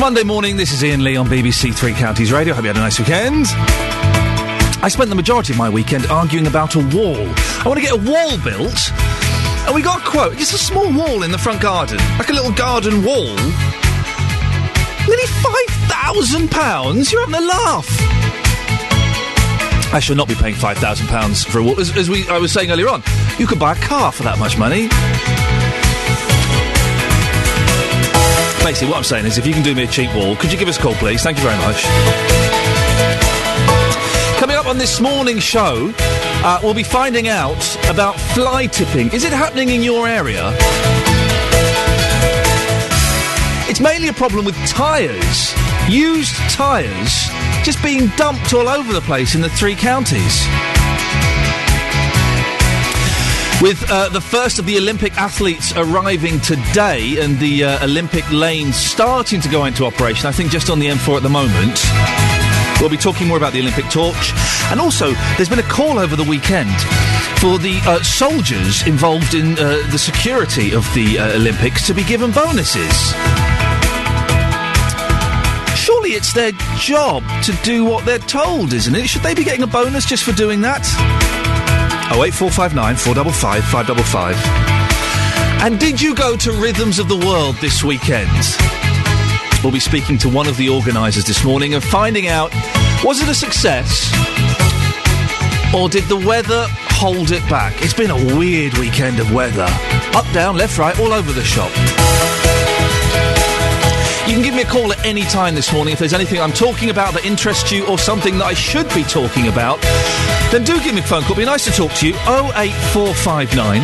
Monday morning. This is Iain Lee on BBC Three Counties Radio. Hope you had a nice weekend. I spent the majority of my weekend arguing about a wall. I want to get a wall built, and we got a quote. It's a small wall in the front garden, like a little garden wall. Nearly five thousand pounds. You're having a laugh. I shall not be paying five thousand pounds for a wall. As, as we, I was saying earlier on, you could buy a car for that much money. Basically, what I'm saying is, if you can do me a cheap wall, could you give us a call, please? Thank you very much. Coming up on this morning's show, uh, we'll be finding out about fly tipping. Is it happening in your area? It's mainly a problem with tyres. Used tyres just being dumped all over the place in the three counties. With uh, the first of the Olympic athletes arriving today and the uh, Olympic lane starting to go into operation, I think just on the M4 at the moment. We'll be talking more about the Olympic torch. And also, there's been a call over the weekend for the uh, soldiers involved in uh, the security of the uh, Olympics to be given bonuses. Surely it's their job to do what they're told, isn't it? Should they be getting a bonus just for doing that? 08459 455 555. And did you go to Rhythms of the World this weekend? We'll be speaking to one of the organisers this morning and finding out was it a success or did the weather hold it back? It's been a weird weekend of weather. Up, down, left, right, all over the shop. You can give me a call at any time this morning if there's anything I'm talking about that interests you or something that I should be talking about. Then do give me a phone call. It'd be nice to talk to you. 08459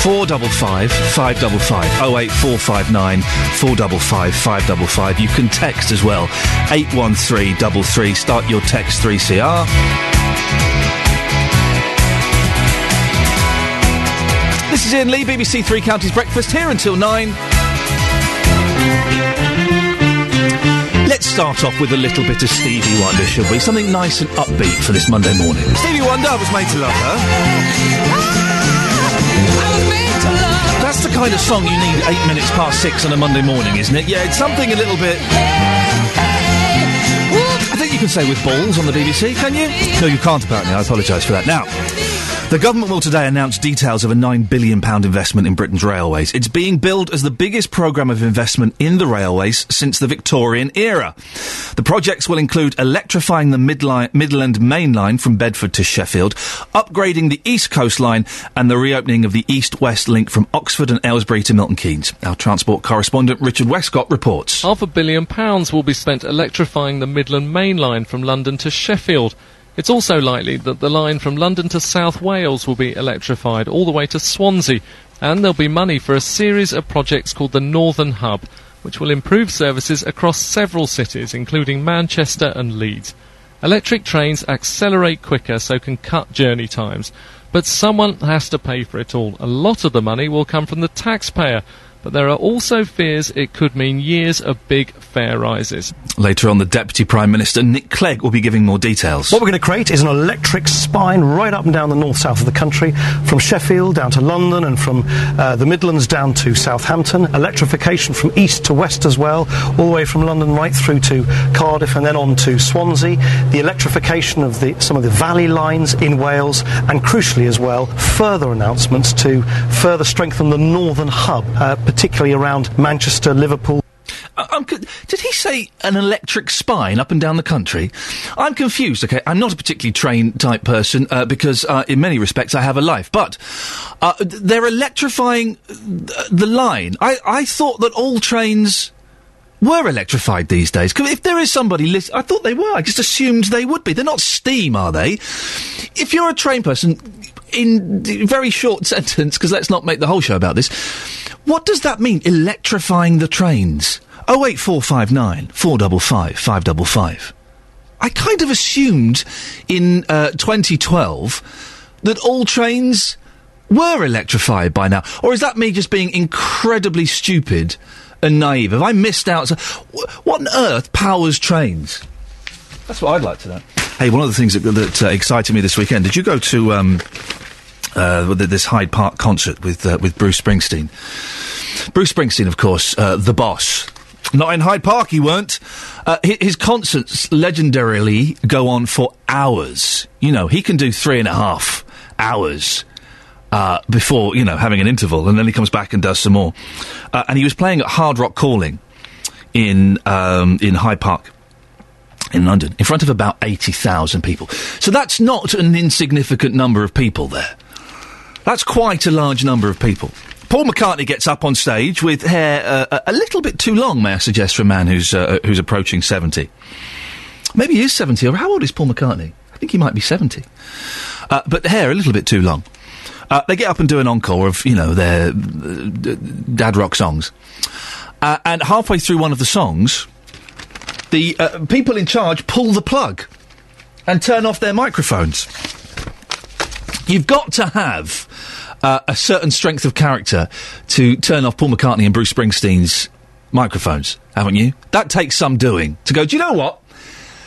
455 555. 08459 455 555. You can text as well. 81333. Start your text 3CR. This is Iain Lee, BBC Three Counties Breakfast, here until 9. Let's start off with a little bit of Stevie Wonder, shall we? Something nice and upbeat for this Monday morning. Stevie Wonder, I was made to love her. That's the kind of song you need eight minutes past six on a Monday morning, isn't it? Yeah, it's something a little bit. I think you can say with balls on the BBC, can you? No, you can't apparently. I apologise for that. Now, the government will today announce details of a £9 billion investment in Britain's railways. It's being billed as the biggest programme of investment in the railways since the Victorian era. The projects will include electrifying the Midland Main Line from Bedford to Sheffield, upgrading the East Coast Line, and the reopening of the East West link from Oxford and Aylesbury to Milton Keynes. Our transport correspondent Richard Westcott reports. Half a billion pounds will be spent electrifying the Midland Main Line from London to Sheffield. It's also likely that the line from London to South Wales will be electrified all the way to Swansea, and there'll be money for a series of projects called the Northern Hub, which will improve services across several cities, including Manchester and Leeds. Electric trains accelerate quicker so can cut journey times, but someone has to pay for it all. A lot of the money will come from the taxpayer, but there are also fears it could mean years of big fare rises. Later on, the Deputy Prime Minister, Nick Clegg, will be giving more details. What we're going to create is an electric spine right up and down the north south of the country, from Sheffield down to London and from uh, the Midlands down to Southampton. Electrification from east to west as well, all the way from London right through to Cardiff and then on to Swansea. The electrification of the, some of the valley lines in Wales, and crucially as well, further announcements to further strengthen the northern hub, uh, particularly around Manchester, Liverpool. I'm did he say an electric spine up and down the country? I'm confused. Okay, I'm not a particularly trained type person uh, because, uh, in many respects, I have a life. But uh, they're electrifying th- the line. I, I thought that all trains were electrified these days. if there is somebody, lis- I thought they were. I just assumed they would be. They're not steam, are they? If you're a train person, in very short sentence, because let's not make the whole show about this. What does that mean? Electrifying the trains. Oh eight four five nine four double five five double five. I kind of assumed in uh, 2012 that all trains were electrified by now, or is that me just being incredibly stupid and naive? Have I missed out? What on earth powers trains? That's what I'd like to know. Hey, one of the things that, that uh, excited me this weekend. Did you go to um, uh, this Hyde Park concert with uh, with Bruce Springsteen? Bruce Springsteen, of course, uh, the boss. Not in Hyde Park, he weren't. Uh, his concerts legendarily go on for hours. You know, he can do three and a half hours uh, before, you know, having an interval, and then he comes back and does some more. Uh, and he was playing at Hard Rock Calling in, um, in Hyde Park in London in front of about 80,000 people. So that's not an insignificant number of people there. That's quite a large number of people. Paul McCartney gets up on stage with hair uh, a- little bit too long, may I suggest, for a man who's, uh, who's approaching 70. Maybe he is 70, or how old is Paul McCartney? I think he might be 70. Uh, but the hair a little bit too long. Uh, they get up and do an encore of, you know, their uh, dad rock songs. Uh, and halfway through one of the songs, the people in charge pull the plug and turn off their microphones. You've got to have uh, a certain strength of character to turn off Paul McCartney and Bruce Springsteen's microphones, haven't you? That takes some doing. To go, do you know what?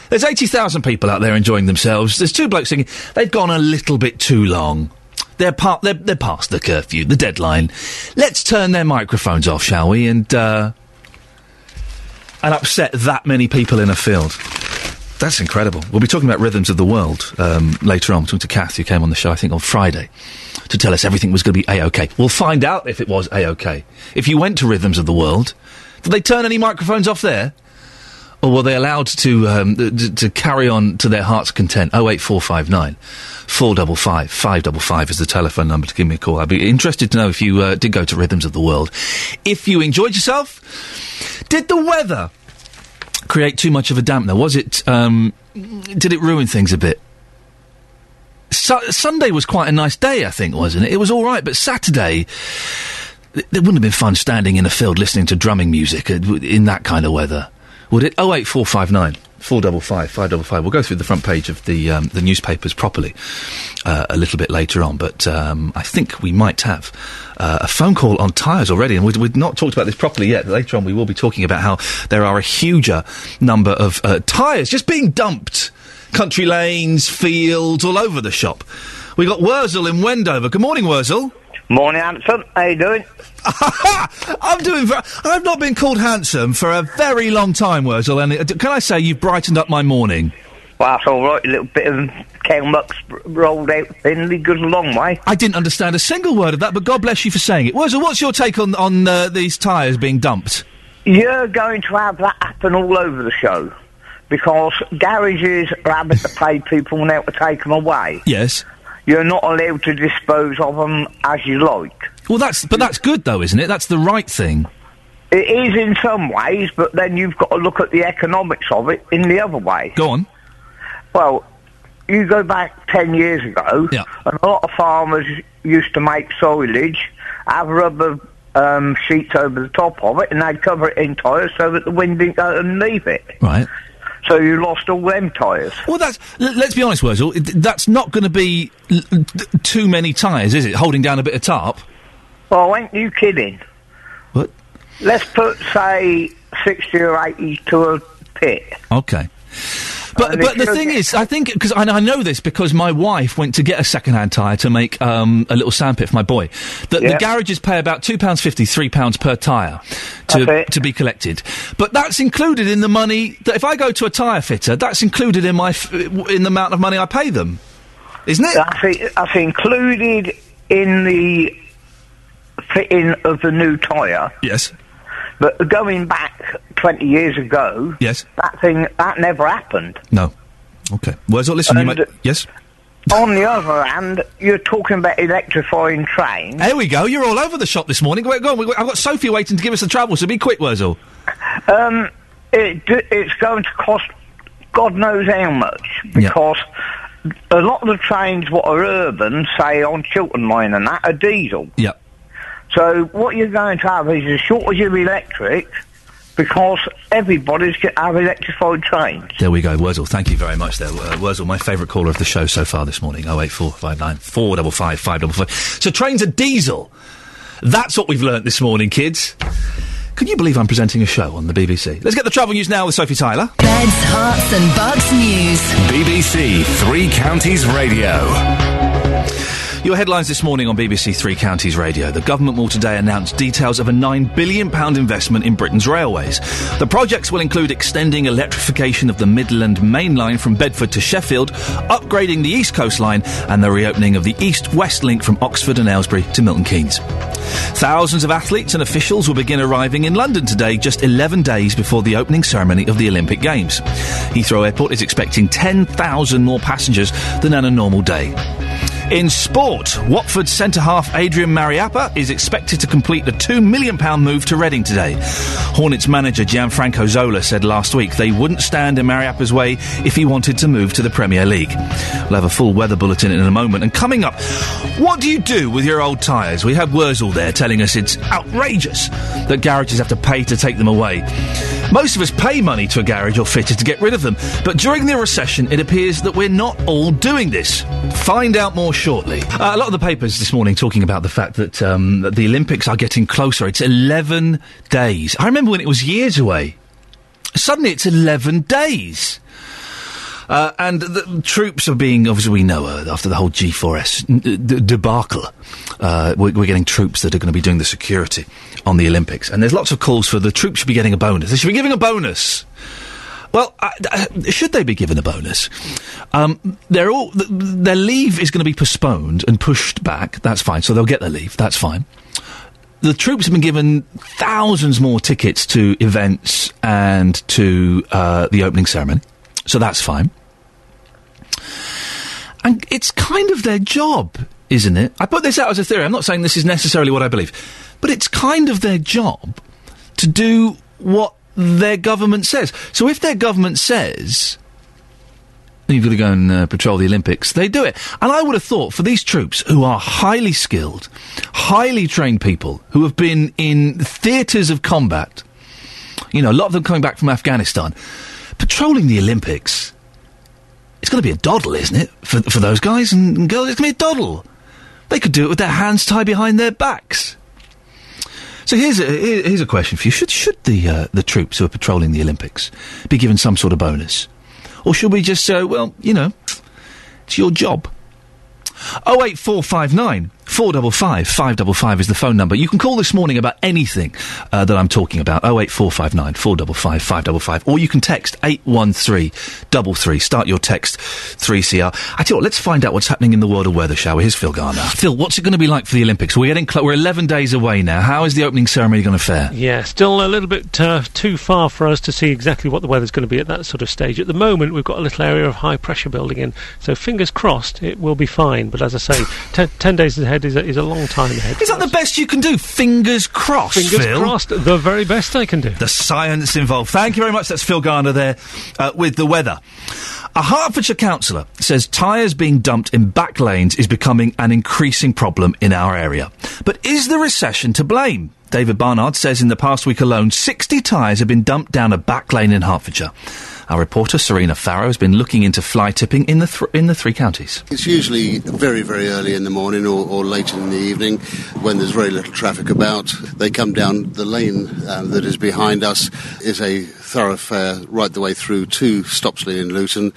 There's 80,000 people out there enjoying themselves. There's two blokes singing. They've gone a little bit too long. They're, part, they're, they're past the curfew, the deadline. Let's turn their microphones off, shall we? And, uh, and upset that many people in a field. That's incredible. We'll be talking about Rhythms of the World um, later on. We're talking to Kath, who came on the show, I think, on Friday, to tell us everything was going to be A-OK. We'll find out if it was A-OK. If you went to Rhythms of the World, did they turn any microphones off there? Or were they allowed to um, to carry on to their heart's content? 08459 455 555 is the telephone number to give me a call. I'd be interested to know if you uh, did go to Rhythms of the World. If you enjoyed yourself, did the weather create too much of a dampener? Was it? Um, did it ruin things a bit? Su- Sunday was quite a nice day, I think, wasn't it? It was all right, but Saturday. It wouldn't have been fun standing in a field listening to drumming music uh, in that kind of weather, would it? 08459 four double five five double five. We'll go through the front page of the um, the newspapers properly uh, a little bit later on, but um, I think we might have uh, a phone call on tyres already, and we've, not talked about this properly yet. Later on, we will be talking about how there are a huger number of uh, tyres just being dumped, country lanes, fields, all over the shop. We got Wurzel in Wendover. Good morning, Wurzel. Morning, handsome. How you doing? I'm doing. Ver- I've not been called handsome for a very long time, Wurzel, and it, can I say you've brightened up my morning? Well, that's all right. A little bit of muck's r- rolled out thinly goes a long way. I didn't understand a single word of that, but God bless you for saying it. Wurzel, what's your take on on uh, these tyres being dumped? You're going to have that happen all over the show because garages are having to pay people now to take them away. Yes. You're not allowed to dispose of them as you like. Well, that's but that's good though, isn't it? That's the right thing. It is in some ways, but then you've got to look at the economics of it in the other way. Go on. Well, you go back 10 years ago, Yeah. and a lot of farmers used to make silage, have rubber um, sheets over the top of it, and they'd cover it in tyres so that the wind didn't go underneath it. Right. So you lost all them tyres. Well, that's l- let's be honest, Wurzel. it- That's not going to be l- too many tyres, is it? Holding down a bit of tarp. Well, ain't you kidding? What? Let's put, say, 60 or 80 to a pit. Okay. But but the thing is, I think because I, I know this because my wife went to get a second-hand tyre to make um, a little sandpit for my boy. That the garages pay about two pounds fifty, three pounds per tyre to to be collected. But that's included in the money that if I go to a tyre fitter, that's included in my f- in the amount of money I pay them, isn't it? That's, it, that's included in the fitting of the new tyre. Yes. But going back 20 years ago, Yes. that thing, that never happened. No. Okay. Wurzel, listen, you And- might. Yes. On the other hand, you're talking about electrifying trains. There we go. You're all over the shop this morning. Go, go on. I've got Sophie waiting to give us the travel, so be quick, Wurzel. Um, it, it's going to cost God knows how much because a lot of the trains what are urban, say on Chiltern Line and that, are diesel. Yep. So what you're going to have is a shortage of electric because everybody's going to have electrified trains. There we go, Wurzel. Thank you very much there. Uh, Wurzel, my favourite caller of the show so far this morning. 08459 455 555. So trains are diesel. That's what we've learnt this morning, kids. Can you believe I'm presenting a show on the BBC? Let's get the travel news now with Sophie Tyler. Beds, Herts, and Bucks news. BBC Three Counties Radio. Your headlines this morning on BBC Three Counties Radio. The government will today announce details of a £9 billion investment in Britain's railways. The projects will include extending electrification of the Midland Main Line from Bedford to Sheffield, upgrading the East Coast Line, and the reopening of the East West link from Oxford and Aylesbury to Milton Keynes. Thousands of athletes and officials will begin arriving in London today, just 11 days before the opening ceremony of the Olympic Games. Heathrow Airport is expecting 10,000 more passengers than on a normal day. In sport, Watford centre half Adrian Mariappa is expected to complete the £2 million move to Reading today. Hornets manager Gianfranco Zola said last week they wouldn't stand in Mariappa's way if he wanted to move to the Premier League. We'll have a full weather bulletin in a moment. And coming up, what do you do with your old tyres? We had Wurzel there telling us it's outrageous that garages have to pay to take them away. Most of us pay money to a garage or fitter to get rid of them, but during the recession, it appears that we're not all doing this. Find out more shortly. Uh, a lot of the papers this morning talking about the fact that, um, that the Olympics are getting closer. It's 11 days. I remember when it was years away. Suddenly it's 11 days. Uh, and the troops are being, obviously, we know uh, after the whole G4S d- debacle, uh, we're, we're, getting troops that are going to be doing the security on the Olympics. And there's lots of calls for the troops should be getting a bonus. They should be giving a bonus. Well, should they be given a bonus? Um, they're all th- their leave is going to be postponed and pushed back. That's fine. So they'll get their leave. That's fine. The troops have been given thousands more tickets to events and to uh, the opening ceremony. So that's fine. And it's kind of their job, isn't it? I put this out as a theory. I'm not saying this is necessarily what I believe. But it's kind of their job to do what their government says. So if their government says you've got to go and uh, patrol the Olympics, they do it. And I would have thought for these troops who are highly skilled, highly trained people who have been in theatres of combat, you know, a lot of them coming back from Afghanistan, patrolling the Olympics. It's going to be a doddle, isn't it, for, for those guys and girls? It's going to be a doddle. They could do it with their hands tied behind their backs. So here's a, here's a question for you: Should should the uh, the troops who are patrolling the Olympics be given some sort of bonus, or should we just say, well, you know, it's your job? Oh eight four five nine 455 555 is the phone number. You can call this morning about anything uh, that I'm talking about. 08459 455 555. Or you can text 81333. Start your text 3CR. I tell you what, let's find out what's happening in the world of weather, shall we? Here's Phil Garner. Phil, what's it going to be like for the Olympics? We're getting cl- we're 11 days away now. How is the opening ceremony going to fare? Yeah, still a little bit uh, too far for us to see exactly what the weather's going to be at that sort of stage. At the moment, we've got a little area of high pressure building in, so fingers crossed it will be fine. But as I say, ten, 10 days ahead is a, is a long time time ahead. Is that the best you can do? Fingers crossed. Fingers Phil. crossed. The very best I can do. The science involved. Thank you very much. That's Phil Garner there uh, with the weather. A Hertfordshire councillor says tyres being dumped in back lanes is becoming an increasing problem in our area. But is the recession to blame? David Barnard says in the past week alone, 60 tyres have been dumped down a back lane in Hertfordshire. Our reporter Serena Farrow has been looking into fly tipping in the th- in the three counties. It's usually very very early in the morning or, or late in the evening when there's very little traffic about. They come down the lane uh, that is behind us is a thoroughfare right the way through to Stopsley in Luton,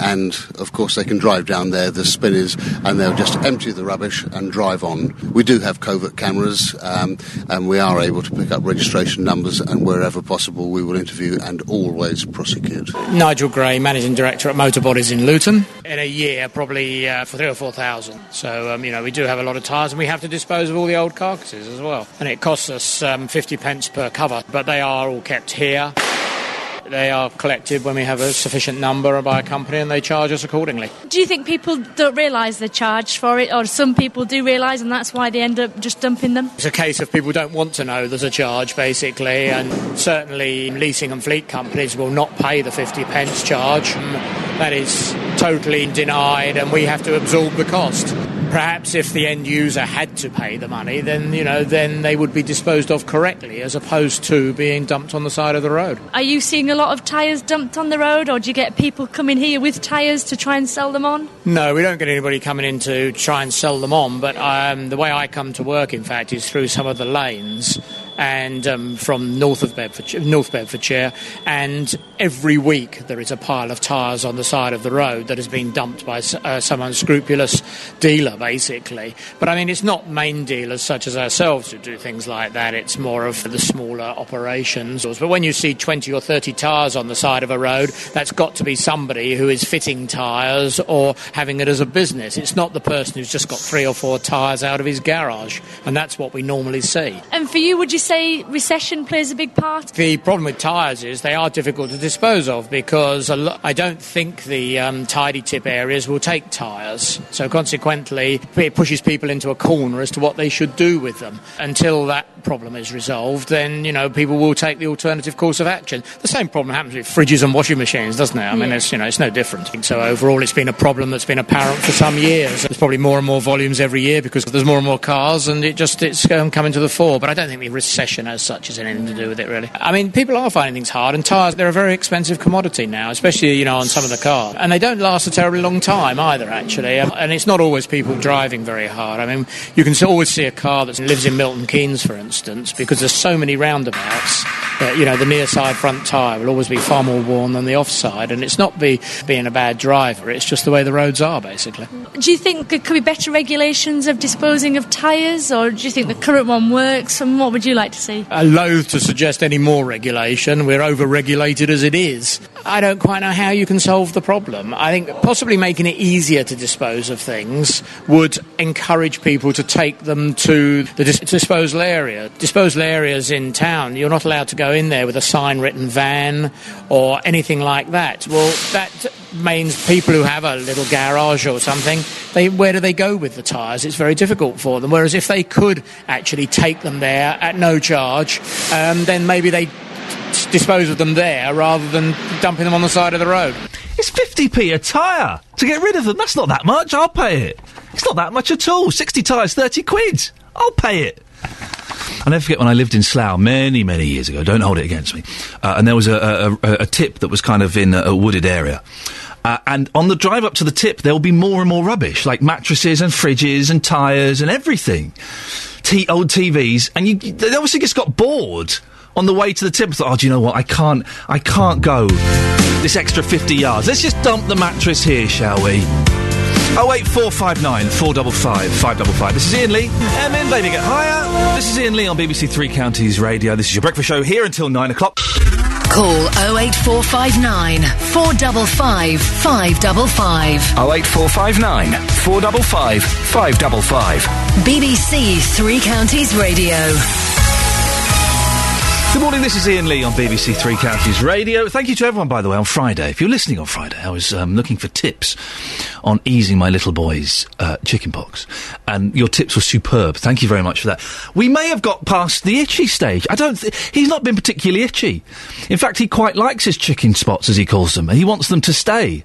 and of course they can drive down there, the spinners, and they'll just empty the rubbish and drive on. We do have covert cameras, um, and we are able to pick up registration numbers, and wherever possible we will interview and always prosecute. Nigel Gray, Managing Director at Motor Bodies in Luton. In a year, probably uh, for three or four thousand. So, um, you know, we do have a lot of tyres and we have to dispose of all the old carcasses as well. And it costs us um, 50 pence per cover, but they are all kept here. They are collected when we have a sufficient number by a company and they charge us accordingly. Do you think people don't realise the charge for it, or some people do realise and that's why they end up just dumping them? It's a case of people don't want to know there's a charge, basically, and certainly leasing and fleet companies will not pay the 50 pence charge. Mm, that is totally denied, and we have to absorb the cost. Perhaps if the end user had to pay the money, then you know, then they would be disposed of correctly, as opposed to being dumped on the side of the road. Are you seeing a lot of tyres dumped on the road, or do you get people coming here with tyres to try and sell them on? No, we don't get anybody coming in to try and sell them on. But um, the way I come to work, in fact, is through some of the lanes and um, from north of Bedfordshire, North Bedfordshire, and every week there is a pile of tyres on the side of the road that has been dumped by uh, some unscrupulous dealer, basically. But I mean, it's not main dealers such as ourselves who do things like that. It's more of the smaller operations. But when you see 20 or 30 tyres on the side of a road, that's got to be somebody who is fitting tyres or having it as a business. It's not the person who's just got three or four tyres out of his garage, and that's what we normally see. And for you, would you say recession plays a big part? The problem with tyres is they are difficult to dispose of because lo- I don't think the um, tidy tip areas will take tyres. So consequently, it pushes people into a corner as to what they should do with them. Until that problem is resolved, then you know people will take the alternative course of action. The same problem happens with fridges and washing machines, doesn't it? I mean, it's you know it's no different. So overall, it's been a problem that's been apparent for some years. There's probably more and more volumes every year because there's more and more cars, and it just it's um, coming to the fore. But I don't think the recession as such has anything to do with it, really. I mean, people are finding things hard, and tyres they're a very expensive commodity now, especially you know on some of the cars, and they don't last a terribly long time either, actually. Um, and it's not always people driving very hard. I mean, you can always see a car that lives in Milton Keynes, for instance, because there's so many roundabouts. That, you know, the near side front tyre will always be far more worn than the offside, and it's not be, being a bad driver, it's just the way the roads are, basically. Do you think there could be better regulations of disposing of tyres, or do you think the current one works? And what would you like to see? Uh, I loathe to suggest any more regulation. We're over regulated as it is. I don't quite know how you can solve the problem. I think possibly making it easier to dispose of things would encourage people to take them to the dis- disposal area. Disposal areas in town, you're not allowed to go in there with a sign written van or anything like that. Well, that means people who have a little garage or something, they, where do they go with the tyres? It's very difficult for them. Whereas if they could actually take them there at no charge, um, then maybe they dispose of them there rather than dumping them on the side of the road. It's 50p a tyre to get rid of them. That's not that much. I'll pay it. It's not that much at all. 60 tyres, 30 quid. I'll pay it. I never forget when I lived in Slough many, many years ago. Don't hold it against me. Uh, and there was a, a, a, tip that was kind of in a, a wooded area. Uh, and on the drive up to the tip, there will be more and more rubbish, like mattresses and fridges and tyres and everything. T- old TVs. And you, they obviously just got bored on the way to the tip. I Thought, oh, do you know what? I can't, I can't go this extra 50 yards. Let's just dump the mattress here, shall we? 08459 455 555. This is Iain Lee. M in, baby, get higher. This is Iain Lee on BBC Three Counties Radio. This is your breakfast show here until 9 o'clock. Call 08459 455 555. 08459 455 555. BBC Three Counties Radio. Good morning, this is Iain Lee on BBC Three Counties Radio. Thank you to everyone, by the way, on Friday. If you're listening on Friday, I was um, looking for tips on easing my little boy's uh, chickenpox, and your tips were superb. Thank you very much for that. We may have got past the itchy stage. I don't. Th- he's not been particularly itchy. In fact, he quite likes his chicken spots, as he calls them, and he wants them to stay.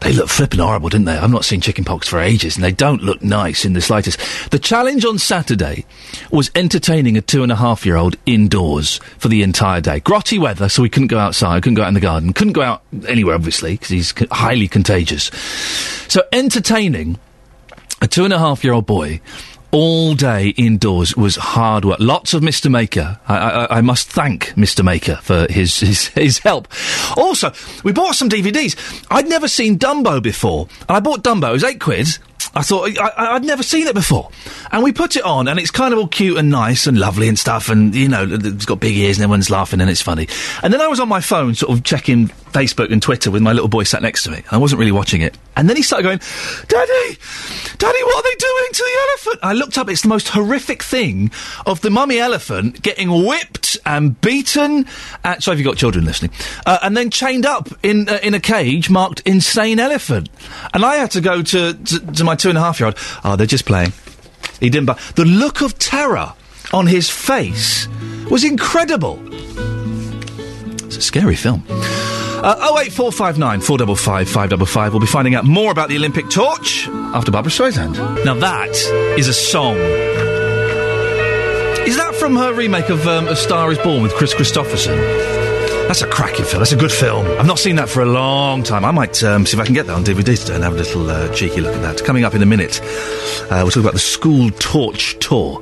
They look flipping horrible, didn't they? I've not seen chickenpox for ages, and they don't look nice in the slightest. The challenge on Saturday was entertaining a two and a half year old indoors for the entire day. Grotty weather, so we couldn't go outside, couldn't go out in the garden, couldn't go out anywhere, obviously, because he's highly contagious. So entertaining a two and a half year old boy all day indoors was hard work. Lots of Mr. Maker. I, I, I must thank Mr. Maker for his, his, his help. Also, we bought some DVDs. I'd never seen Dumbo before. And I bought Dumbo. It was eight quid. I thought, I, I'd never seen it before. And we put it on, and it's kind of all cute and nice and lovely and stuff, and, you know, it's got big ears and everyone's laughing and it's funny. And then I was on my phone, sort of checking Facebook and Twitter with my little boy sat next to me, I wasn't really watching it. And then he started going, Daddy! Daddy, what are they doing to the elephant? I looked up, it's the most horrific thing of the mummy elephant getting whipped and beaten. Uh, sorry if you've got children listening. Uh, and then chained up in, uh, in a cage marked insane elephant. And I had to go to, to, to my two and a half year old. Oh, they're just playing. He didn't. Bu- the look of terror on his face was incredible. It's a scary film. Uh, 08459 455 555. We'll be finding out more about the Olympic torch after Barbra Streisand. Now that is a song. Is that from her remake of um, A Star Is Born with Kris Kristofferson? That's a cracking film. That's a good film. I've not seen that for a long time. I might um, see if I can get that on DVD today and have a little uh, cheeky look at that. Coming up in a minute, uh, we'll talk about the School Torch Tour.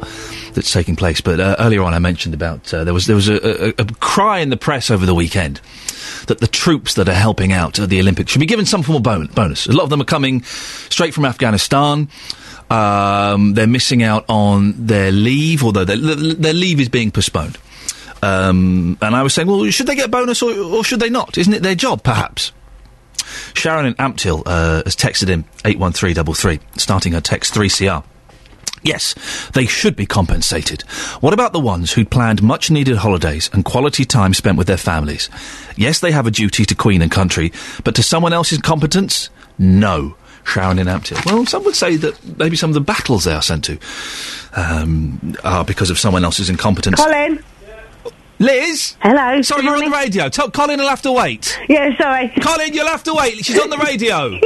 That's taking place. But uh, earlier on, I mentioned about uh, there was there was a, a, a cry in the press over the weekend that the troops that are helping out at the Olympics should be given some form of bon- bonus. A lot of them are coming straight from Afghanistan. Um, they're missing out on their leave, although their, their leave is being postponed. Um, and I was saying, well, should they get a bonus or, or should they not? Isn't it their job, perhaps? Sharon in Ampthill uh, has texted in 81333, starting her text 3CR. Yes, they should be compensated. What about the ones who'd planned much needed holidays and quality time spent with their families? Yes, they have a duty to Queen and country, but to someone else's competence? No. Sharon in Ampthill. Well, some would say that maybe some of the battles they are sent to um, are because of someone else's incompetence. Colin. Liz? Hello. Sorry, you're on the radio. Tell Colin will have to wait. Yeah, sorry. Colin, you'll have to wait. She's on the radio.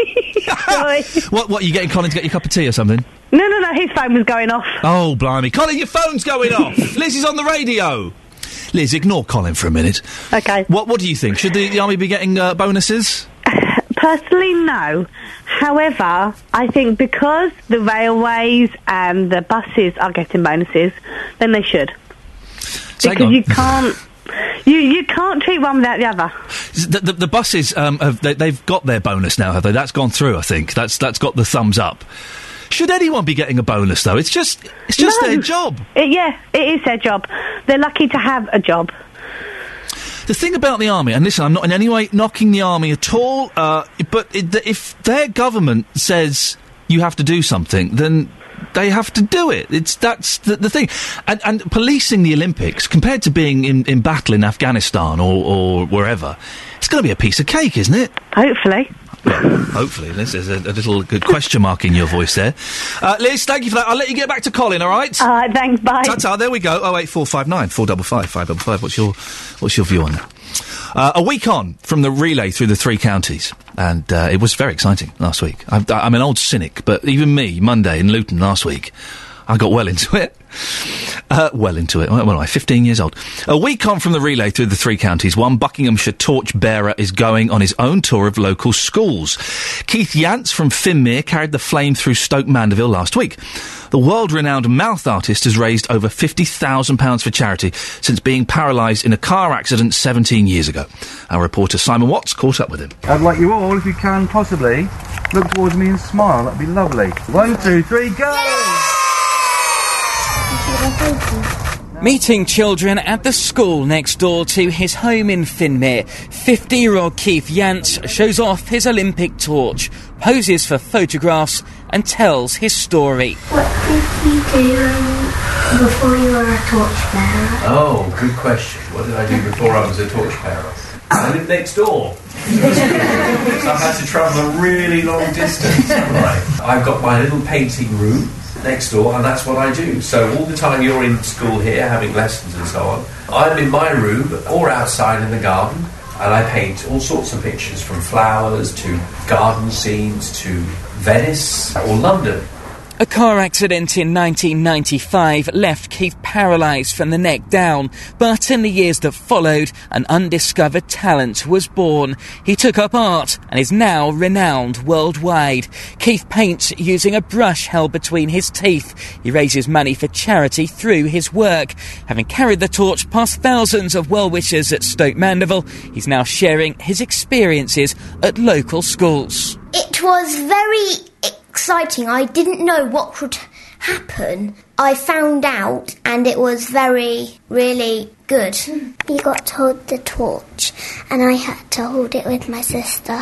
sorry. what, what, you getting Colin to get your cup of tea or something? No, no, no, his phone was going off. Oh, blimey. Colin, your phone's going off. Liz is on the radio. Liz, ignore Colin for a minute. Okay. What, what do you think? Should the, the army be getting uh, bonuses? Personally, no. However, I think because the railways and the buses are getting bonuses, then they should. Because you can't. You, you can't treat one without the other. The, the, the buses, um, have, they, they've got their bonus now, have they? That's gone through, I think. That's, that's got the thumbs up. Should anyone be getting a bonus, though? It's just, it's just No. their job. It, yeah, it is their job. They're lucky to have a job. The thing about the army, and listen, I'm not in any way knocking the army at all, uh, but it, if their government says you have to do something, then they have to do it. It's that's the, the thing. And, and policing the Olympics compared to being in, in battle in Afghanistan or, or wherever, it's going to be a piece of cake, isn't it? Hopefully. Well, hopefully. Liz, there's a, a little good question mark in your voice there. Uh, Liz, thank you for that. I'll let you get back to Colin, all right? All right, thanks, bye. Ta-ta, there we go. Oh eight four five nine four double five five double five. What's your What's your view on that? Uh, a week on from the relay through the three counties, and uh, it was very exciting last week. I'm, I'm an old cynic, but even me, Monday in Luton last week, I got well into it. Uh, well into it. What am I, 15 years old. A week on from the relay through the three counties, one Buckinghamshire torch bearer is going on his own tour of local schools. Keith Jansz from Finmere carried the flame through Stoke Mandeville last week. The world-renowned mouth artist has raised over £50,000 for charity since being paralysed in a car accident 17 years ago. Our reporter Simon Watts caught up with him. I'd like you all, if you can possibly, look towards me and smile. That'd be lovely. One, two, three, go! Meeting children at the school next door to his home in Finmere, 50 year old Keith Jansz shows off his Olympic torch, poses for photographs, and tells his story. What did you do before you were a torchbearer? Oh, good question. What did I do before I was a torchbearer? I lived next door. so I've had to travel a really long distance. Right. I've got my little painting room next door, and that's what I do. So all the time you're in school here having lessons and so on, I'm in my room or outside in the garden, and I paint all sorts of pictures from flowers to garden scenes to Venice or London. A car accident in 1995 left Keith paralysed from the neck down, but in the years that followed, an undiscovered talent was born. He took up art and is now renowned worldwide. Keith paints using a brush held between his teeth. He raises money for charity through his work. Having carried the torch past thousands of well-wishers at Stoke Mandeville, he's now sharing his experiences at local schools. It was very exciting. I didn't know what would happen. I found out, and it was very, really good. You got to hold the torch, and I had to hold it with my sister.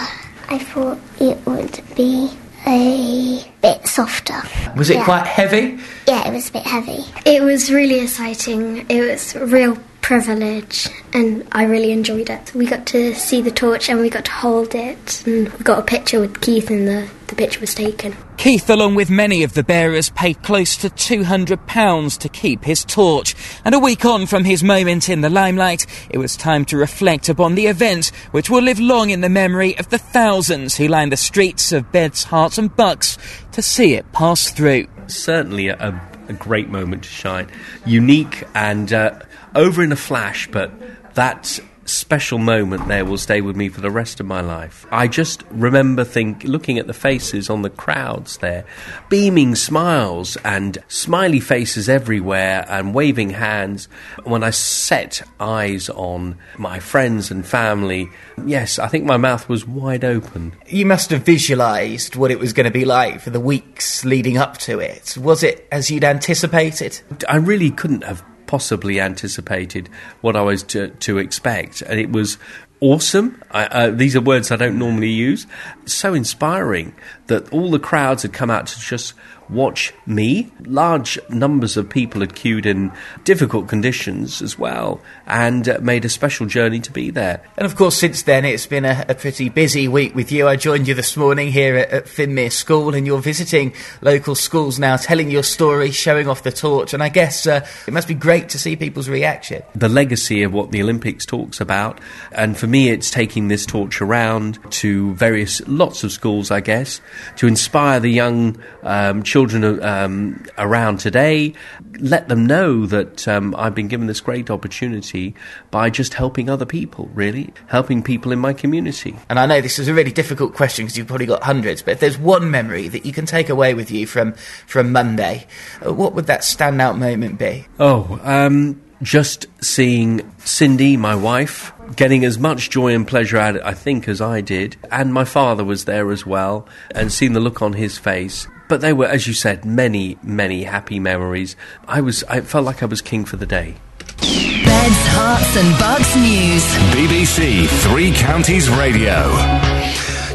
I thought it would be a bit softer. Was it Yeah. quite heavy? Yeah, it was a bit heavy. It was really exciting. It was real privilege, and I really enjoyed it. We got to see the torch and we got to hold it, and we got a picture with Keith, and the, the picture was taken. Keith, along with many of the bearers, paid close to £200 to keep his torch. And a week on from his moment in the limelight, it was time to reflect upon the event, which will live long in the memory of the thousands who lined the streets of Beds, Herts and Bucks to see it pass through. certainly a, a great moment to shine. Unique and uh, over in a flash, but that special moment there will stay with me for the rest of my life. I just remember think looking at the faces on the crowds there, beaming smiles and smiley faces everywhere and waving hands. When I set eyes on my friends and family, yes, I think my mouth was wide open. You must have visualised what it was going to be like for the weeks leading up to it. Was it as you'd anticipated? I really couldn't have possibly anticipated what I was to, to expect, and it was awesome. I, uh, these are words I don't normally use. So inspiring that all the crowds had come out to just watch me. Large numbers of people had queued in difficult conditions as well and uh, made a special journey to be there. And of course, since then, it's been a, a pretty busy week with you. I joined you this morning here at, at Finmere School, and you're visiting local schools now, telling your story, showing off the torch. And I guess uh, it must be great to see people's reaction. The legacy of what the Olympics talks about, and for me, it's taking this torch around to various, lots of schools, I guess, to inspire the young um, children um, around today, let them know that um, I've been given this great opportunity by just helping other people, really, helping people in my community. And I know this is a really difficult question because you've probably got hundreds, but if there's one memory that you can take away with you from, from Monday, uh, what would that standout moment be? Oh, um, just seeing Cindy, my wife, getting as much joy and pleasure out of it, I think, as I did. And my father was there as well, and seeing the look on his face. But they were, as you said, many, many happy memories. I was, I felt like I was king for the day. Beds, Herts and Bucks News. BBC Three Counties Radio.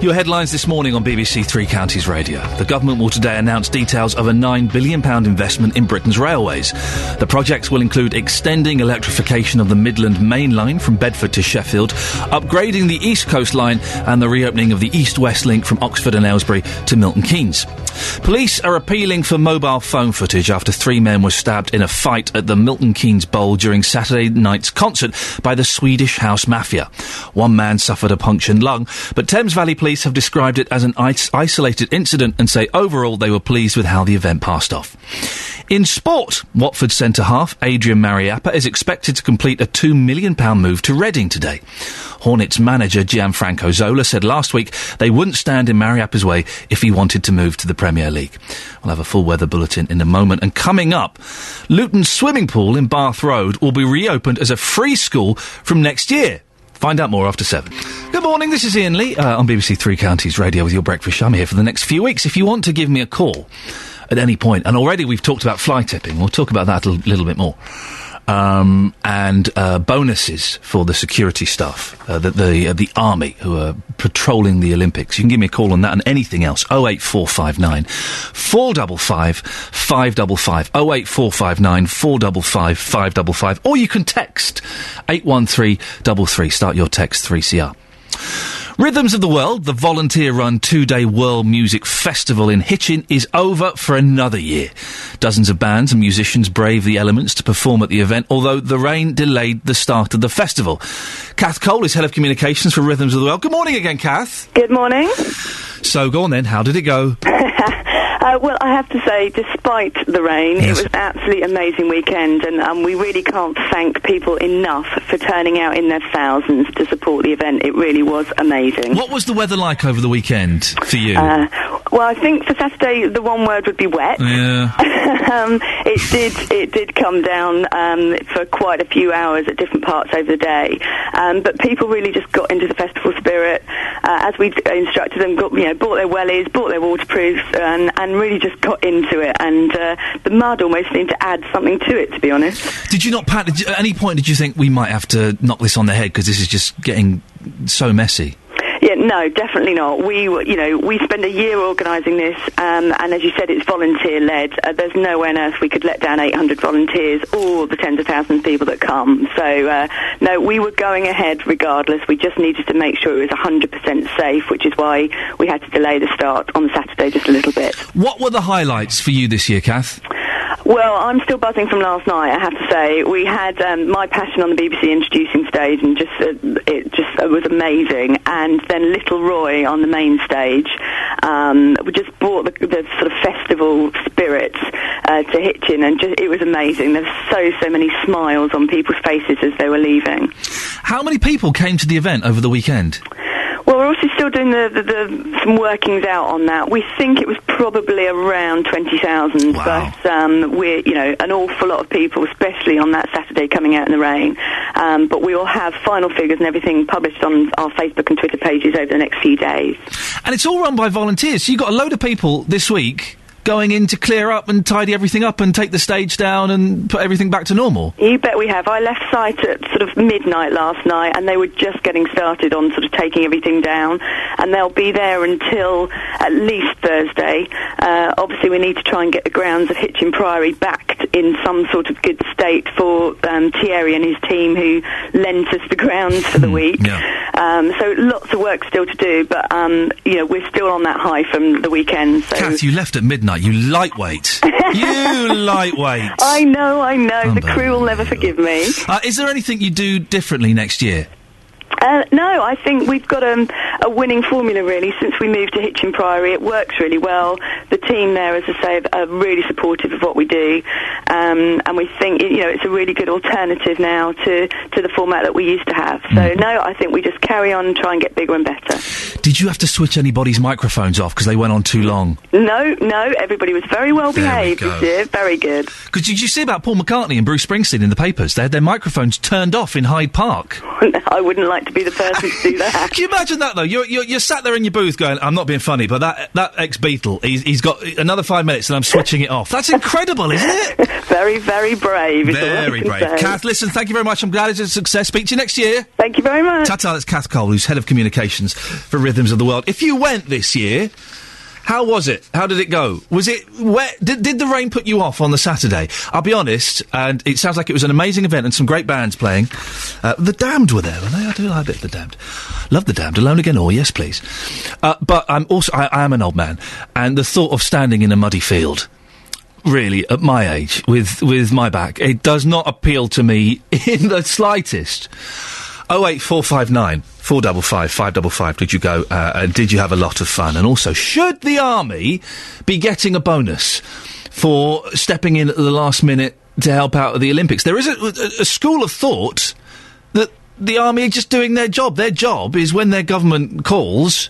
Your headlines this morning on BBC Three Counties Radio. The government will today announce details of a £9 billion investment in Britain's railways. The projects will include extending electrification of the Midland Main Line from Bedford to Sheffield, upgrading the East Coast Line, and the reopening of the East West link from Oxford and Aylesbury to Milton Keynes. Police are appealing for mobile phone footage after three men were stabbed in a fight at the Milton Keynes Bowl during Saturday night's concert by the Swedish House Mafia. One man suffered a punctured lung, but Thames Valley Police have described it as an is- isolated incident and say overall they were pleased with how the event passed off. In sport, Watford centre half Adrian Mariappa is expected to complete a £2 million move to Reading today. Hornets manager Gianfranco Zola said last week they wouldn't stand in Mariappa's way if he wanted to move to the Premier League. We'll have a full weather bulletin in a moment. And coming up, Luton's swimming pool in Bath Road will be reopened as a free school from next year. Find out more after seven. Good morning, this is Iain Lee uh, on BBC Three Counties Radio with your breakfast. I'm here for the next few weeks. If you want to give me a call at any point, and already we've talked about fly tipping, we'll talk about that a little bit more. Um, and uh, bonuses for the security staff, uh, the the, uh, the army who are patrolling the Olympics. You can give me a call on that and anything else. Oh eight four five nine four double five five double five. Oh eight four five nine four double five five double five. Or you can text eight one three double three. Start your text three CR. Rhythms of the World, the volunteer run two day world music festival in Hitchin, is over for another year. Dozens of bands and musicians brave the elements to perform at the event, although the rain delayed the start of the festival. Kath Cole is Head of Communications for Rhythms of the World. Good morning again, Kath. Good morning. So go on then, how did it go? Uh, well, I have to say, despite the rain, Yes. it was an absolutely amazing weekend, and um, we really can't thank people enough for turning out in their thousands to support the event. It really was amazing. What was the weather like over the weekend for you? Uh, well, I think for Saturday, the one word would be wet. yeah. um, it did it did come down um, for quite a few hours at different parts over the day, um, but people really just got into the festival spirit uh, as we instructed them. Got you know bought their wellies, bought their waterproofs, and, and really just got into it. And uh, the mud almost seemed to add something to it, to be honest. Did you not pat? You, at any point did you think we might have to knock this on the head because this is just getting so messy? Yeah, no, definitely not. We, you know, we spend a year organising this, um, and as you said, it's volunteer led. Uh, there's no way on earth we could let down 800 volunteers or the tens of thousands of people that come. So, uh, no, we were going ahead regardless. We just needed to make sure it was 100% safe, which is why we had to delay the start on Saturday just a little bit. What were the highlights for you this year, Kath? Well, I'm still buzzing from last night. I have to say, we had um, my passion on the BBC introducing stage, and just uh, it just uh, was amazing. And then Little Roy on the main stage, um, we just brought the, the sort of festival spirits uh, to Hitchin, and just, it was amazing. There's so so many smiles on people's faces as they were leaving. How many people came to the event over the weekend? Well, we're also still doing the, the, the some workings out on that. We think it was probably around twenty thousand, but um, we're you know an awful lot of people, especially on that Saturday coming out in the rain. Um, but we will have final figures and everything published on our Facebook and Twitter pages over the next few days. And it's all run by volunteers. So you've got a load of people this week going in to clear up and tidy everything up and take the stage down and put everything back to normal. You bet we have. I left site at sort of midnight last night, and they were just getting started on sort of taking everything down, and they'll be there until at least Thursday. Uh, obviously, we need to try and get the grounds of Hitchin Priory back in some sort of good state for um, Thierry and his team who lent us the grounds for the week. Um, so lots of work still to do, but um, you know we're still on that high from the weekend. So. Kath, you left at midnight. You lightweight. you lightweight. I know, I know. The crew will never forgive me. Uh, is there anything you do differently next year? Uh, no, I think we've got um, a winning formula really since we moved to Hitchin Priory. It works really well. The team there, as I say, are really supportive of what we do, um, and we think you know it's a really good alternative now to, to the format that we used to have. So no, I think we just carry on and try and get bigger and better. Did you have to switch anybody's microphones off because they went on too long? No, no, everybody was very well There we behaved go. this year. Very good. Because did you see about Paul McCartney and Bruce Springsteen in the papers? They had their microphones turned off in Hyde Park. I wouldn't like to be the person to do that. Can you imagine that though? You're, you're, you're sat there in your booth going, "I'm not being funny, but that that ex Beatle, he's, he's got another five minutes, and I'm switching it off." That's incredible, isn't it? very, very brave. is all I Very brave. say. Kath, listen, thank you very much. I'm glad it's a success. Speak to you next year. Thank you very much. Ta-ta, that's Kath Cole, who's head of communications for Rhythms of the World. If you went this year, how was it? How did it go? Was it wet? Did, did the rain put you off on the Saturday? I'll be honest, and it sounds like it was an amazing event and some great bands playing. Uh, the Damned were there, were they? I do like a bit of the Damned. Love the Damned. Alone again, or yes, please. Uh, but I'm also I, I am an old man, and the thought of standing in a muddy field really at my age with with my back it does not appeal to me in the slightest 08459 455 555 did you go uh, and did you have a lot of fun? And also should the army be getting a bonus for stepping in at the last minute to help out at the olympics? There is a, a, school of thought that the army are just doing their job. Their job is when their government calls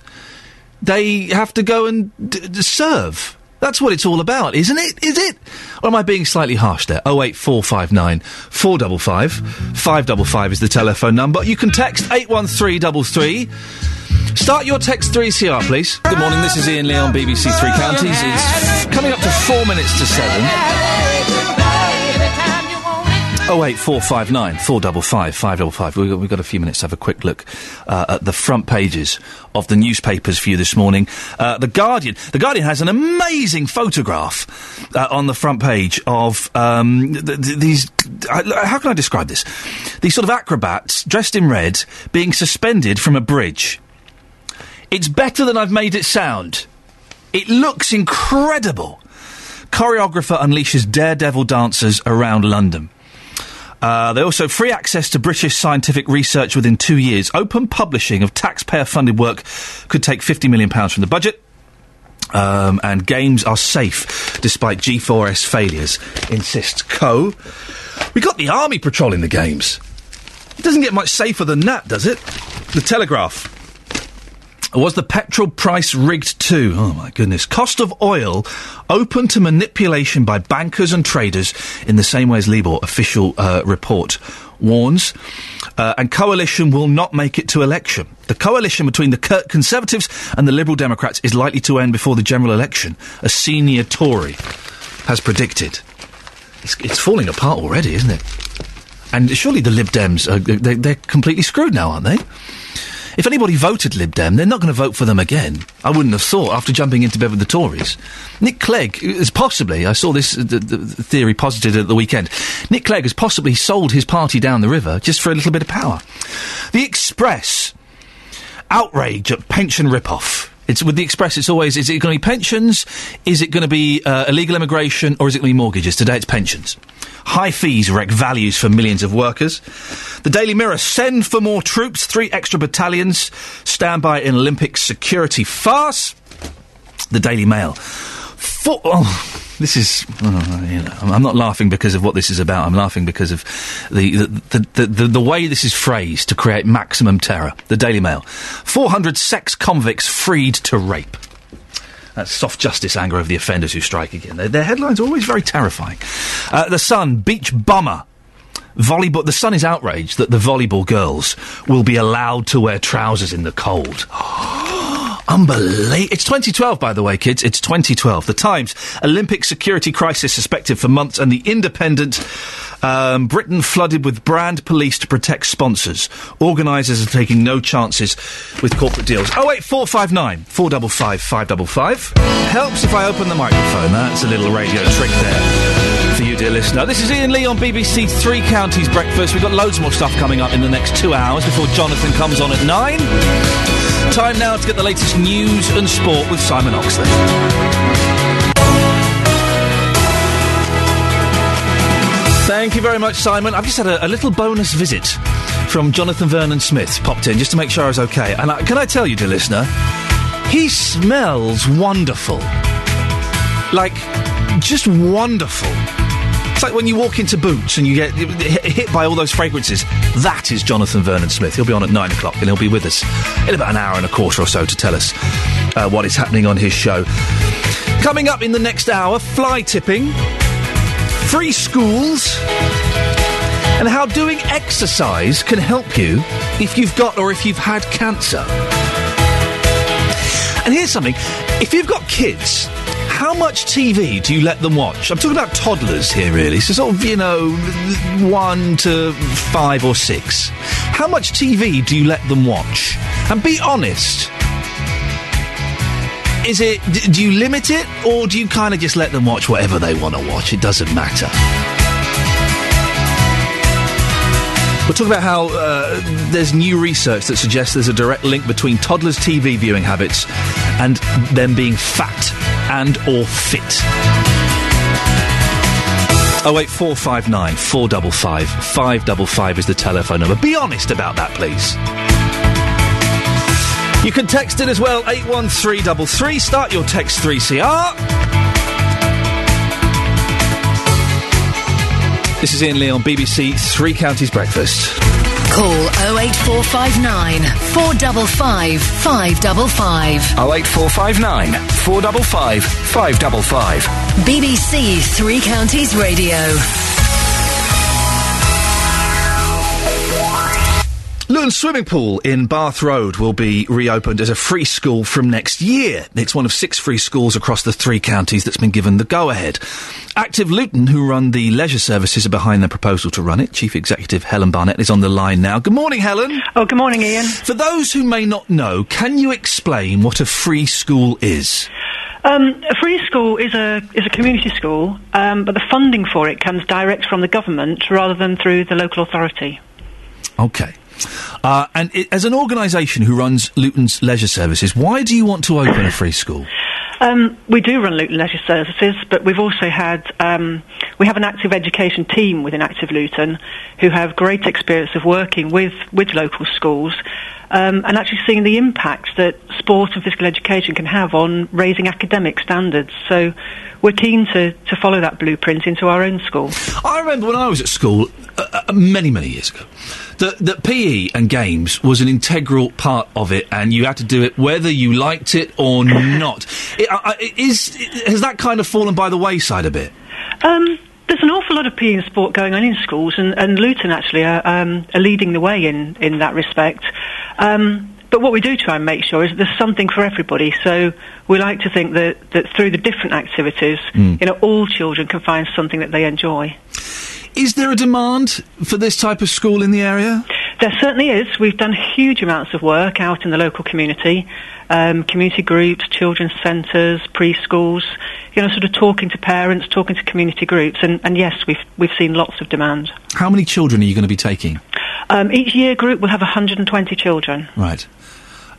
they have to go and d- d- serve. That's what it's all about, isn't it? Is it? Or am I being slightly harsh there? 08459 455 555 is the telephone number. You can text 81333. Start your text 3CR, please. Good morning, this is Iain Lee on BBC Three Counties. It's coming up to four minutes to seven. 08459 455 555. We've got, we've got a few minutes to have a quick look uh, at the front pages of the newspapers for you this morning. Uh, the Guardian. The Guardian has an amazing photograph uh, on the front page of um, th- th- these. How can I describe this? These sort of acrobats dressed in red being suspended from a bridge. It's better than I've made it sound. It looks incredible. Choreographer unleashes daredevil dancers around London. Uh, they also free access to British scientific research within two years. Open publishing of taxpayer-funded work could take fifty million pounds from the budget. Um, and games are safe despite G4S failures, insists Coe. We got the army patrolling the games. It doesn't get much safer than that, does it? The Telegraph. Was the petrol price rigged too? Oh my goodness. Cost of oil open to manipulation by bankers and traders in the same way as Libor official uh, report warns. Uh, and coalition will not make it to election. The coalition between the co- Conservatives and the Liberal Democrats is likely to end before the general election, a senior Tory has predicted. It's, it's falling apart already, isn't it? And surely the Lib Dems, are, they, they're completely screwed now, aren't they? If anybody voted Lib Dem, they're not going to vote for them again. I wouldn't have thought after jumping into bed with the Tories. Nick Clegg is possibly, I saw this the, the theory posited at the weekend. Nick Clegg has possibly sold his party down the river just for a little bit of power. The Express outrage at pension rip-off. It's with the Express. It's always: is it going to be pensions? Is it going to be uh, illegal immigration? Or is it going to be mortgages? Today, it's pensions. High fees wreck values for millions of workers. The Daily Mirror: send for more troops. Three extra battalions standby in Olympic security farce. The Daily Mail. Four, oh, this is. oh, you know, I'm not laughing because of what this is about. I'm laughing because of the the, the, the, the the way this is phrased to create maximum terror. The Daily Mail. 400 sex convicts freed to rape. That's soft justice anger of the offenders who strike again. Their, their headlines are always very terrifying. Uh, the Sun, beach bummer. Volleyball. The Sun is outraged that the volleyball girls will be allowed to wear trousers in the cold. Unbelievable. It's 2012, by the way, kids. It's 2012. The Times, Olympic security crisis suspected for months, and the Independent, um, Britain flooded with brand police to protect sponsors. Organisers are taking no chances with corporate deals. Oh, 08459 455 555. Helps if I open the microphone. That's a little radio trick there for you, dear listener. This is Iain Lee on BBC Three Counties Breakfast. We've got loads more stuff coming up in the next two hours before Jonathan comes on at nine. Time now to get the latest news and sport with Simon Oxley. Thank you very much, Simon. I've just had a, a little bonus visit from Jonathan Vernon Smith. Popped in just to make sure I was okay. And I, can I tell you, dear listener, he smells wonderful. Like, just wonderful. Like when you walk into Boots and you get hit hit by all those fragrances. That is Jonathan Vernon Smith. He'll be on at nine o'clock and he'll be with us in about an hour and a quarter or so to tell us uh, what is happening on his show. Coming up in the next hour, fly tipping, free schools, and how doing exercise can help you if you've got or if you've had cancer. And here's something if you've got kids, how much TV do you let them watch? I'm talking about toddlers here, really. So, sort of, you know, one to five or six. How much TV do you let them watch? And be honest. Is it, do you limit it, or do you kind of just let them watch whatever they want to watch? It doesn't matter. We'll talk about how uh, there's new research that suggests there's a direct link between toddlers' TV viewing habits and them being fat and or fit. Oh eight four five nine four double five five double five is the telephone number. Be honest about that, please. You can text it as well, 81333. Start your text 3CR. This is Iain Lee on BBC Three Counties Breakfast. Call 08459 455 555. 08459 455 555. BBC Three Counties Radio. Luton Swimming Pool in Bath Road will be reopened as a free school from next year. It's one of six free schools across the three counties that's been given the go ahead. Active Luton, who run the leisure services, are behind the proposal to run it. Chief Executive Helen Barnett is on the line now. Good morning, Helen. Oh, good morning, Iain. For those who may not know, can you explain what a free school is? Um, a free school is a is a community school, um, but the funding for it comes direct from the government rather than through the local authority. Okay. Uh, and i as an organisation who runs Luton's leisure services, why do you want to open a free school? Um, we do run Luton Leisure Services, but we've also had um, we have an active education team within Active Luton who have great experience of working with with local schools um, and actually seeing the impact that sport and physical education can have on raising academic standards. So we're keen to, to follow that blueprint into our own school. I remember when I was at school uh, uh, many, many years ago that, that PE and games was an integral part of it, and you had to do it whether you liked it or not. It, uh, is, has that kind of fallen by the wayside a bit? Um, there's an awful lot of PE and sport going on in schools, and, and Luton actually are, um, are leading the way in, in that respect. Um, but what we do try and make sure is that there's something for everybody. So we like to think that, that through the different activities, Mm. you know, all children can find something that they enjoy. Is there a demand for this type of school in the area? There certainly is. We've done huge amounts of work out in the local community, um, community groups, children's centres, preschools. You know, sort of talking to parents, talking to community groups, and, and yes, we've we've seen lots of demand. How many children are you going to be taking? Um, each year group will have 120 children. Right.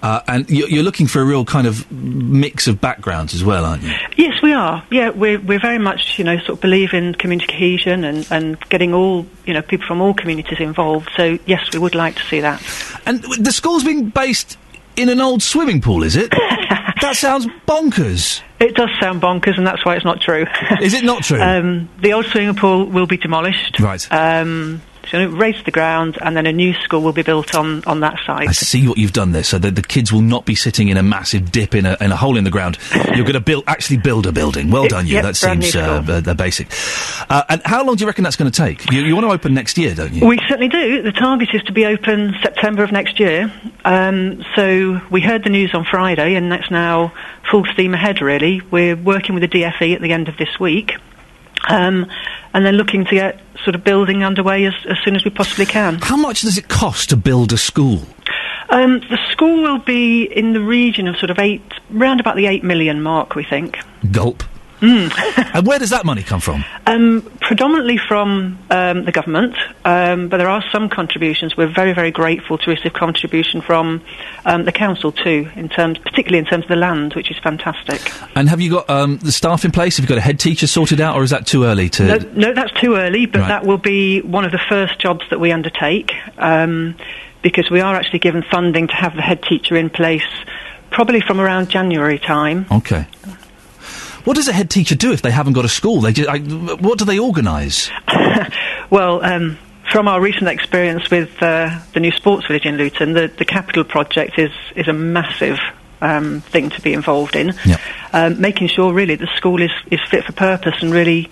Uh, and you're, you're looking for a real kind of mix of backgrounds as well, aren't you? Yes, we are. Yeah, we're, we're very much, you know, sort of believe in community cohesion and, and getting all, you know, people from all communities involved. So, yes, we would like to see that. And the school's being based in an old swimming pool, is it? that sounds bonkers. It does sound bonkers, and that's why it's not true. Is it not true? um, the old swimming pool will be demolished. Right. Um, so it raise the ground, and then a new school will be built on, on that site. I see what you've done there, so that the kids will not be sitting in a massive dip in a, in a hole in the ground. You're going to build, actually build a building. Well It- done, you. yep, that seems uh, basic. Uh, and how long do you reckon that's going to take? You, you want to open next year, don't you? We certainly do. The target is to be open September of next year. Um, so we heard the news on Friday, and that's now full steam ahead, really. We're working with the DFE at the end of this week. Um, and then looking to get sort of building underway as, as soon as we possibly can. How much does it cost to build a school? Um, the school will be in the region of sort of eight, round about the eight million mark, we think. Gulp. Mm. and where does that money come from? Um, predominantly from um, the government, um, but there are some contributions. We're very, very grateful to receive contribution from um, the council too, in terms, particularly in terms of the land, which is fantastic. And have you got um, the staff in place? Have you got a head teacher sorted out, or is that too early to? No, no, that's too early, but Right. that will be one of the first jobs that we undertake um, because we are actually given funding to have the head teacher in place probably from around January time. Okay. What does a head teacher do if they haven't got a school? They just, I, what do they organise? Well, um, from our recent experience with uh, the new sports village in Luton, the, the capital project is, is a massive um, thing to be involved in. Um, making sure really the school is, is fit for purpose and really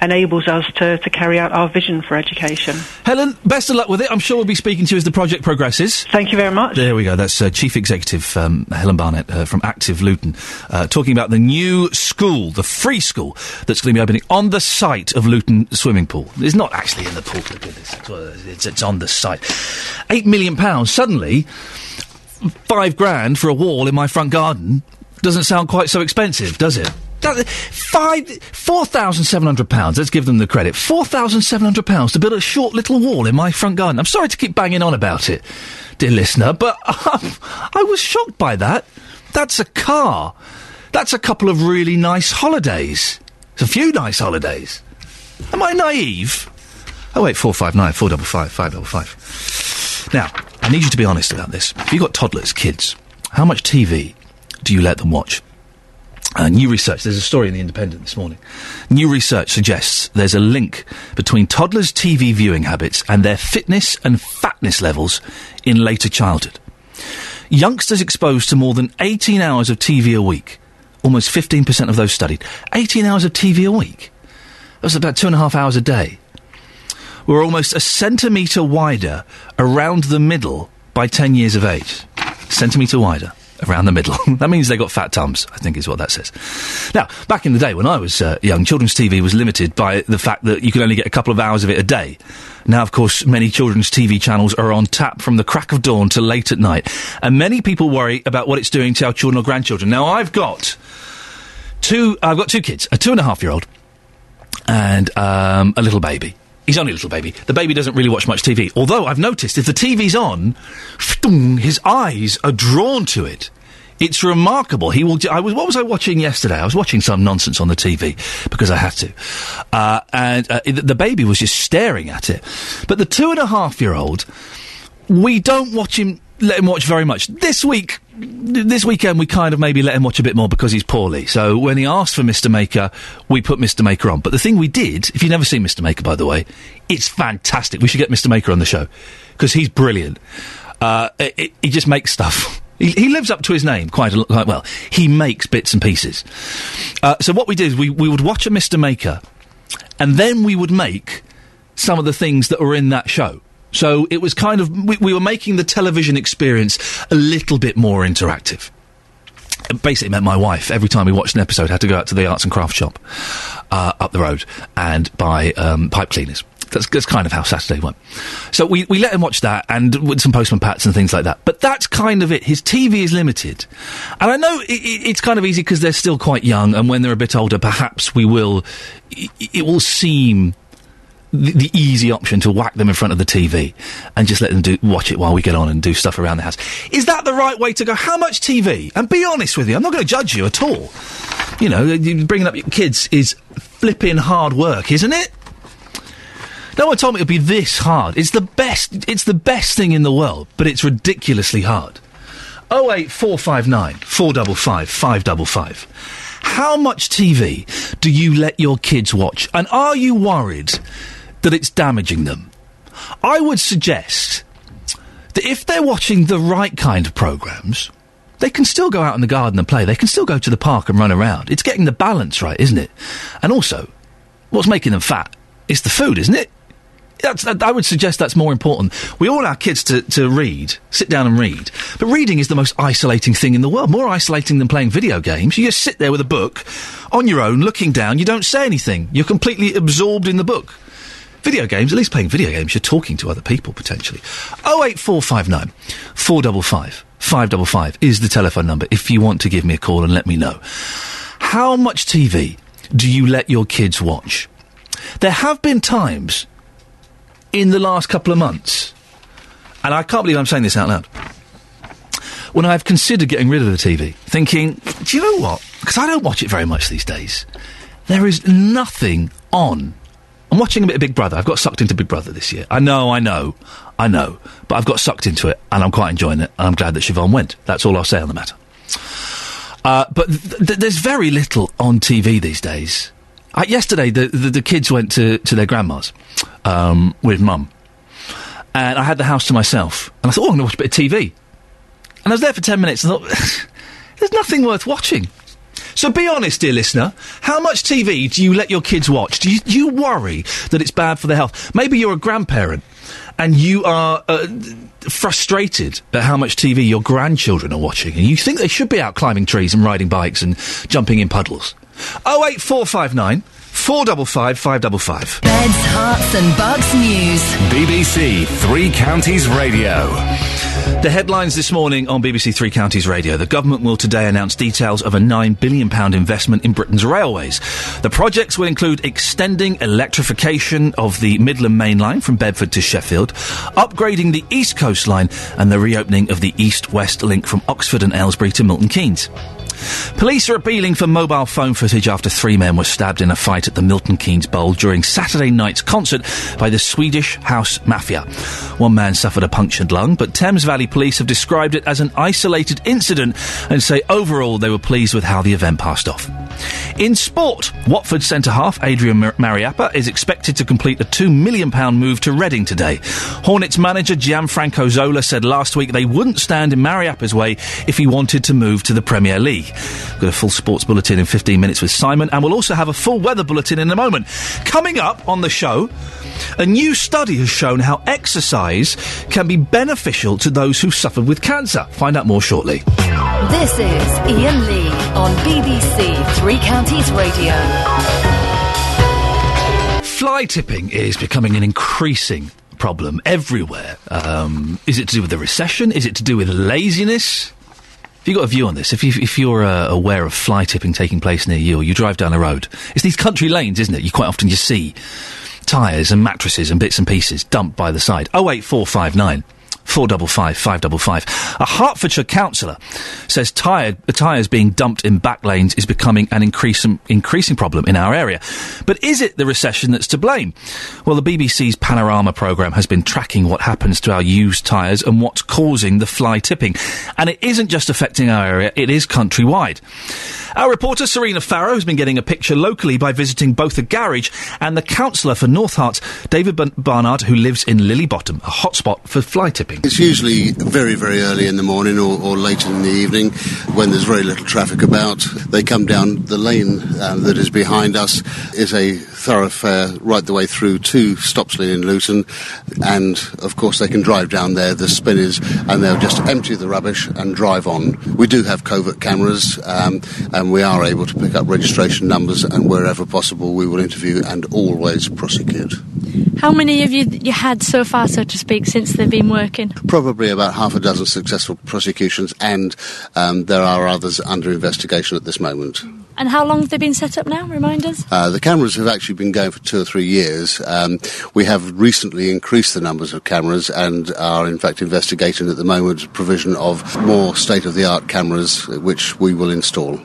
enables us to, to carry out our vision for education. Helen, best of luck with it. I'm sure we'll be speaking to you as the project progresses. Thank you very much. There we go. That's uh, Chief Executive um, Helen Barnett uh, from Active Luton uh, talking about the new school, the free school that's going to be opening on the site of Luton swimming pool. It's not actually in the pool. Look at this. It's, it's, it's on the site. Eight million pounds. Suddenly, five grand for a wall in my front garden doesn't sound quite so expensive, does it? That- Five, four thousand seven hundred pounds. Let's give them the credit. Four thousand seven hundred pounds to build a short little wall in my front garden. I'm sorry to keep banging on about it, dear listener, but um, I was shocked by that. That's a car. That's a couple of really nice holidays. It's a few nice holidays. Am I naive? Oh wait, four five nine four double five five double five. Now, I need you to be honest about this. If you've got toddlers, kids, how much TV do you let them watch? Uh, new research, there's a story in The Independent this morning. New research suggests there's a link between toddlers' TV viewing habits and their fitness and fatness levels in later childhood. Youngsters exposed to more than 18 hours of TV a week, almost 15% of those studied, 18 hours of TV a week. That's about two and a half hours a day. Were almost a centimetre wider around the middle by 10 years of age. Centimetre wider around the middle. that means they got fat tums, I think is what that says. Now, back in the day when I was uh, young, children's TV was limited by the fact that you could only get a couple of hours of it a day. Now, of course, many children's TV channels are on tap from the crack of dawn to late at night. And many people worry about what it's doing to our children or grandchildren. Now, I've got two, I've got two kids, a two and a half year old and um, a little baby. He's only a little baby. The baby doesn't really watch much TV. Although I've noticed if the TV's on, his eyes are drawn to it. It's remarkable. He will. I was. What was I watching yesterday? I was watching some nonsense on the TV because I had to, uh, and uh, the the baby was just staring at it. But the two and a half year old, we don't watch him. Let him watch very much this week. This weekend, we kind of maybe let him watch a bit more because he's poorly. So when he asked for Mr. Maker, we put Mr. Maker on. But the thing we did, if you've never seen Mr. Maker, by the way, it's fantastic. We should get Mr. Maker on the show because he's brilliant. Uh, it, it- he just makes stuff. He, he lives up to his name quite, a, quite well. He makes bits and pieces. Uh, so what we did is we, we would watch a Mr. Maker, and then we would make some of the things that were in that show. So it was kind of we, we were making the television experience a little bit more interactive. Basically meant my wife every time we watched an episode had to go out to the arts and craft shop uh, up the road and buy um, pipe cleaners. That's, that's kind of how Saturday went. So we, we let him watch that and with some postman pats and things like that. But that's kind of it. His TV is limited. And I know it, it, it's kind of easy because they're still quite young and when they're a bit older, perhaps we will, it, it will seem the, the easy option to whack them in front of the TV and just let them do watch it while we get on and do stuff around the house. Is that the right way to go? How much TV? And be honest with you, I'm not going to judge you at all. You know, bringing up your kids is flipping hard work, isn't it? No one told me it would be this hard. It's the best. It's the best thing in the world, but it's ridiculously hard. Oh eight four five nine four double five five double five. How much TV do you let your kids watch, and are you worried that it's damaging them? I would suggest that if they're watching the right kind of programs, they can still go out in the garden and play. They can still go to the park and run around. It's getting the balance right, isn't it? And also, what's making them fat is the food, isn't it? That's, that, I would suggest that's more important. We all our kids to, to read, sit down and read. But reading is the most isolating thing in the world, more isolating than playing video games. You just sit there with a book on your own, looking down, you don't say anything. You're completely absorbed in the book. Video games, at least playing video games, you're talking to other people potentially. 08459 455 555 is the telephone number if you want to give me a call and let me know. How much TV do you let your kids watch? There have been times in the last couple of months, and I can't believe I'm saying this out loud, when I've considered getting rid of the TV, thinking, do you know what? Because I don't watch it very much these days. There is nothing on. I'm watching a bit of Big Brother. I've got sucked into Big Brother this year. I know, I know, I know. But I've got sucked into it, and I'm quite enjoying it, and I'm glad that Siobhan went. That's all I'll say on the matter. Uh, but th- th- there's very little on TV these days. Uh, yesterday, the, the, the kids went to, to their grandma's um, with mum. And I had the house to myself. And I thought, oh, I'm going to watch a bit of TV. And I was there for 10 minutes and thought, there's nothing worth watching. So be honest, dear listener. How much TV do you let your kids watch? Do you, you worry that it's bad for their health? Maybe you're a grandparent and you are uh, frustrated at how much TV your grandchildren are watching, and you think they should be out climbing trees and riding bikes and jumping in puddles. Oh eight four five nine four double five five double five. Beds, Herts and Bucks News. BBC Three Counties Radio. The headlines this morning on BBC Three Counties Radio. The government will today announce details of a £9 billion investment in Britain's railways. The projects will include extending electrification of the Midland Main Line from Bedford to Sheffield, upgrading the East Coast Line, and the reopening of the East West link from Oxford and Aylesbury to Milton Keynes. Police are appealing for mobile phone footage after three men were stabbed in a fight at the Milton Keynes Bowl during Saturday night's concert by the Swedish House Mafia. One man suffered a punctured lung, but Thames Valley Police have described it as an isolated incident and say overall they were pleased with how the event passed off. In sport, Watford centre half Adrian Mar- Mariappa is expected to complete a £2 million move to Reading today. Hornets manager Gianfranco Zola said last week they wouldn't stand in Mariappa's way if he wanted to move to the Premier League. We've got a full sports bulletin in 15 minutes with Simon, and we'll also have a full weather bulletin in a moment. Coming up on the show, a new study has shown how exercise can be beneficial to those who suffered with cancer. Find out more shortly. This is Iain Lee on BBC Three Counties Radio. Fly tipping is becoming an increasing problem everywhere. Um, is it to do with the recession? Is it to do with laziness? Have you got a view on this? If, you, are uh, aware of fly tipping taking place near you, or you drive down a road, it's these country lanes, isn't it? You quite often you see tyres and mattresses and bits and pieces dumped by the side. 08459 455 555. A Hertfordshire councillor says tyre, tyres being dumped in back lanes is becoming an increasing, increasing problem in our area. But is it the recession that's to blame? Well, the BBC's Panorama programme has been tracking what happens to our used tyres and what's causing the fly tipping. And it isn't just affecting our area, it is countrywide. Our reporter Serena Farrow has been getting a picture locally by visiting both a garage and the councillor for North Hart, David Barnard, who lives in Lilley Bottom, a hotspot for fly tipping. It's usually very, very early in the morning or, or late in the evening when there's very little traffic about. They come down the lane uh, that is behind us is a thoroughfare right the way through to Stopsley in Luton, and of course they can drive down there, the spinners, and they'll just empty the rubbish and drive on. We do have covert cameras, um, and we are able to pick up registration numbers, and wherever possible, we will interview and always prosecute. How many have you you had so far, so to speak, since they've been working? Probably about half a dozen successful prosecutions, and um, there are others under investigation at this moment. And how long have they been set up now? Remind us. Uh, the cameras have actually been going for two or three years. Um, we have recently increased the numbers of cameras and are, in fact, investigating at the moment provision of more state-of-the-art cameras, which we will install.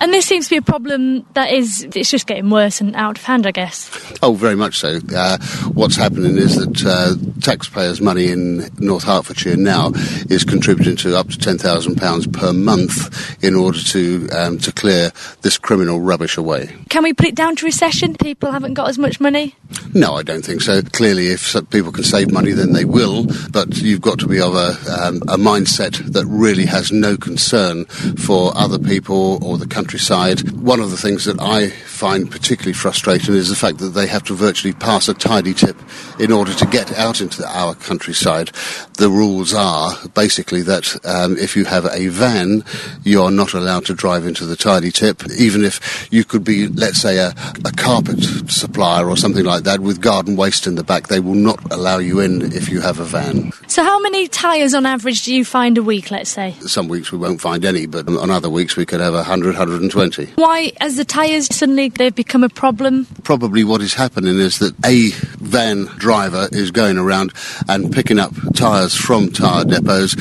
And this seems to be a problem that is, it's just getting worse and out of hand, I guess. Oh, very much so. Uh, what's happening is that uh, taxpayers' money in North Hertfordshire now is contributing to up to £10,000 per month in order to, um, to clear this criminal rubbish away. Can we put it down to recession? People haven't got as much money? No, I don't think so. Clearly, if people can save money, then they will. But you've got to be of a, um, a mindset that really has no concern for other people or the countryside. One of the things that I find particularly frustrating is the fact that they have to virtually pass a tidy tip in order to get out into our countryside. The rules are basically that um, if you have a van, you're not allowed to drive into the tidy tip, even if you could be, let's say, a, a carpet supplier or something like that with garden waste in the back. They will not allow you in if you have a van. So, how many tyres on average do you find a week, let's say? Some weeks we won't find any, but on other weeks we could have 100, 120. Why, as the tyres suddenly they've become a problem? Probably what is happening is that a van driver is going around and picking up tyres from tyre depots,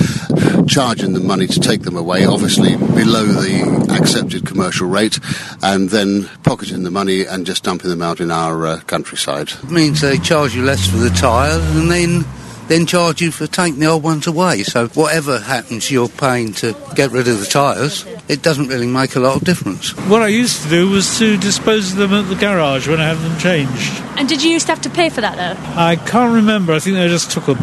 charging them money to take them away, obviously below the accepted commercial rate, and then pocketing the money and just dumping them out in our uh, countryside. It means they charge you less for the tyre and then then charge you for taking the old ones away. So whatever happens you're paying to get rid of the tyres, it doesn't really make a lot of difference. What I used to do was to dispose of them at the garage when I have them changed. And did you used to have to pay for that though? I can't remember. I think they just took them.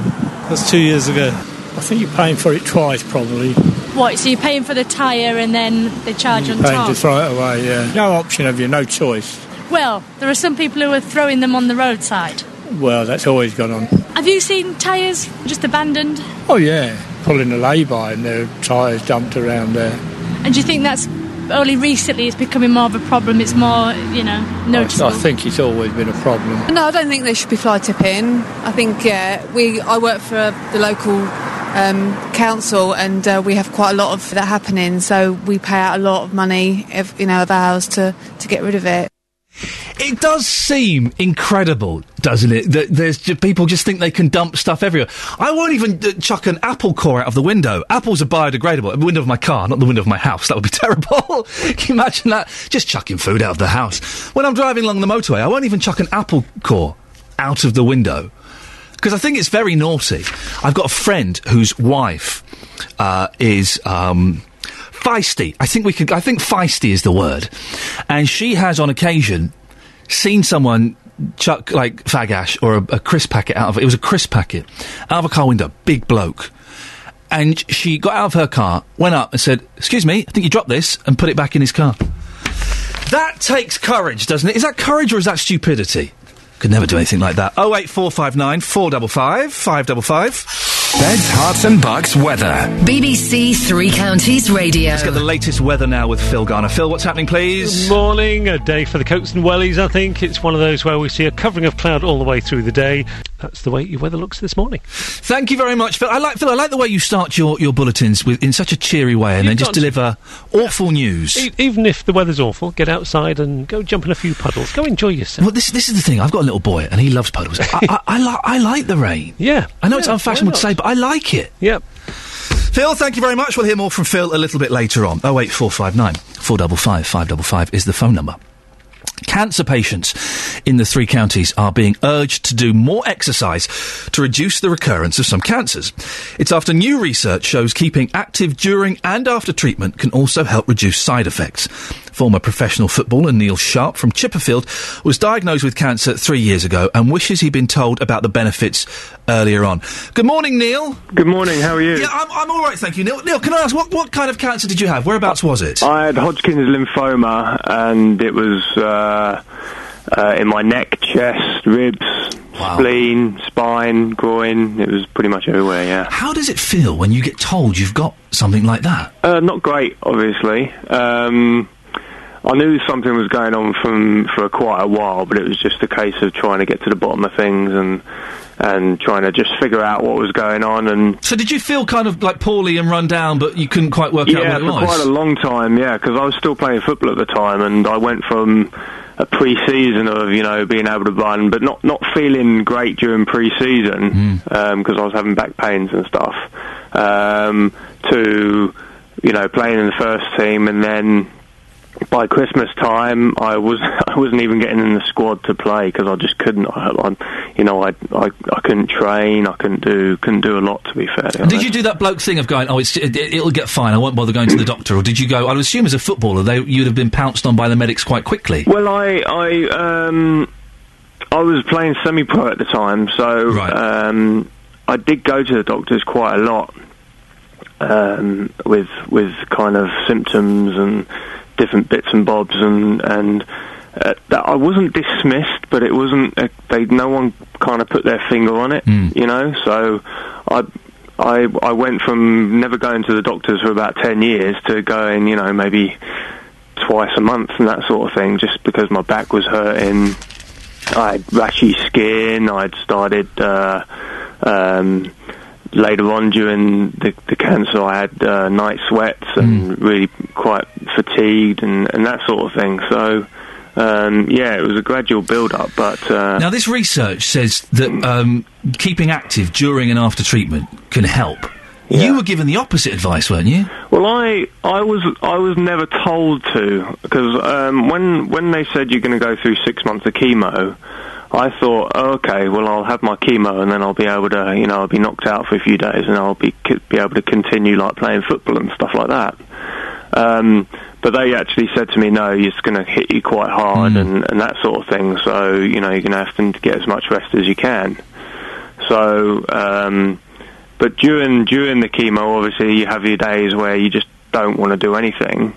That's two years ago. I think you're paying for it twice, probably. What? So you're paying for the tyre and then they charge You're on paying top? to throw it away, yeah. No option have you, no choice. Well, there are some people who are throwing them on the roadside. Well, that's always gone on. Have you seen tyres just abandoned? Oh, yeah. Pulling a lay-by and their tyres dumped around there. And do you think that's only recently it's becoming more of a problem? It's more, you know, I, noticeable. I think it's always been a problem. No, I don't think they should be fly tipping. I think yeah, we I work for the local um, council and uh, we have quite a lot of that happening. So we pay out a lot of money, if, you know, of ours to to get rid of it. It does seem incredible, doesn't it? That there's people just think they can dump stuff everywhere. I won't even uh, chuck an apple core out of the window. Apples are biodegradable. The window of my car, not the window of my house. That would be terrible. can you imagine that? Just chucking food out of the house. When I'm driving along the motorway, I won't even chuck an apple core out of the window because I think it's very naughty. I've got a friend whose wife uh, is. Um, feisty. I think we could. I think feisty is the word. And she has, on occasion, seen someone chuck like fagash or a, a crisp packet out of it. It was a crisp packet out of a car window. Big bloke. And she got out of her car, went up, and said, "Excuse me, I think you dropped this," and put it back in his car. That takes courage, doesn't it? Is that courage or is that stupidity? Could never do anything like that. Oh eight four five nine four double five five double five. Beds, Herts and Bucks weather. BBC Three Counties Radio. Let's get the latest weather now with Phil Garner. Phil, what's happening, please? Good morning. A day for the coats and wellies, I think. It's one of those where we see a covering of cloud all the way through the day. That's the way your weather looks this morning. Thank you very much, Phil. I like Phil. I like the way you start your, your bulletins with in such a cheery way, and You've then just got- deliver awful news. E- even if the weather's awful, get outside and go jump in a few puddles. Go enjoy yourself. Well, this this is the thing. I've got a little boy, and he loves puddles. I, I, I, li- I like the rain. Yeah, I know it's Yeah, unfashionable to say, but I like it. Yep. Phil, thank you very much. We'll hear more from Phil a little bit later on. Oh eight four five nine four double five five double five is the phone number. Cancer patients in the three counties are being urged to do more exercise to reduce the recurrence of some cancers. It's after new research shows keeping active during and after treatment can also help reduce side effects. Former professional footballer Neil Sharp from Chipperfield was diagnosed with cancer three years ago and wishes he'd been told about the benefits earlier on. Good morning, Neil. Good morning, how are you? Yeah, I'm, I'm all right, thank you, Neil. Neil, can I ask what, what kind of cancer did you have? Whereabouts was it? I had Hodgkin's lymphoma, and it was uh, uh, in my neck, chest, ribs, spleen, spine, groin. It was pretty much everywhere. Yeah. How does it feel when you get told you've got something like that? Uh, not great, obviously. Um, I knew something was going on from for quite a while, but it was just a case of trying to get to the bottom of things and and trying to just figure out what was going on. And So did you feel kind of like poorly and run down, but you couldn't quite work out yeah, what it for quite a long time, yeah, because I was still playing football at the time, and I went from a pre-season of you know being able to run, but not not feeling great during pre-season because I was having back pains and stuff, um, to you know playing in the first team, and then by Christmas time, I was I wasn't even getting in the squad to play because I just couldn't. I, I, you know, I, I I couldn't train. I couldn't do couldn't do a lot to be fair. Did you do that bloke thing of going, oh, it's, it, it'll get fine, I won't bother going to the doctor? Or did you go, I'd assume as a footballer, they, you'd have been pounced on by the medics quite quickly. Well, I I um I was playing semi-pro at the time, so um I did go to the doctors quite a lot um with with kind of symptoms and different bits and bobs and and uh, that I wasn't dismissed, but it wasn't. Uh, they no one kind of put their finger on it, you know. So I I I went from never going to the doctors for about ten years to going, you know, maybe twice a month and that sort of thing, just because my back was hurting. I had rashy skin. I'd started uh, um, later on during the, the cancer. I had uh, night sweats and really quite fatigued and, and that sort of thing. So. Um, yeah, it was a gradual build-up, but uh, Now, this research says that um, keeping active during and after treatment can help. You were given the opposite advice, weren't you? Well, I I was I was never told to because um, when when they said you're going to go through six months of chemo, I thought, oh, okay, well I'll have my chemo and then I'll be able to, you know, I'll be knocked out for a few days and I'll be be able to continue like playing football and stuff like that. Um, but they actually said to me, no, it's going to hit you quite hard and, and that sort of thing. So you know you're going to have to get as much rest as you can. So, um, but during during the chemo, obviously you have your days where you just don't want to do anything.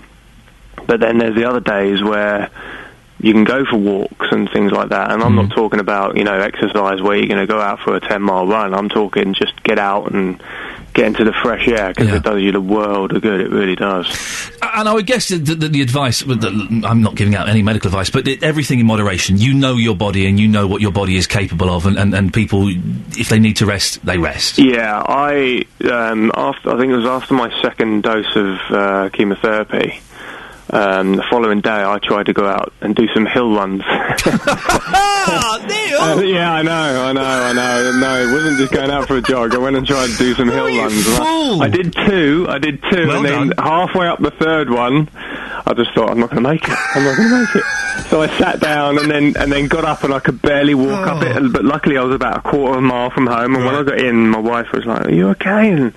But then there's the other days where you can go for walks and things like that. And I'm not talking about you know exercise where you're going to go out for a 10 mile run. I'm talking just get out and get into the fresh air because it does you the world of good. It really does. And I would guess that the, the advice the, I'm not giving out any medical advice, but it, everything in moderation. You know your body and you know what your body is capable of, and, and, and people, if they need to rest, they rest. Yeah, I um, after I think it was after my second dose of uh, chemotherapy. Um, the following day, I tried to go out and do some hill runs. Uh, yeah, I know, I know, I know. No, it wasn't just going out for a jog. I went and tried to do some hill runs. And I, I did two. I did two, and then halfway up the third one, I just thought I'm not going to make it. I'm not going to make it. So I sat down and then and then got up and I could barely walk up it. But luckily, I was about a quarter of a mile from home. And when I got in, my wife was like, "Are you okay?" And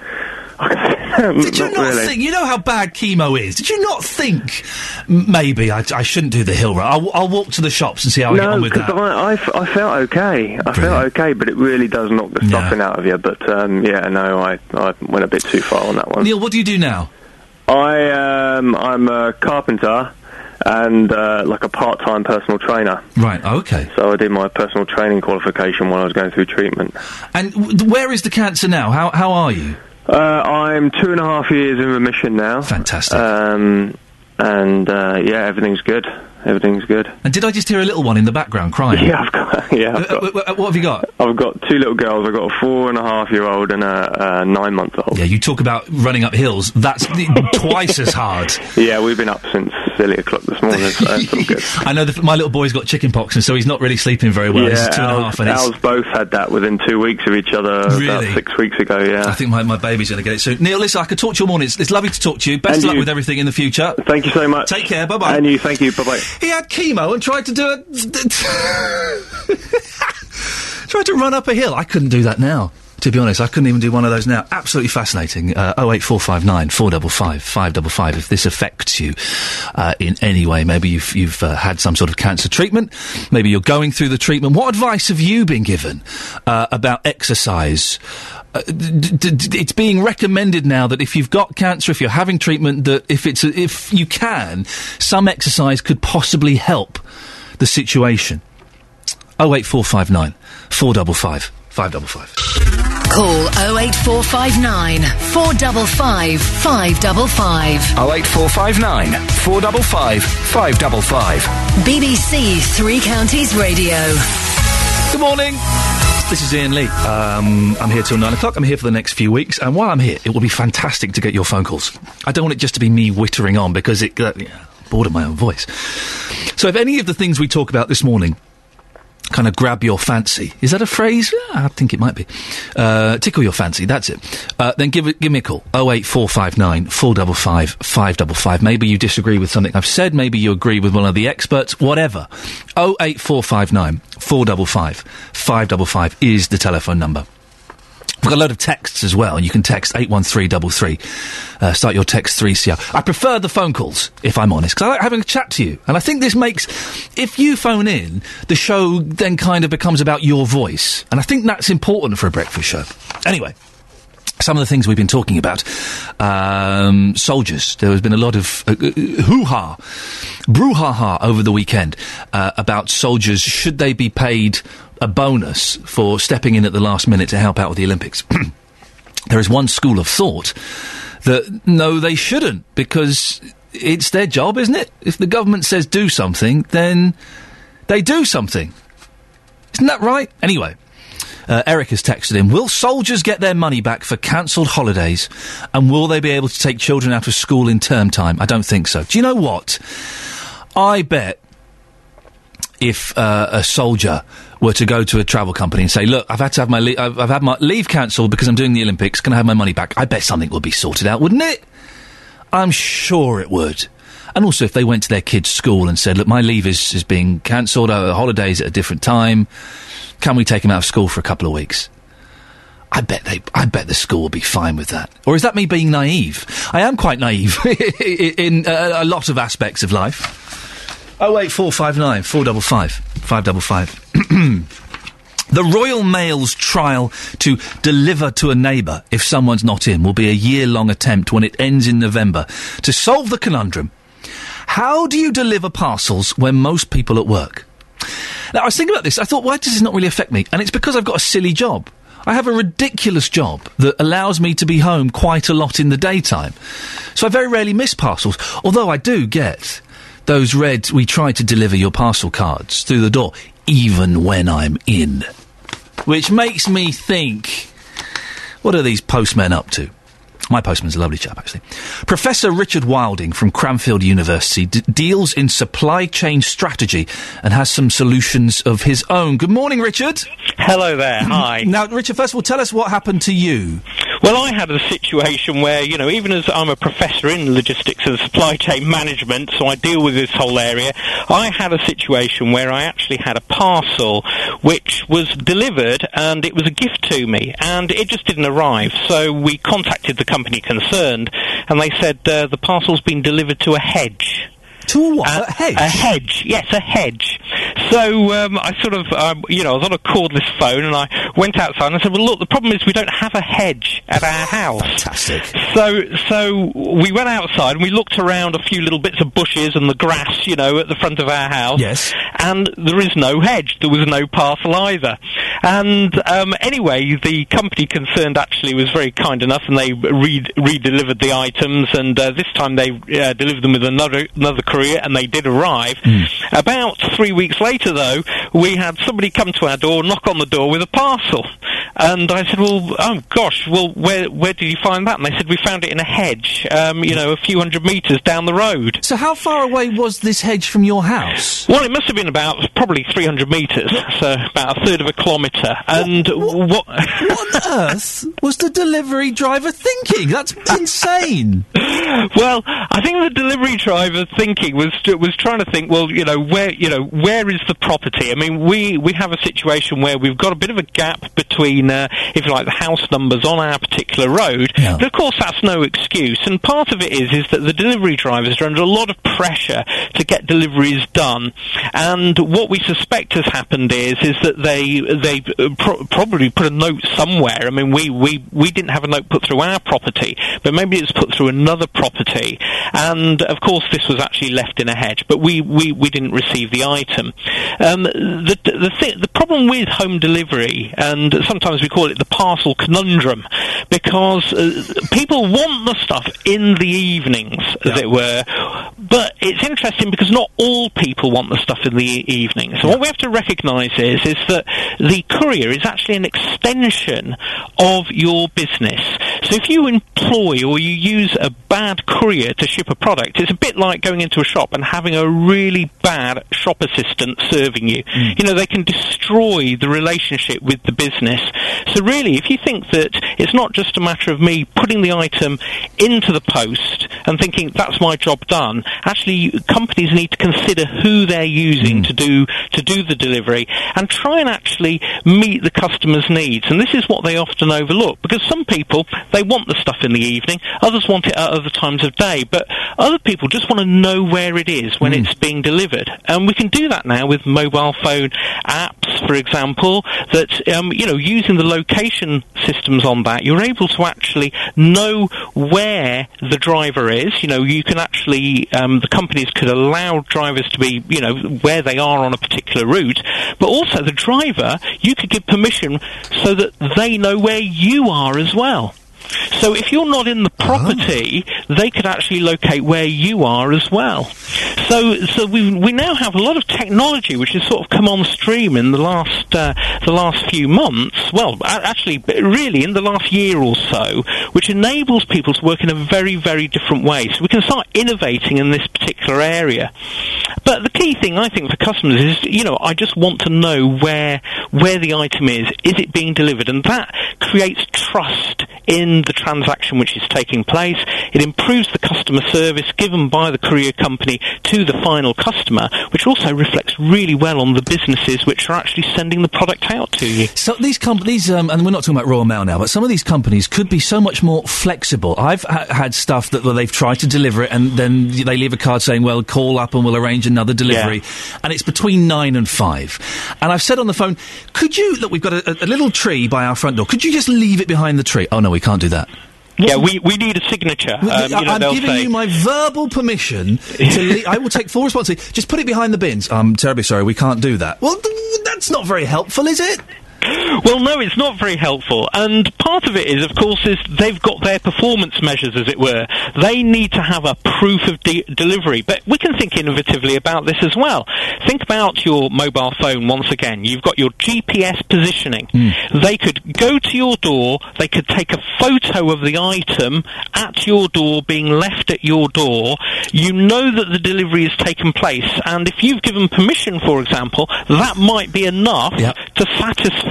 Did you not really. think? You know how bad chemo is. Did you not think maybe I, I shouldn't do the hill run? I'll, I'll walk to the shops and see how I get on with that. I, I, felt okay. I felt okay, but it really does knock the stuffing out of you. But um, yeah, no, I, I went a bit too far on that one. Neil, what do you do now? I um, I'm a carpenter and uh, like a part-time personal trainer. Right. Okay. So I did my personal training qualification while I was going through treatment. And w- where is the cancer now? How how are you? Uh, I'm two and a half years in remission now. Fantastic. Um, and uh, yeah, everything's good. Everything's good. And did I just hear a little one in the background crying? Yeah, I've got. Yeah, I've Uh, got, uh, what have you got? I've got two little girls. I've got a four and a half year old and a, a nine month old. Yeah, you talk about running up hills. That's twice as hard. Yeah, we've been up since silly o'clock this morning, so it's all good. I know that my little boy's got chicken pox, and so he's not really sleeping very well. yeah, he's two and a half, and it's, both had that within two weeks of each other Really? about six weeks ago, yeah. I think my, my baby's going to get it soon. Neil, listen, I could talk to you all morning. It's, it's lovely to talk to you. Best And of luck with everything in the future. Thank you so much. Take care. Bye bye. And you, thank you. Bye bye. He had chemo and tried to do it. tried to run up a hill. I couldn't do that now. To be honest, I couldn't even do one of those now. Absolutely fascinating. Uh, 08459 455 555. If this affects you uh, in any way, maybe you've, you've uh, had some sort of cancer treatment, maybe you're going through the treatment. What advice have you been given uh, about exercise? Uh, d- d- d- it's being recommended now that if you've got cancer, if you're having treatment, that if it's if you can, some exercise could possibly help the situation. 08459 455 555. Call 08459 455 555. 08459 455 555. BBC Three Counties Radio. Good morning. This is Iain Lee. Um, I'm here till nine o'clock. I'm here for the next few weeks, and while I'm here, it will be fantastic to get your phone calls. I don't want it just to be me whittering on because it uh, bored of my own voice. So, if any of the things we talk about this morning kind of grab your fancy, is that a phrase? Yeah, I think it might be. Uh, tickle your fancy. That's it. Uh, then give it, give me a call. Oh eight four five nine four double five five double five. Maybe you disagree with something I've said. Maybe you agree with one of the experts. Whatever. Oh eight four five nine four double five five double five is the telephone number. We've got a load of texts as well. You can text 81333. Uh, start your text 3CR. I prefer the phone calls, if I'm honest, because I like having a chat to you. And I think this makes, if you phone in, the show then kind of becomes about your voice. And I think that's important for a breakfast show. Anyway. Some of the things we've been talking about. Um, soldiers. There has been a lot of uh, uh, hoo-ha, brouhaha over the weekend uh, about soldiers. Should they be paid a bonus for stepping in at the last minute to help out with the Olympics? there is one school of thought that no, they shouldn't because it's their job, isn't it? If the government says do something, then they do something. Isn't that right? Anyway. Uh, Eric has texted in, will soldiers get their money back for cancelled holidays? And will they be able to take children out of school in term time? I don't think so. Do you know what? I bet if uh, a soldier were to go to a travel company and say, "Look, I've had to have my I've, I've had my leave cancelled because I'm doing the Olympics. Can I have my money back?" I bet something would be sorted out, wouldn't it? I'm sure it would. And also, if they went to their kid's school and said, "Look, my leave is, is being cancelled. Uh, holidays at a different time. Can we take him out of school for a couple of weeks?" I bet they. I bet the school will be fine with that. Or is that me being naive? I am quite naive in uh, a lot of aspects of life. Oh eight four five nine four double five five double five. The Royal Mail's trial to deliver to a neighbour if someone's not in will be a year long attempt when it ends in November to solve the conundrum. How do you deliver parcels when most people at work? Now, I was thinking about this. I thought, why does this not really affect me? And it's because I've got a silly job. I have a ridiculous job that allows me to be home quite a lot in the daytime. So I very rarely miss parcels, although I do get those red, we try to deliver your parcel cards through the door, even when I'm in. Which makes me think, what are these postmen up to? My postman's a lovely chap, actually. Professor Richard Wilding from Cranfield University d- deals in supply chain strategy and has some solutions of his own. Good morning, Richard. Hello there. Hi. Now, Richard, first of all, tell us what happened to you. Well, I had a situation where, you know, even as I'm a professor in logistics and supply chain management, so I deal with this whole area, I had a situation where I actually had a parcel which was delivered and it was a gift to me and it just didn't arrive. So we contacted the company concerned and they said uh, the parcel's been delivered to a hedge. To a what? a hedge? A hedge, yes, a hedge. So um, I sort of, um, you know, I was on a cordless phone and I went outside and I said, well, look, the problem is we don't have a hedge at our house. Fantastic. So, so we went outside and we looked around a few little bits of bushes and the grass, you know, at the front of our house. Yes. And there is no hedge. There was no parcel either. And um, anyway, the company concerned actually was very kind enough and they re- re-delivered the items and uh, this time they uh, delivered them with another another courier and they did arrive. Hmm. About three weeks later, though, we had somebody come to our door, knock on the door with a parcel. And I said, well, oh gosh, well, where where did you find that? And they said, we found it in a hedge, um, you know, a few hundred metres down the road. So how far away was this hedge from your house? Well, it must have been about probably 300 metres, so about a third of a kilometre. And what, what on earth was the delivery driver thinking? That's insane. well, I think the delivery driver thinking was was trying to think. Well, you know, where you know where is the property? I mean, we we have a situation where we've got a bit of a gap between, uh, if you like, the house numbers on our particular road. But of course, that's no excuse. And part of it is is that the delivery drivers are under a lot of pressure to get deliveries done. And what we suspect has happened is is that they they uh, pro- probably put a note somewhere. I mean, we we we didn't have a note put through our property, but maybe it's put through another property. And of course, this was actually left in a hedge, but we, we, we didn't receive the item. Um, the, the, the problem with home delivery, and sometimes we call it the parcel conundrum, because uh, people want the stuff in the evenings, as it were, but it's interesting because not all people want the stuff in the e- evening. So what we have to recognise is is that the courier is actually an extension of your business. So if you employ or you use a bad courier to ship a product, it's a bit like going into a shop and having a really bad shop assistant serving you. Hmm. You know, they can destroy the relationship with the business. So really, if you think that it's not just a matter of me putting the item into the post and thinking that's my job done, actually companies need to consider who they're using hmm. to do to do the delivery and try and actually meet the customer's needs. And this is what they often overlook because some people they want the stuff in the evening, others want it at other times of day, but other people just want to know where it is when it's being delivered. And we can do that now with mobile phone apps, for example, that um, you know using the location systems on that, you're able to actually know where the driver is. You know, you can actually um, the companies could allow drivers to be you know where they are on a particular route, but also the driver you could give permission so that they know where you are as well. So if you're not in the property, they could actually locate where you are as well. So, so we we now have a lot of technology which has sort of come on stream in the last uh, the last few months. Well, a- actually, really in the last year or so, which enables people to work in a very very different way. So we can start innovating in this particular area. But the key thing I think for customers is, you know, I just want to know where where the item is. Is it being delivered? And that creates trust in the transaction which is taking place. It improves the customer service given by the courier company to the final customer, which also reflects really well on the businesses which are actually sending the product out to you. So these companies, um, and we're not talking about Royal Mail now, but some of these companies could be so much more flexible. I've ha- had stuff that well, they've tried to deliver it, and then they leave a card saying, "Well, call up and we'll arrange another delivery," and it's between nine and five. And I've said on the phone, "Could you look? We've got a, a little tree by our front door. Could you just leave it behind the tree?" Oh no, we can't do that. Yeah, we, we need a signature. Um, you know, I'm giving say, you my verbal permission to. Le- I will take full responsibility. Just put it behind the bins. I'm terribly sorry, we can't do that. Well, th- that's not very helpful, is it? Well, no, it's not very helpful. And part of it is, of course, is they've got their performance measures, as it were. They need to have a proof of de- delivery. But we can think innovatively about this as well. Think about your mobile phone once again. You've got your GPS positioning. Hmm. They could go to your door, they could take a photo of the item at your door, being left at your door. You know that the delivery has taken place. And if you've given permission, for example, that might be enough to satisfy,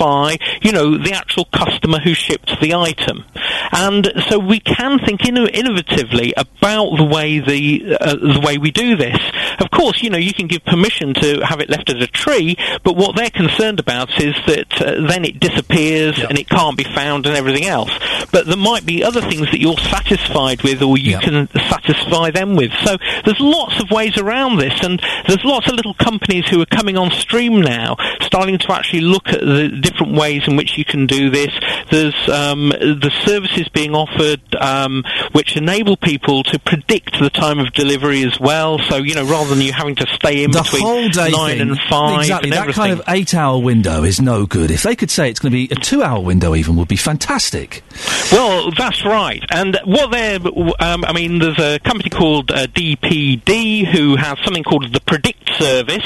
you know, the actual customer who shipped the item. And so we can think inno- innovatively about the way the uh, the way we do this. Of course, you know, you can give permission to have it left at a tree, but what they're concerned about is that uh, then it disappears and it can't be found and everything else. But there might be other things that you're satisfied with, or you can satisfy them with. So there's lots of ways around this, and there's lots of little companies who are coming on stream now, starting to actually look at the different ways in which you can do this. There's um, the services being offered um, which enable people to predict the time of delivery as well. So you know, rather than you having to stay in the between whole day nine thing, and five, Exactly. and That everything. kind of eight-hour window is no good. If they could say it's going to be a two-hour window, even would be fantastic. Well, that's right. And what they're, um, I mean, there's a company called uh, DPD who has something called the Predict service,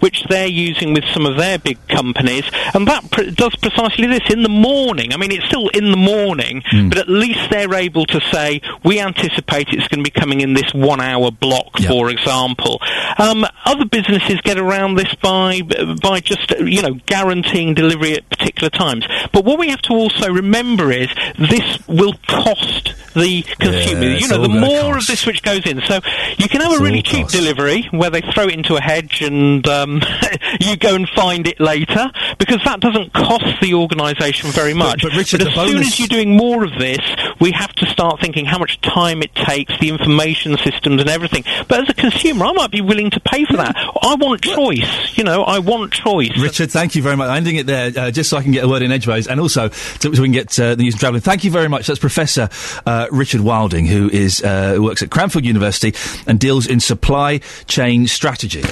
which they're using with some of their big companies, and that pr- does precisely this in the morning. I mean, it's still in the morning, but at least they're able to say we anticipate it's going to be coming in this one-hour block, for example. Um, other businesses get around this by by just you know guaranteeing delivery at particular times. But what we have to also remember is this will cost the consumer. Yeah, you know, the more of this which goes in. So you can have It's a really cheap cost. delivery where they throw it into a hedge and um, you go and find it later because that doesn't cost the organisation very much. but Richard, as soon bonus- as you're doing more of this, we have to start thinking how much time it takes, the information systems and everything. But as a consumer, I might be willing to pay for that. I want choice. You know, I want choice. Richard, thank you very much. I'm ending it there uh, just so I can get a word in edgeways and also so, so we can get uh, the news and travelling. Thank you very much. That's Professor uh, uh, Richard Wilding, who is uh, who works at Cranfield University and deals in supply chain strategy.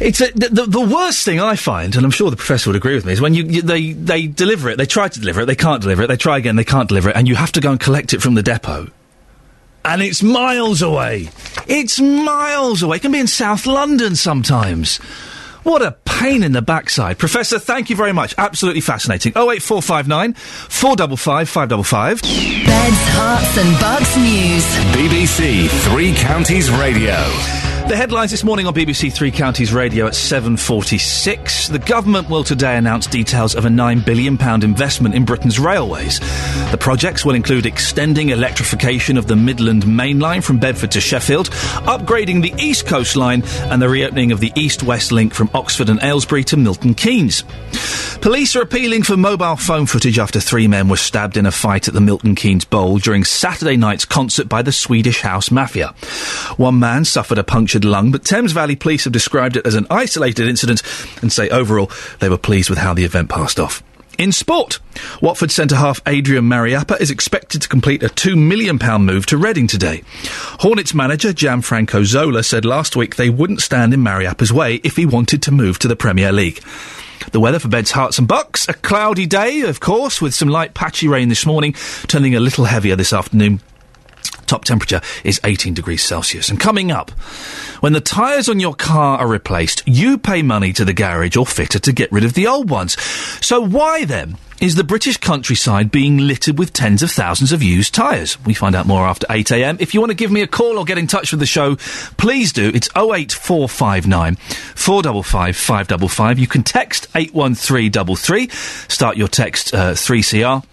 It's a, the, the, worst thing I find, and I'm sure the professor would agree with me, is when you, you they they deliver it, they try to deliver it, they can't deliver it, they try again, they can't deliver it, and you have to go and collect it from the depot. And it's miles away. It's miles away. It can be in South London sometimes. What a pain in the backside. Professor, thank you very much. Absolutely fascinating. 08459 455 555. Beds, Herts and Bucks News. BBC Three Counties Radio. The headlines this morning on BBC Three Counties Radio at 7.46. The government will today announce details of a £9 billion investment in Britain's railways. The projects will include extending electrification of the Midland Main Line from Bedford to Sheffield, upgrading the East Coast Line, and the reopening of the East-West link from Oxford and Aylesbury to Milton Keynes. Police are appealing for mobile phone footage after three men were stabbed in a fight at the Milton Keynes Bowl during Saturday night's concert by the Swedish House Mafia. One man suffered a lung, but Thames Valley Police have described it as an isolated incident and say overall they were pleased with how the event passed off. In sport, Watford centre half Adrian Mariappa is expected to complete a £2 million move to Reading today. Hornets manager Gianfranco Zola said last week they wouldn't stand in Mariappa's way if he wanted to move to the Premier League. The weather for Beds, Herts and Bucks. A cloudy day, of course, with some light patchy rain this morning, turning a little heavier this afternoon. Top temperature is 18 degrees Celsius. And coming up, when the tyres on your car are replaced, you pay money to the garage or fitter to get rid of the old ones. So why then is the British countryside being littered with tens of thousands of used tyres? We find out more after 8am. If you want to give me a call or get in touch with the show, please do. It's 08459 455 555. You can text 81333. Start your text uh, 3CR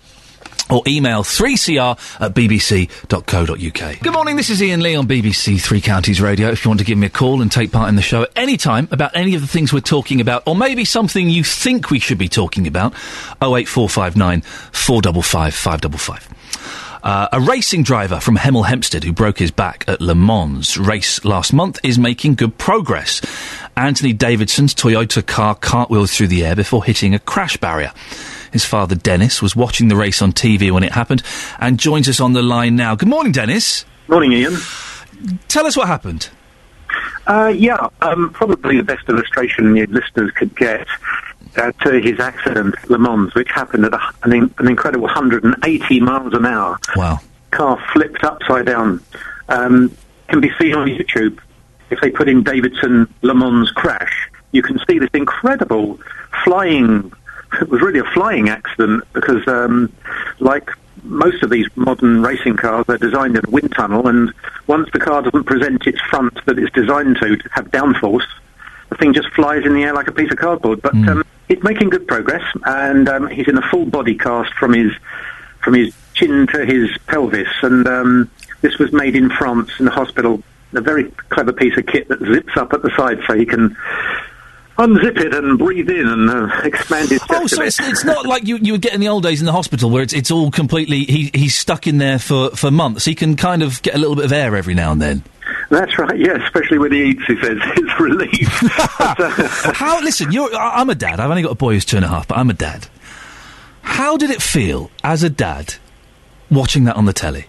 or email 3cr at bbc.co.uk. Good morning, this is Iain Lee on BBC Three Counties Radio. If you want to give me a call and take part in the show at any time about any of the things we're talking about, or maybe something you think we should be talking about, 08459 455 555. Uh, a racing driver from Hemel Hempstead who broke his back at Le Mans race last month is making good progress. Anthony Davidson's Toyota car cartwheeled through the air before hitting a crash barrier. His father, Dennis, was watching the race on TV when it happened and joins us on the line now. Good morning, Dennis. Morning, Iain. Tell us what happened. Uh, yeah, um, probably the best illustration your listeners could get uh, to his accident, Le Mans, which happened at a, an, in, an incredible 180 miles an hour. Wow. Car flipped upside down. Um, can be seen on YouTube. If they put in Davidson Le Mans crash, you can see this incredible flying. It was really a flying accident because, um, like most of these modern racing cars, they're designed in a wind tunnel, and once the car doesn't present its front that it's designed to, to have downforce, the thing just flies in the air like a piece of cardboard. But um, it's making good progress, and um, he's in a full body cast from his from his chin to his pelvis, and um, this was made in France in the hospital. A very clever piece of kit that zips up at the side so he can unzip it and breathe in and uh, expand his Oh, so it's, it's not like you, you would get in the old days in the hospital where it's, it's all completely, he, he's stuck in there for, for months. He can kind of get a little bit of air every now and then. That's right, yeah, especially when he eats, he says. It's relief. But, uh, How, listen, you're, I'm a dad. I've only got a boy who's two and a half, but I'm a dad. How did it feel as a dad watching that on the telly?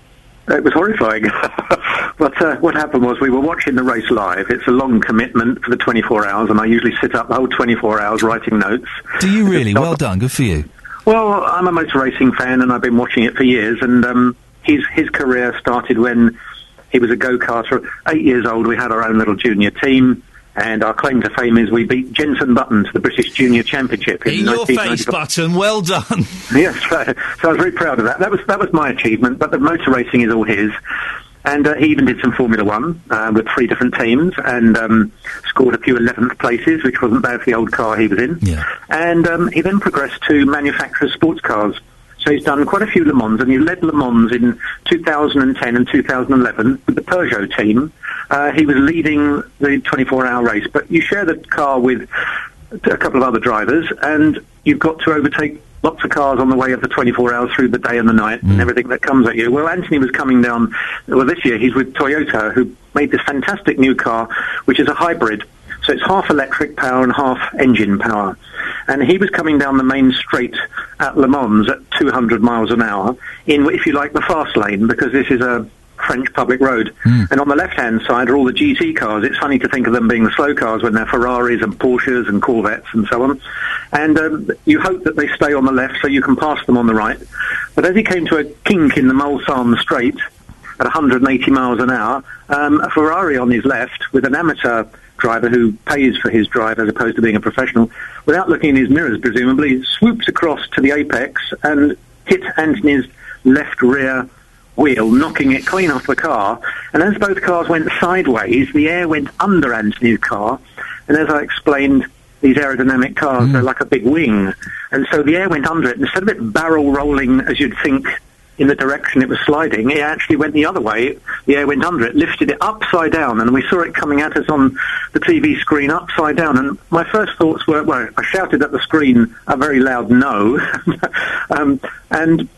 It was horrifying. but uh, what happened was we were watching the race live. It's a long commitment for the 24 hours, and I usually sit up the whole 24 hours writing notes. Do you really? Well done. Good for you. Well, I'm a motor racing fan, and I've been watching it for years. And um, his his career started when he was a go karter. Eight years old, we had our own little junior team. And our claim to fame is we beat Jenson Button to the British Junior Championship in, In your 1995. face, Button. Well done. Yes, so, so I was very proud of that. That was that was my achievement, but the motor racing is all his. And uh, he even did some Formula One uh, with three different teams and um, scored a few 11th places, which wasn't bad for the old car he was in. Yeah. And um, he then progressed to manufacture sports cars. So he's done quite a few Le Mans, and he led Le Mans in 2010 and 2011 with the Peugeot team. Uh, he was leading the 24-hour race, but you share the car with a couple of other drivers, and you've got to overtake lots of cars on the way of the 24 hours through the day and the night and everything that comes at you. Well, Anthony was coming down, well, this year he's with Toyota, who made this fantastic new car, which is a hybrid So it's half electric power and half engine power. And he was coming down the main straight at Le Mans at 200 miles an hour in, if you like, the fast lane because this is a French public road. And on the left-hand side are all the GT cars. It's funny to think of them being the slow cars when they're Ferraris and Porsches and Corvettes and so on. And um, you hope that they stay on the left so you can pass them on the right. But as he came to a kink in the Mulsanne Straight at 180 miles an hour, um, a Ferrari on his left with an amateur driver who pays for his drive as opposed to being a professional, without looking in his mirrors presumably, swoops across to the apex and hit Anthony's left rear wheel, knocking it clean off the car. And as both cars went sideways, the air went under Anthony's car. And as I explained, these aerodynamic cars hmm. are like a big wing. And so the air went under it. Instead of it barrel rolling as you'd think in the direction it was sliding, it actually went the other way. The air went under it, lifted it upside down, and we saw it coming at us on the TV screen upside down. And my first thoughts were, well, I shouted at the screen a very loud no. um, and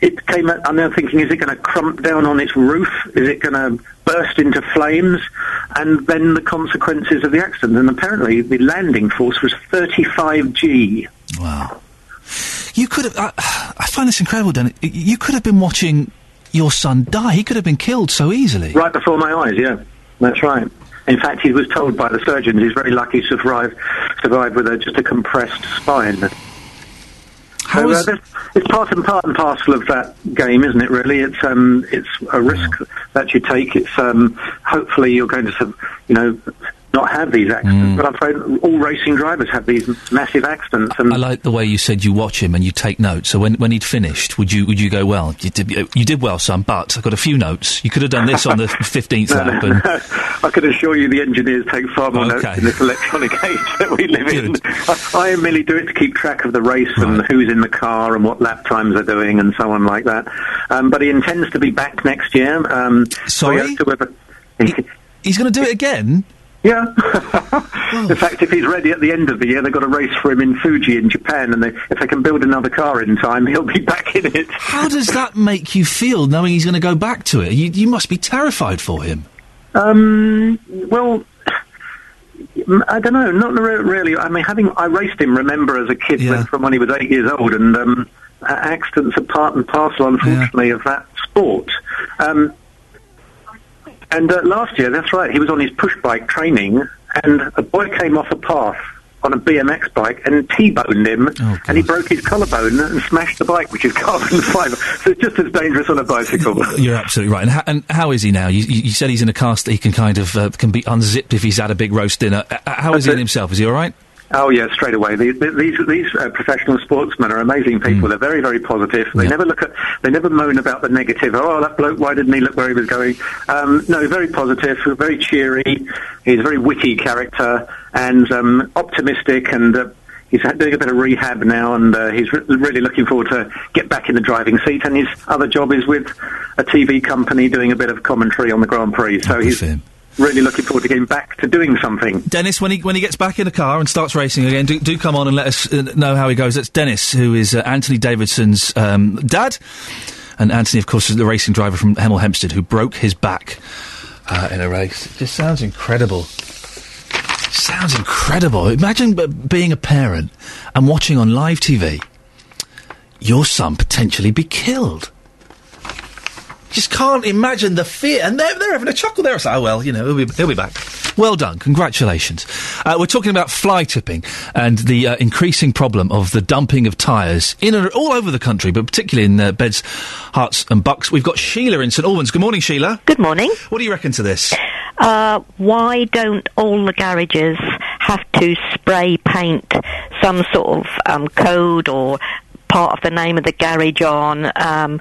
it came at, I'm now thinking, is it going to crump down on its roof? Is it going to burst into flames? And then the consequences of the accident. And apparently the landing force was 35G. Wow. You could have. I, I find this incredible, Dennis. You could have been watching your son die. He could have been killed so easily. Right before my eyes, yeah. That's right. In fact, he was told by the surgeons he's very lucky to survive, survive with a, just a compressed spine. so, uh, this- it's part and part and parcel of that game, isn't it? Really, it's um, it's a risk that you take. It's um, hopefully you're going to, you know, not have these accidents. But I'm afraid all racing drivers have these massive accidents. And I like the way you said you watch him and you take notes. So when, when he'd finished, would you would you go, well, you did you did well, son, but I've got a few notes. You could have done this on the fifteenth No, lap. no. I can assure you the engineers take far more notes Okay. in this electronic age that we live in. I, I merely do it to keep track of the race and who's in the car and what lap times are doing and so on like that. Um, but he intends to be back next year. Um, Sorry? With a- He's going to do it again? Yeah. in fact, if he's ready at the end of the year, they've got a race for him in Fuji in Japan, and they, if they can build another car in time, he'll be back in it. How does that make you feel, knowing he's going to go back to it? You, you must be terrified for him. Um, well, I don't know. Not re- really. I mean, having I raced him, remember as a kid when- from when he was eight years old, and um, accidents are part and parcel, unfortunately, of that sport. Um, and uh, last year, that's right, he was on his push bike training, and a boy came off a path on a BMX bike and T-boned him, and he broke his collarbone and smashed the bike, which is carbon fibre. So it's just as dangerous on a bicycle. You're absolutely right. And, and how is he now? You, you said he's in a cast that he can kind of uh, can be unzipped if he's had a big roast dinner. Uh, how is he in himself? Is he all right? Oh yeah, straight away. These these, these uh, professional sportsmen are amazing people. They're very very positive. They never look at they never moan about the negative. Oh, that bloke, why didn't he look where he was going? Um, no, very positive, very cheery. He's a very witty character and um, optimistic and. Uh, He's doing a bit of rehab now, and uh, he's re- really looking forward to get back in the driving seat. And his other job is with a TV company doing a bit of commentary on the Grand Prix. So he's really looking forward to getting back to doing something. Dennis, when he when he gets back in the car and starts racing again, do, do come on and let us uh, know how he goes. That's Dennis, who is uh, Anthony Davidson's um, dad, and Anthony, of course, is the racing driver from Hemel Hempstead who broke his back uh, in a race. It just sounds incredible. Sounds incredible. Imagine b- being a parent and watching on live TV your son potentially be killed. Just can't imagine the fear. And they're, they're having a chuckle there. It's like, oh, well, you know, he'll be, he'll be back. Well done. Congratulations. Uh, we're talking about fly tipping and the uh, increasing problem of the dumping of tyres in and all over the country, but particularly in uh, Beds, Herts and Bucks. We've got Sheila in St Albans. Good morning, Sheila. Good morning. What do you reckon to this? Uh, why don't all the garages have to spray paint some sort of um, code or part of the name of the garage on, um,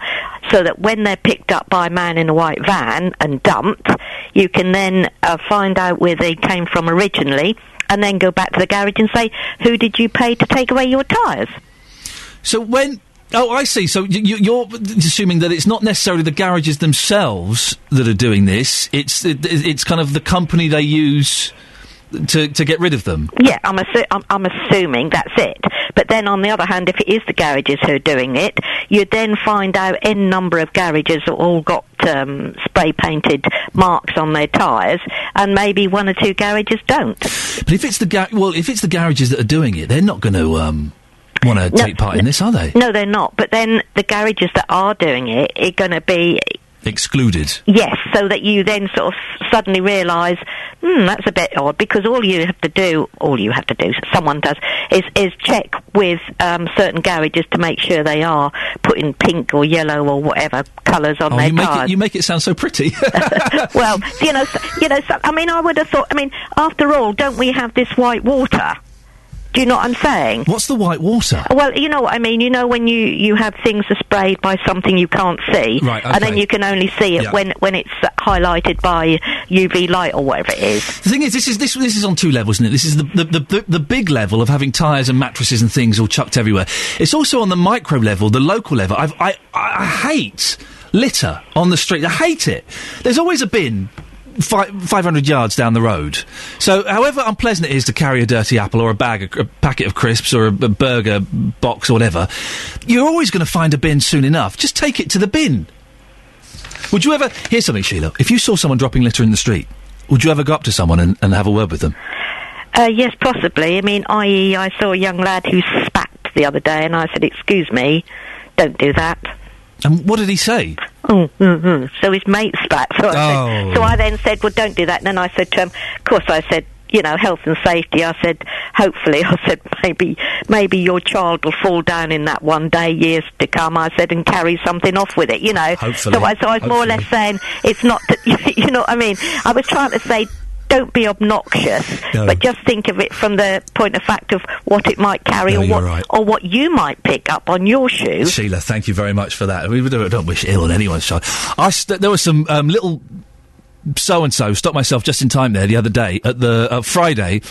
so that when they're picked up by a man in a white van and dumped, you can then uh, find out where they came from originally, and then go back to the garage and say, "Who did you pay to take away your tyres?" So when. Oh, I see. So y- y- you're assuming that it's not necessarily the garages themselves that are doing this. It's it, it's kind of the company they use to, to get rid of them. Yeah, I'm, assu- I'm, I'm assuming that's it. But then on the other hand, if it is the garages who are doing it, you then find out n number of garages that all got um, spray painted marks on their tyres, and maybe one or two garages don't. But if it's the ga- well, if it's the garages that are doing it, they're not going to um, want to No, take part in this, are they? No, they're not. But then the garages that are doing it are going to be Excluded. Yes, so that you then sort of suddenly realise, hmm, that's a bit odd, because all you have to do, all you have to do, someone does, is, is check with um, certain garages to make sure they are putting pink or yellow or whatever colours on Oh, their you make tyres. it you make it sound so pretty. well, you know, you know. So, I mean, I would have thought. I mean, after all, don't we have this white water? Do you know what I'm saying? What's the white water? Well, you know what I mean. You know when you you have things are sprayed by something you can't see, Right, and then you can only see it Yeah. when when it's highlighted by UV light or whatever it is. The thing is, this is this this is on two levels, isn't it? This is the the, the, the, the big level of having tyres and mattresses and things all chucked everywhere. It's also on the micro level, the local level. I've, I I hate litter on the street. I hate it. There's always a bin. Fi 500 yards down the road. So, however unpleasant it is to carry a dirty apple or a bag, of, a packet of crisps or a, a burger box or whatever, you're always going to find a bin soon enough. Just take it to the bin. Would you ever. Here's something, Sheila. If you saw someone dropping litter in the street, would you ever go up to someone and, and have a word with them? Uh, yes, possibly. I mean, i.e., I saw a young lad who spat the other day, and I said, "Excuse me, don't do that." And what did he say? Oh, mm-hmm. so his mate spat. So I, Oh. said, so I then said, "Well, don't do that." And then I said to him, "Of course," I said. You know, health and safety. I said, hopefully, I said maybe, maybe your child will fall down in that one day, years to come. I said, and carry something off with it. You know. Hopefully. So I, so I was more or less saying it's not. That, you know what I mean? I was trying to say. Don't be obnoxious, No. but just think of it from the point of fact of what it might carry, No, or what, right. or what you might pick up on your shoe. Sheila, thank you very much for that. We don't, don't wish ill on anyone's child. I st- there was some um, little so and so stopped myself just in time there the other day at the uh, Friday,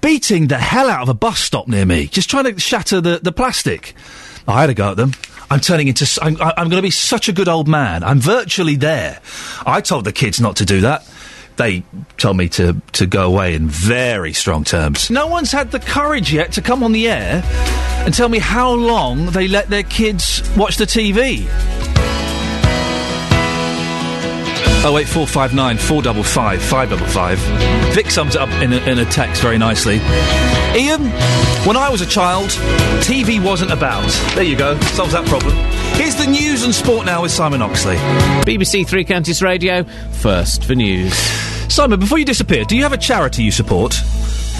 beating the hell out of a bus stop near me, just trying to shatter the, the plastic. I had a go at them. I'm turning into. I'm, I'm going to be such a good old man. I'm virtually there. I told the kids not to do that. They told me to, to go away in very strong terms. No one's had the courage yet to come on the air and tell me how long they let their kids watch the TV. 08459 455 555. Vic sums it up in a, in a text very nicely. Iain, when I was a child, TV wasn't about. There you go, solves that problem. Here's the news and sport now with Simon Oxley. BBC Three Counties Radio, first for news. Simon, before you disappear, do you have a charity you support?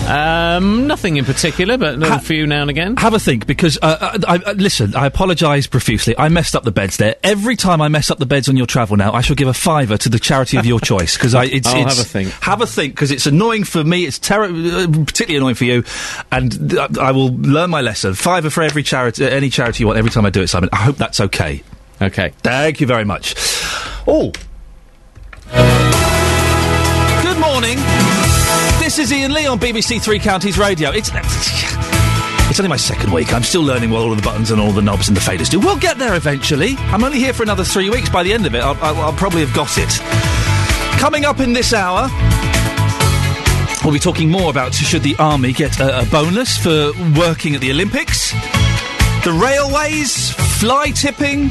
Um, nothing in particular, but a few now and again. Have a think, because uh, I, I, listen. I apologise profusely. I messed up the beds there. Every time I mess up the beds on your travel now, I shall give a fiver to the charity of your choice because I. It's, I'll it's, have a think. Have a think because it's annoying for me. It's terri- uh, particularly annoying for you, and th- I will learn my lesson. Fiver for every charity, uh, any charity you want. Every time I do it, Simon. I hope that's okay. Okay. Thank you very much. Oh. Morning. This is Iain Lee on BBC Three Counties Radio. It's it's only my second week. I'm still learning what all of the buttons and all the knobs and the faders do. We'll get there eventually. I'm only here for another three weeks. By the end of it, I'll, I'll, I'll probably have got it. Coming up in this hour. We'll be talking more about should the army get a, a bonus for working at the Olympics, the railways, fly tipping.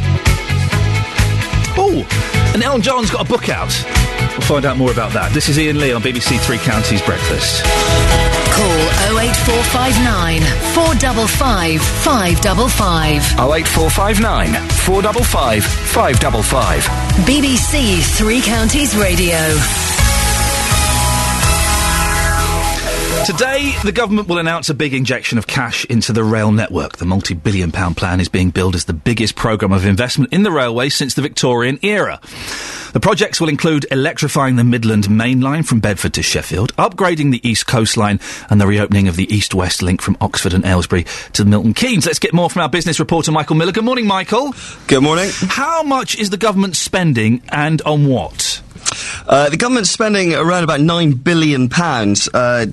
Oh, and Elton John's got a book out. We'll find out more about that. This is Iain Lee on BBC Three Counties Breakfast. Call 08459 455 555. 08459 455 555. BBC Three Counties Radio. Today, the government will announce a big injection of cash into the rail network. The multi billion pound plan is being billed as the biggest programme of investment in the railway since the Victorian era. The projects will include electrifying the Midland Main Line from Bedford to Sheffield, upgrading the East Coast Line, and the reopening of the East West link from Oxford and Aylesbury to Milton Keynes. Let's get more from our business reporter, Michael Miller. Good morning, Michael. Good morning. How much is the government spending and on what? Uh, the government's spending around about nine billion pounds. Uh,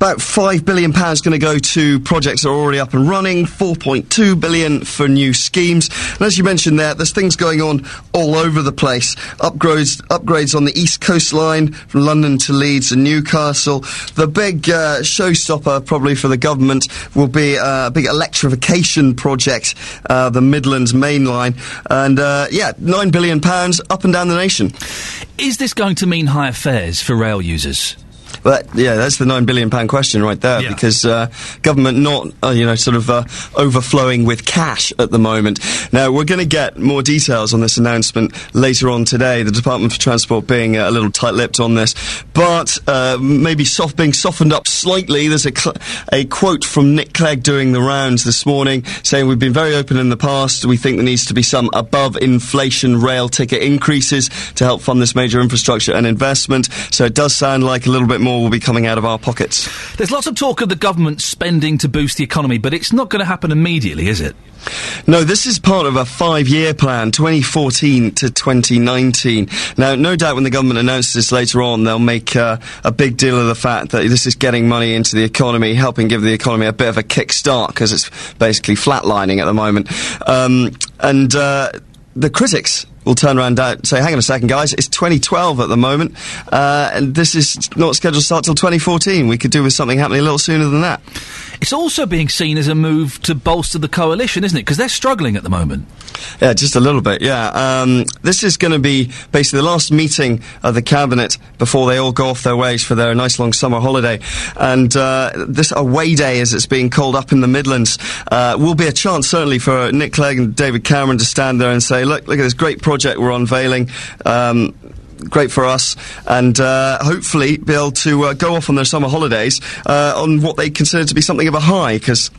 about five billion pounds going to go to projects that are already up and running. Four point two billion for new schemes. And as you mentioned there, there's things going on all over the place. Upgrades, upgrades on the East Coast line from London to Leeds and Newcastle. The big uh, showstopper, probably for the government, will be uh, a big electrification project, uh, the Midlands Main Line, and uh, yeah, nine billion pounds up and down the nation. Is this going to mean higher fares for rail users? But yeah, that's the nine billion pound question right there, because uh, government not uh, you know sort of uh, overflowing with cash at the moment. Now we're going to get more details on this announcement later on today. The Department for Transport being uh, a little tight-lipped on this, but uh, maybe soft being softened up slightly. There's a cl- a quote from Nick Clegg doing the rounds this morning, saying we've been very open in the past. We think there needs to be some above inflation rail ticket increases to help fund this major infrastructure and investment. So it does sound like a little bit more will be coming out of our pockets. There's lots of talk of the government spending to boost the economy, but it's not going to happen immediately, is it? No, this is part of a five-year plan, 2014 to 2019. Now, no doubt when the government announces this later on, they'll make uh, a big deal of the fact that this is getting money into the economy, helping give the economy a bit of a kickstart because it's basically flatlining at the moment. Um, and uh, the critics will turn around and say, hang on a second, guys, it's 2012 at the moment, uh, and this is not scheduled to start till 2014. We could do with something happening a little sooner than that. It's also being seen as a move to bolster the coalition, isn't it? Because they're struggling at the moment. Yeah, just a little bit, yeah. Um, this is going to be basically the last meeting of the cabinet before they all go off their ways for their nice long summer holiday. And uh, this away day, as it's being called up in the Midlands, uh, will be a chance certainly for Nick Clegg and David Cameron to stand there and say, look, look at this great project we're unveiling. Um, great for us, and uh, hopefully be able to uh, go off on their summer holidays uh, on what they consider to be something of a high, because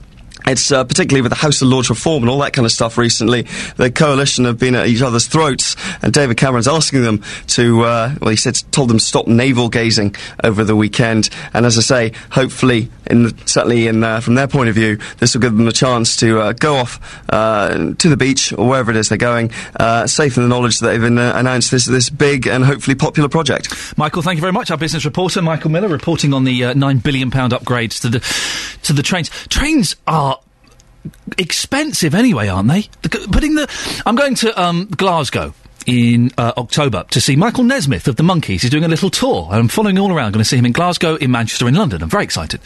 it's uh, particularly with the House of Lords reform and all that kind of stuff recently. The coalition have been at each other's throats, and David Cameron's asking them to. Uh, well, he said told them to stop navel gazing over the weekend. And as I say, hopefully, in the, certainly in uh, from their point of view, this will give them a chance to uh, go off uh, to the beach or wherever it is they're going, uh, safe in the knowledge that they've announced this this big and hopefully popular project. Michael, thank you very much. Our business reporter, Michael Miller, reporting on the uh, nine billion pound upgrades to the to the trains. Trains are expensive anyway, aren't they? The, putting the, I'm going to um, Glasgow in uh, October to see Michael Nesmith of the Monkees. He's doing a little tour. I'm following all around. Going to see him in Glasgow, in Manchester, in London. I'm very excited.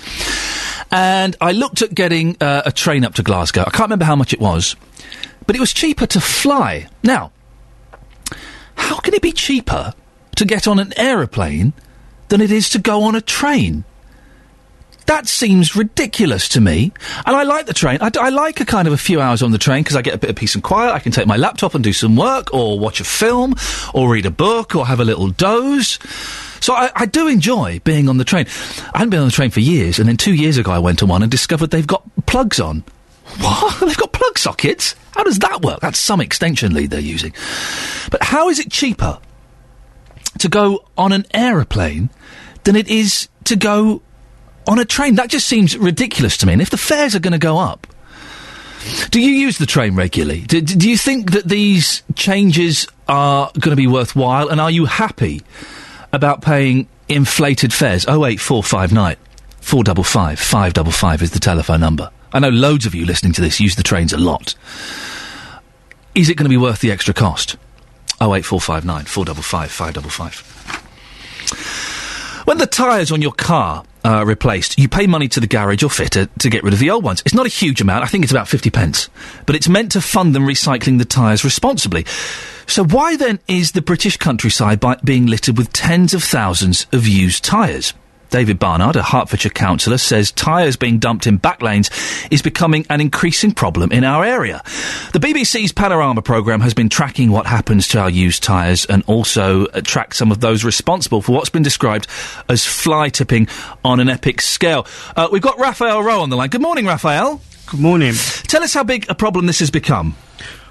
And I looked at getting uh, a train up to Glasgow. I can't remember how much it was, but it was cheaper to fly. Now, how can it be cheaper to get on an aeroplane than it is to go on a train? That seems ridiculous to me. And I like the train. I like a kind of a few hours on the train because I get a bit of peace and quiet. I can take my laptop and do some work or watch a film or read a book or have a little doze. So I, I do enjoy being on the train. I hadn't been on the train for years, and then two years ago I went on one and discovered they've got plugs on. What? They've got plug sockets? How does that work? That's some extension lead they're using. But how is it cheaper to go on an aeroplane than it is to go on a train? That just seems ridiculous to me. And if the fares are going to go up, do you use the train regularly? Do, do you think that these changes are going to be worthwhile? And are you happy about paying inflated fares? 08459 455 555 is the telephone number. I know loads of you listening to this use the trains a lot. Is it going to be worth the extra cost? 08459 455 555. When the tyres on your car are replaced, you pay money to the garage or fitter to get rid of the old ones. It's not a huge amount, I think it's about 50 pence. But it's meant to fund them recycling the tyres responsibly. So why then is the British countryside being littered with tens of thousands of used tyres? David Barnard, a Hertfordshire councillor, says tyres being dumped in back lanes is becoming an increasing problem in our area. The BBC's Panorama programme has been tracking what happens to our used tyres and also uh, tracked some of those responsible for what's been described as fly tipping on an epic scale. Uh, we've got Raphael Rowe on the line. Good morning, Raphael. Good morning. Tell us how big a problem this has become.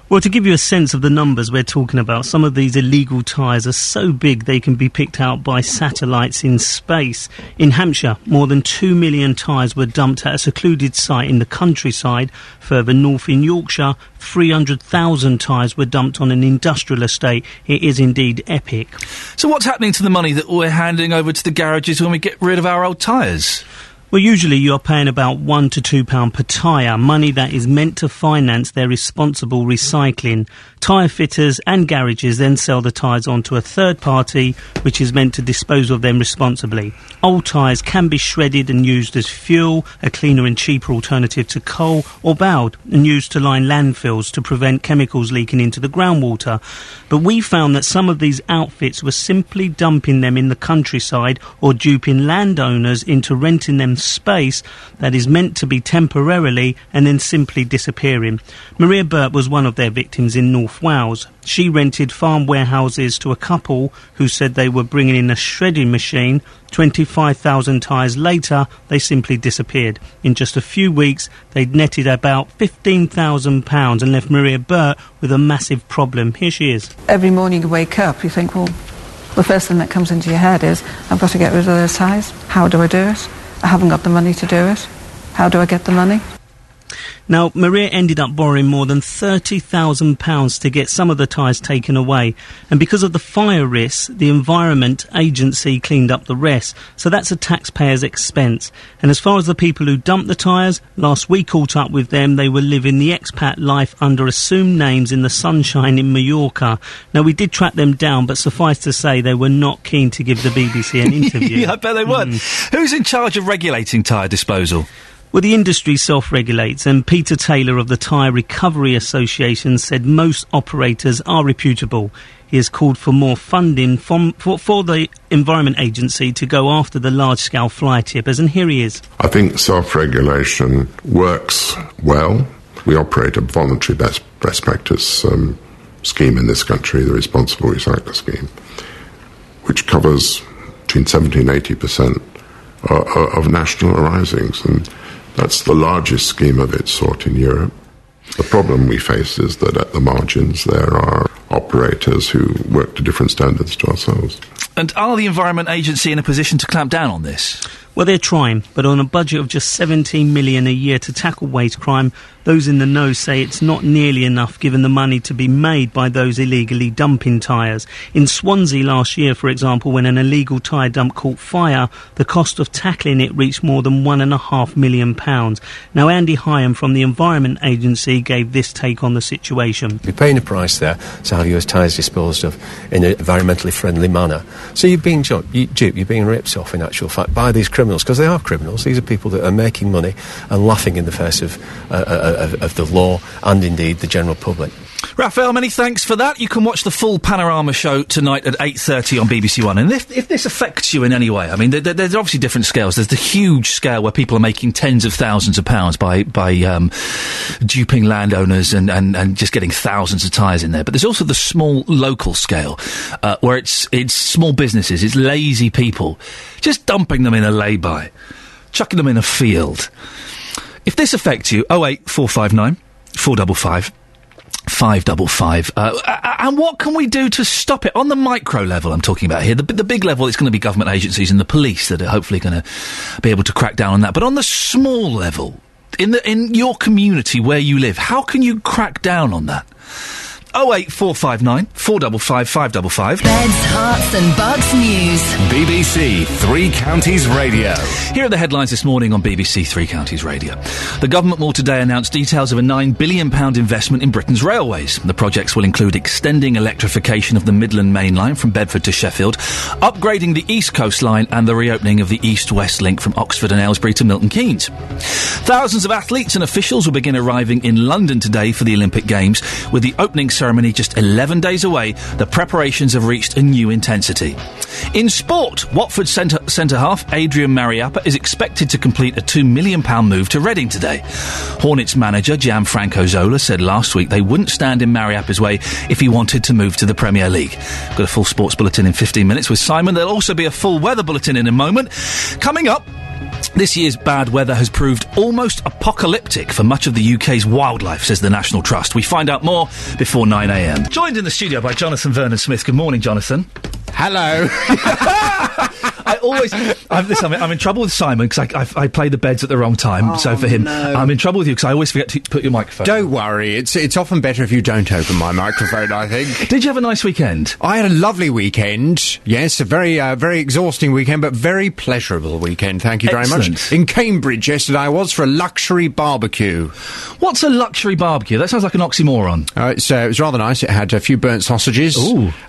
Well, to give you a sense of the numbers we're talking about, some of these illegal tyres are so big they can be picked out by satellites in space. In Hampshire, more than 2 million tyres were dumped at a secluded site in the countryside. Further north in Yorkshire, 300,000 tyres were dumped on an industrial estate. It is indeed epic. So, what's happening to the money that we're handing over to the garages when we get rid of our old tyres? Well, usually you're paying about one to two pound per tyre, money that is meant to finance their responsible recycling. Tyre fitters and garages then sell the tyres on to a third party, which is meant to dispose of them responsibly. Old tyres can be shredded and used as fuel, a cleaner and cheaper alternative to coal, or baled and used to line landfills to prevent chemicals leaking into the groundwater. But we found that some of these outfits were simply dumping them in the countryside or duping landowners into renting them space that is meant to be temporarily and then simply disappearing. Maria Burt was one of their victims in North Wales. She rented farm warehouses to a couple who said they were bringing in a shredding machine. 25,000 tyres later, they simply disappeared. In just a few weeks, they'd netted about £15,000 and left Maria Burt with a massive problem. Here she is. Every morning you wake up, you think, well, the first thing that comes into your head is, I've got to get rid of those tyres. How do I do it? I haven't got the money to do it. How do I get the money? Now, Maria ended up borrowing more than £30,000 to get some of the tyres taken away. And because of the fire risks, the Environment Agency cleaned up the rest. So that's a taxpayer's expense. And as far as the people who dumped the tyres, last week caught up with them, they were living the expat life under assumed names in the sunshine in Mallorca. Now, we did track them down, but suffice to say they were not keen to give the BBC an interview. I bet they weren't. Mm. Who's in charge of regulating tyre disposal? Well, the industry self regulates, and Peter Taylor of the Tyre Recovery Association said most operators are reputable. He has called for more funding from, for, for the Environment Agency to go after the large scale fly tippers, and here he is. I think self regulation works well. We operate a voluntary best, best practice um, scheme in this country, the Responsible Recycler Scheme, which covers between 70 and 80 percent of, of national arisings. And that's the largest scheme of its sort in Europe. The problem we face is that at the margins there are operators who work to different standards to ourselves. And are the Environment Agency in a position to clamp down on this? Well, they're trying, but on a budget of just 17 million a year to tackle waste crime, those in the know say it's not nearly enough given the money to be made by those illegally dumping tyres. In Swansea last year, for example, when an illegal tyre dump caught fire, the cost of tackling it reached more than one and a half million pounds. Now, Andy Hyam from the Environment Agency gave this take on the situation. You're paying a price there to have your tyres disposed of in an environmentally friendly manner. So you're being duped, you're being ripped off in actual fact by these criminals, because they are criminals. These are people that are making money and laughing in the face of, uh, uh, of, of the law and indeed the general public. Raphael, many thanks for that. You can watch the full Panorama show tonight at 8.30 on BBC One. And if, if this affects you in any way, I mean, there, there's obviously different scales. There's the huge scale where people are making tens of thousands of pounds by, by um, duping landowners and, and, and just getting thousands of tyres in there. But there's also the small local scale uh, where it's, it's small businesses, it's lazy people, just dumping them in a lay-by, chucking them in a field. If this affects you, 08459 455 555. Uh, and what can we do to stop it? On the micro level, I'm talking about here. The, the big level, it's going to be government agencies and the police that are hopefully going to be able to crack down on that. But on the small level, in, the, in your community where you live, how can you crack down on that? 08459 455 555. Beds, Herts and Bucks News. BBC Three Counties Radio. Here are the headlines this morning on BBC Three Counties Radio. The government will today announce details of a £9 billion investment in Britain's railways. The projects will include extending electrification of the Midland Main Line from Bedford to Sheffield, upgrading the East Coast Line, and the reopening of the East West link from Oxford and Aylesbury to Milton Keynes. Thousands of athletes and officials will begin arriving in London today for the Olympic Games, with the opening ceremony just 11 days away. The preparations have reached a new intensity. In sport, Watford centre, centre half Adrian Mariappa is expected to complete a £2 million move to Reading today. Hornets manager Gianfranco Zola said last week they wouldn't stand in Mariappa's way if he wanted to move to the Premier League. Got a full sports bulletin in 15 minutes with Simon. There'll also be a full weather bulletin in a moment. Coming up, this year's bad weather has proved almost apocalyptic for much of the UK's wildlife, says the National Trust. We find out more before 9am. Joined in the studio by Jonathan Vernon Smith. Good morning, Jonathan. Hello. I always. I'm, listen, I'm, I'm in trouble with Simon because I, I, I play the beds at the wrong time. so for him, I'm in trouble with you because I always forget to put your microphone. Don't worry, it's it's often better if you don't open my microphone. I think. Did you have a nice weekend? I had a lovely weekend. Yes, a very uh, very exhausting weekend, but very pleasurable weekend. Thank you very much. In Cambridge yesterday, I was for a luxury barbecue. What's a luxury barbecue? That sounds like an oxymoron. Uh, it's, uh, it was rather nice. It had a few burnt sausages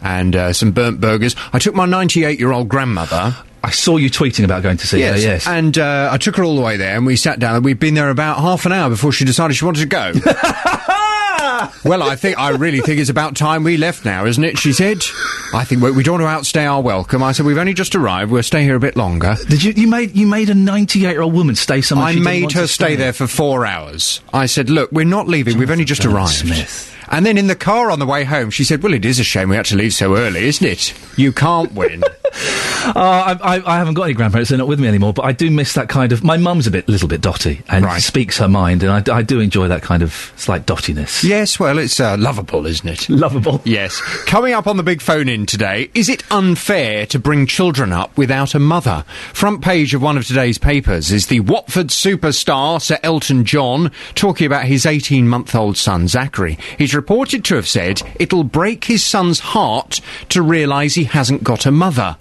and uh, some burnt burgers. I took my 98 year old grandmother. I saw you tweeting about going to see her. Yes. And uh, I took her all the way there, and we sat down. and We'd been there about half an hour before she decided she wanted to go. well, I think I really think it's about time we left now, isn't it? She said. I think we, we don't want to outstay our welcome. I said we've only just arrived. We'll stay here a bit longer. Did you? You made you made a 98 year old woman stay somewhere. I made her to stay there for four hours. I said, "Look, we're not leaving. We've only just arrived." And then in the car on the way home, she said, "Well, it is a shame we had to leave so early, isn't it? You can't win." Uh, I, I, I haven't got any grandparents; they're not with me anymore. But I do miss that kind of. My mum's a bit, little bit dotty, and speaks her mind, and I do enjoy that kind of slight dottiness. Yes, well, it's uh, lovable, isn't it? Lovable. Yes. Coming up on the big phone in today, is it unfair to bring children up without a mother? Front page of one of today's papers is the Watford superstar Sir Elton John talking about his 18 month old son Zachary. He's reported to have said it'll break his son's heart to realise he hasn't got a mother.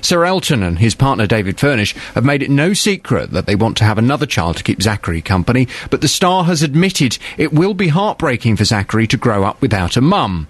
Sir Elton and his partner David Furnish have made it no secret that they want to have another child to keep Zachary company, but the star has admitted it will be heartbreaking for Zachary to grow up without a mum.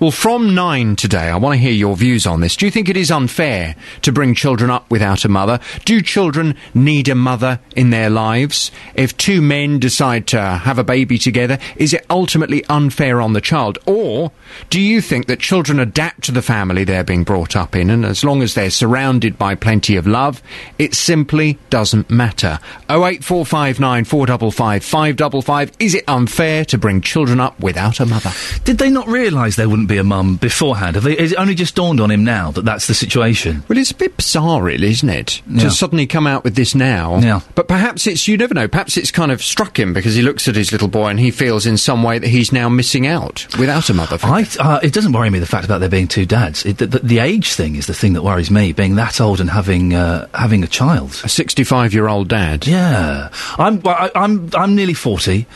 Well, from nine today, I want to hear your views on this. Do you think it is unfair to bring children up without a mother? Do children need a mother in their lives? If two men decide to have a baby together, is it ultimately unfair on the child? Or do you think that children adapt to the family they're being brought up in, and as long as they're surrounded by plenty of love, it simply doesn't matter? 08459 455 555. Is it unfair to bring children up without a mother? Did they not realise there wouldn't be a mum beforehand? Have they, it only just dawned on him now that that's the situation? Well, it's a bit bizarre, really, isn't it? Yeah. To suddenly come out with this now. Yeah. But perhaps it's, you never know, perhaps it's kind of struck him because he looks at his little boy and he feels in some way that he's now missing out without a mother. I, uh, it doesn't worry me the fact about there being two dads. It, the, the, the age thing is the thing that worries me. Being that old and having uh, having a child, a sixty-five-year-old dad. Yeah, I'm well, I, I'm I'm nearly forty,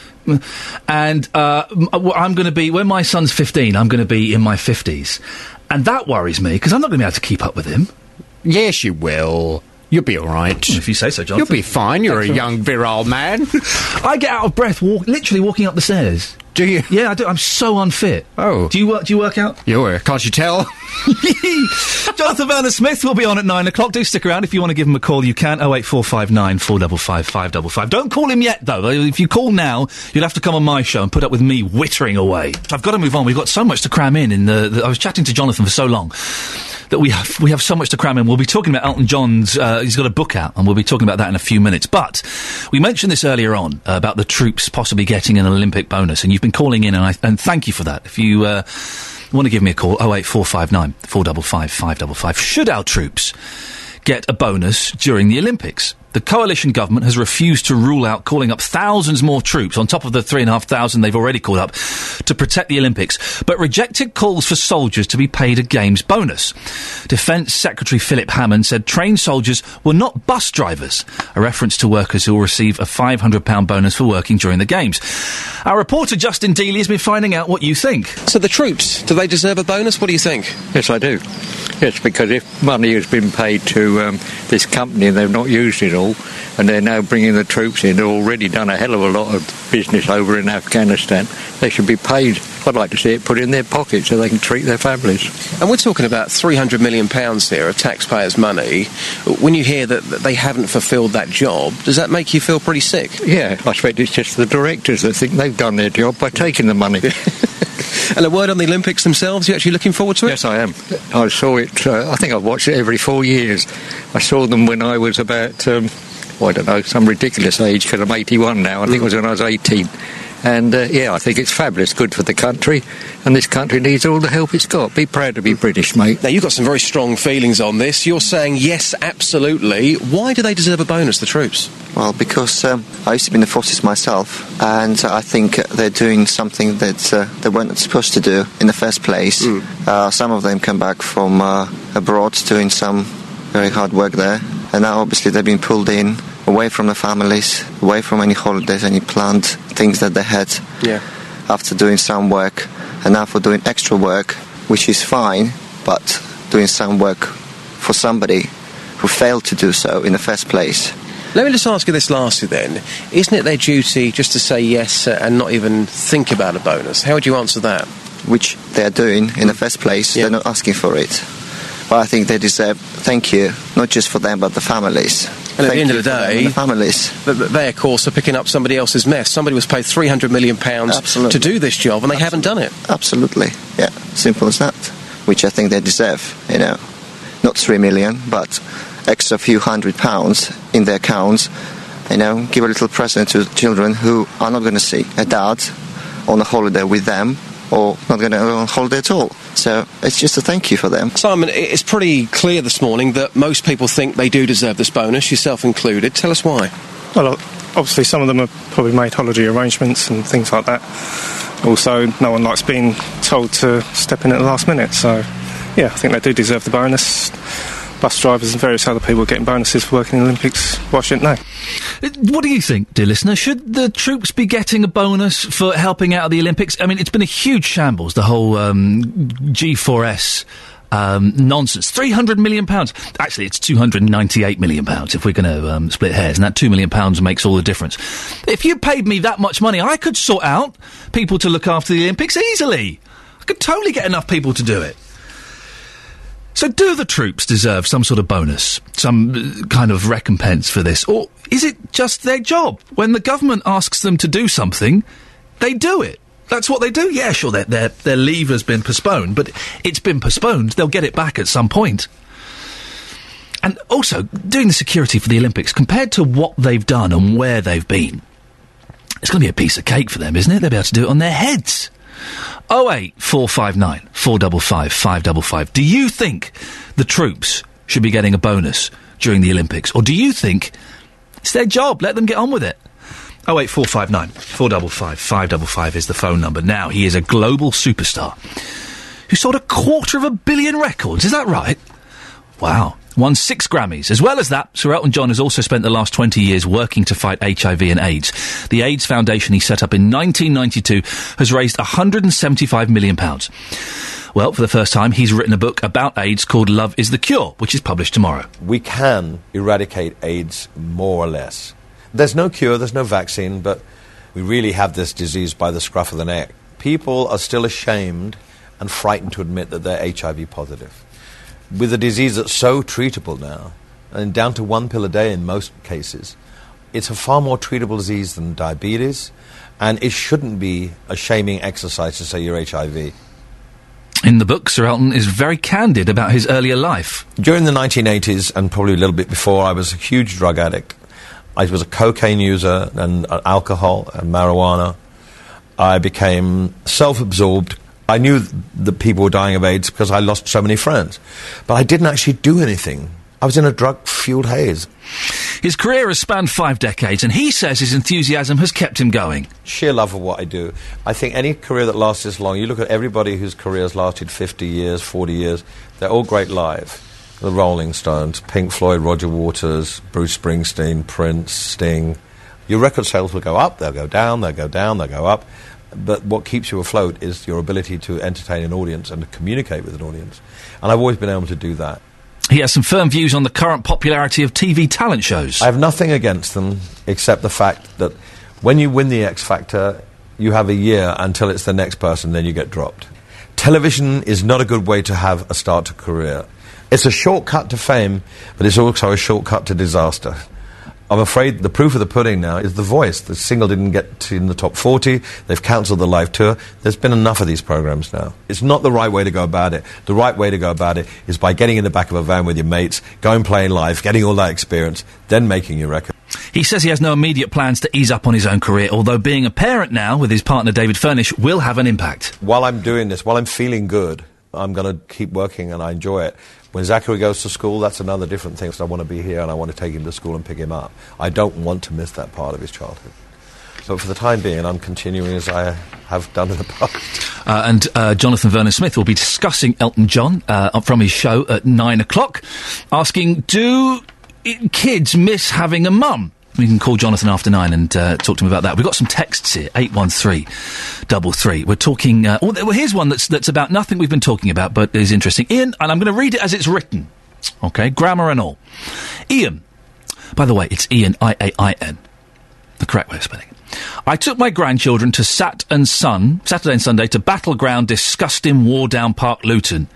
and uh, w- I'm going to be when my son's fifteen. I'm going to be in my fifties, and that worries me because I'm not going to be able to keep up with him. Yes, you will. You'll be all right. If you say so, John. You'll be fine. You're a young, virile man. I get out of breath, walk, literally walking up the stairs. Do you? Yeah, I do. I'm so unfit. Oh. Do you work? Do you work out? You were. Can't you tell? Jonathan Vernon Smith will be on at nine o'clock. Do stick around if you want to give him a call. You can. Oh eight four five nine four double five five double five. Don't call him yet though. If you call now, you'll have to come on my show and put up with me whittering away. I've got to move on. We've got so much to cram in. In the, the I was chatting to Jonathan for so long that we have we have so much to cram in. We'll be talking about Elton John's. Uh, he's got a book out, and we'll be talking about that in a few minutes. But we mentioned this earlier on uh, about the troops possibly getting an Olympic bonus, and you've been calling in, and I and thank you for that. If you uh, want to give me a call, oh eight four five nine four double five five double five. Should our troops get a bonus during the Olympics? The coalition government has refused to rule out calling up thousands more troops on top of the three and a half thousand they've already called up to protect the Olympics, but rejected calls for soldiers to be paid a games bonus. Defence Secretary Philip Hammond said trained soldiers were not bus drivers, a reference to workers who will receive a £500 bonus for working during the games. Our reporter Justin Dealey has been finding out what you think. So the troops, do they deserve a bonus? What do you think? Yes, I do. Yes, because if money has been paid to um, this company and they've not used it all, and they're now bringing the troops in, they've already done a hell of a lot of business over in Afghanistan, they should be paid. I'd like to see it put in their pocket so they can treat their families. And we're talking about £300 million here of taxpayers' money. When you hear that they haven't fulfilled that job, does that make you feel pretty sick? Yeah, I expect it's just the directors that think they've done their job by taking the money. And a word on the Olympics themselves, you actually looking forward to it? Yes, I am. I saw it, uh, I think I've watched it every four years. I saw them when I was about, um, well, I don't know, some ridiculous age, because I'm 81 now. I think it was when I was 18. And uh, yeah, I think it's fabulous, good for the country, and this country needs all the help it's got. Be proud to be British, mate. Now, you've got some very strong feelings on this. You're saying yes, absolutely. Why do they deserve a bonus, the troops? Well, because um, I used to be in the forces myself, and I think they're doing something that uh, they weren't supposed to do in the first place. Uh, some of them come back from uh, abroad doing some very hard work there. And now obviously they've been pulled in, away from the families, away from any holidays, any planned things that they had Yeah. after doing some work. And now for doing extra work, which is fine, but doing some work for somebody who failed to do so in the first place. Let me just ask you this lastly then. Isn't it their duty just to say yes uh, and not even think about a bonus? How would you answer that? Which they are doing in the first place. They're not asking for it. But I think they deserve thank you, not just for them, but the families. And at Thank the end of the day, the families. They, of course, are picking up somebody else's mess. Somebody was paid three hundred million pounds Absolutely. to do this job, and they haven't done it. Absolutely, yeah, simple as that. Which I think they deserve, you know. Not three million, but extra few hundred pounds in their accounts. You know, give a little present to children who are not going to see a dad on a holiday with them or not going to go on holiday at all. So it's just a thank you for them. Simon, it's pretty clear this morning that most people think they do deserve this bonus, yourself included. Tell us why. Well, obviously, some of them have probably made holiday arrangements and things like that. Also, no one likes being told to step in at the last minute. So, yeah, I think they do deserve the bonus. Bus drivers and various other people getting bonuses for working in the Olympics. Why shouldn't they? Uh, What do you think, dear listener? Should the troops be getting a bonus for helping out at the Olympics? I mean, it's been a huge shambles, the whole um, G4S um, nonsense. £300 million. Actually, it's £298 million if we're going to um, split hairs, and that £2 million makes all the difference. If you paid me that much money, I could sort out people to look after the Olympics easily. I could totally get enough people to do it. So, do the troops deserve some sort of bonus, some uh, kind of recompense for this? Or is it just their job? When the government asks them to do something, they do it. That's what they do. Yeah, sure, their, their, their leave has been postponed, but it's been postponed. They'll get it back at some point. And also, doing the security for the Olympics, compared to what they've done and where they've been, it's going to be a piece of cake for them, isn't it? They'll be able to do it on their heads. 08459 455 555. Do you think the troops should be getting a bonus during the Olympics? Or do you think it's their job? Let them get on with it. 08459 455 555 is the phone number. Now, he is a global superstar who sold a quarter of a billion records. Is that right? Wow. Won six Grammys. As well as that, Sir Elton John has also spent the last 20 years working to fight HIV and AIDS. The AIDS Foundation he set up in 1992 has raised £175 million. Well, for the first time, he's written a book about AIDS called Love is the Cure, which is published tomorrow. we can eradicate AIDS more or less. There's no cure, there's no vaccine, but we really have this disease by the scruff of the neck. People are still ashamed and frightened to admit that they're HIV positive. With a disease that's so treatable now, and down to one pill a day in most cases, it's a far more treatable disease than diabetes, and it shouldn't be a shaming exercise to say you're HIV. In the book, Sir Elton is very candid about his earlier life. During the 1980s and probably a little bit before, I was a huge drug addict. I was a cocaine user and uh, alcohol and marijuana. I became self absorbed. I knew th- that people were dying of AIDS because I lost so many friends. But I didn't actually do anything. I was in a drug fueled haze. His career has spanned five decades, and he says his enthusiasm has kept him going. Sheer love of what I do. I think any career that lasts this long, you look at everybody whose career has lasted 50 years, 40 years, they're all great live. The Rolling Stones, Pink Floyd, Roger Waters, Bruce Springsteen, Prince, Sting. Your record sales will go up, they'll go down, they'll go down, they'll go up. But what keeps you afloat is your ability to entertain an audience and to communicate with an audience. And I've always been able to do that. He has some firm views on the current popularity of TV talent shows. I have nothing against them except the fact that when you win the X Factor, you have a year until it's the next person, then you get dropped. Television is not a good way to have a start to career. It's a shortcut to fame, but it's also a shortcut to disaster. I'm afraid the proof of the pudding now is The Voice. The single didn't get in the top 40. They've cancelled the live tour. There's been enough of these programs now. It's not the right way to go about it. The right way to go about it is by getting in the back of a van with your mates, going playing live, getting all that experience, then making your record. He says he has no immediate plans to ease up on his own career, although being a parent now with his partner David Furnish will have an impact. While I'm doing this, while I'm feeling good, I'm going to keep working and I enjoy it. When Zachary goes to school, that's another different thing. So I want to be here and I want to take him to school and pick him up. I don't want to miss that part of his childhood. But for the time being, I'm continuing as I have done in the past. Uh, and uh, Jonathan Vernon Smith will be discussing Elton John uh, from his show at nine o'clock, asking, "Do kids miss having a mum?" We can call Jonathan after nine and uh, talk to him about that. We've got some texts here, eight one three double three. We're talking. Uh, oh, well, here's one that's that's about nothing we've been talking about, but is interesting. Iain, and I'm going to read it as it's written. Okay, grammar and all. Iain. By the way, it's Iain I A I N the correct way of spelling it. I took my grandchildren to Sat and Sun, Saturday and Sunday, to Battleground Disgusting Wardown Park, Luton.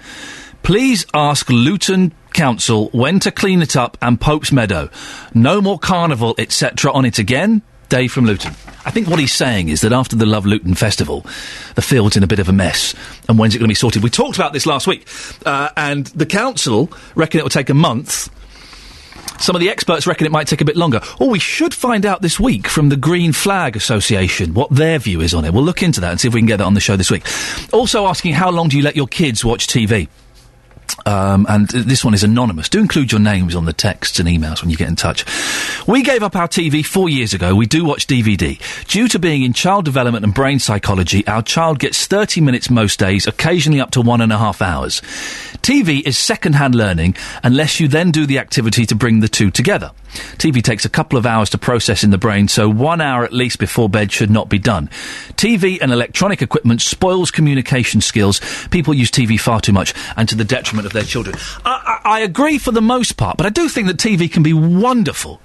Please ask Luton Council when to clean it up and Pope's Meadow. No more carnival, etc. on it again. Dave from Luton. I think what he's saying is that after the Love Luton Festival, the field's in a bit of a mess. And when's it going to be sorted? We talked about this last week, uh, and the council reckon it will take a month. Some of the experts reckon it might take a bit longer. Or we should find out this week from the Green Flag Association what their view is on it. We'll look into that and see if we can get that on the show this week. Also asking how long do you let your kids watch TV? Um, and this one is anonymous. Do include your names on the texts and emails when you get in touch. We gave up our TV four years ago. We do watch DVD. Due to being in child development and brain psychology, our child gets 30 minutes most days, occasionally up to one and a half hours. TV is second-hand learning unless you then do the activity to bring the two together. TV takes a couple of hours to process in the brain, so one hour at least before bed should not be done. TV and electronic equipment spoils communication skills. People use TV far too much and to the detriment of their children. I, I, I agree for the most part, but I do think that TV can be wonderful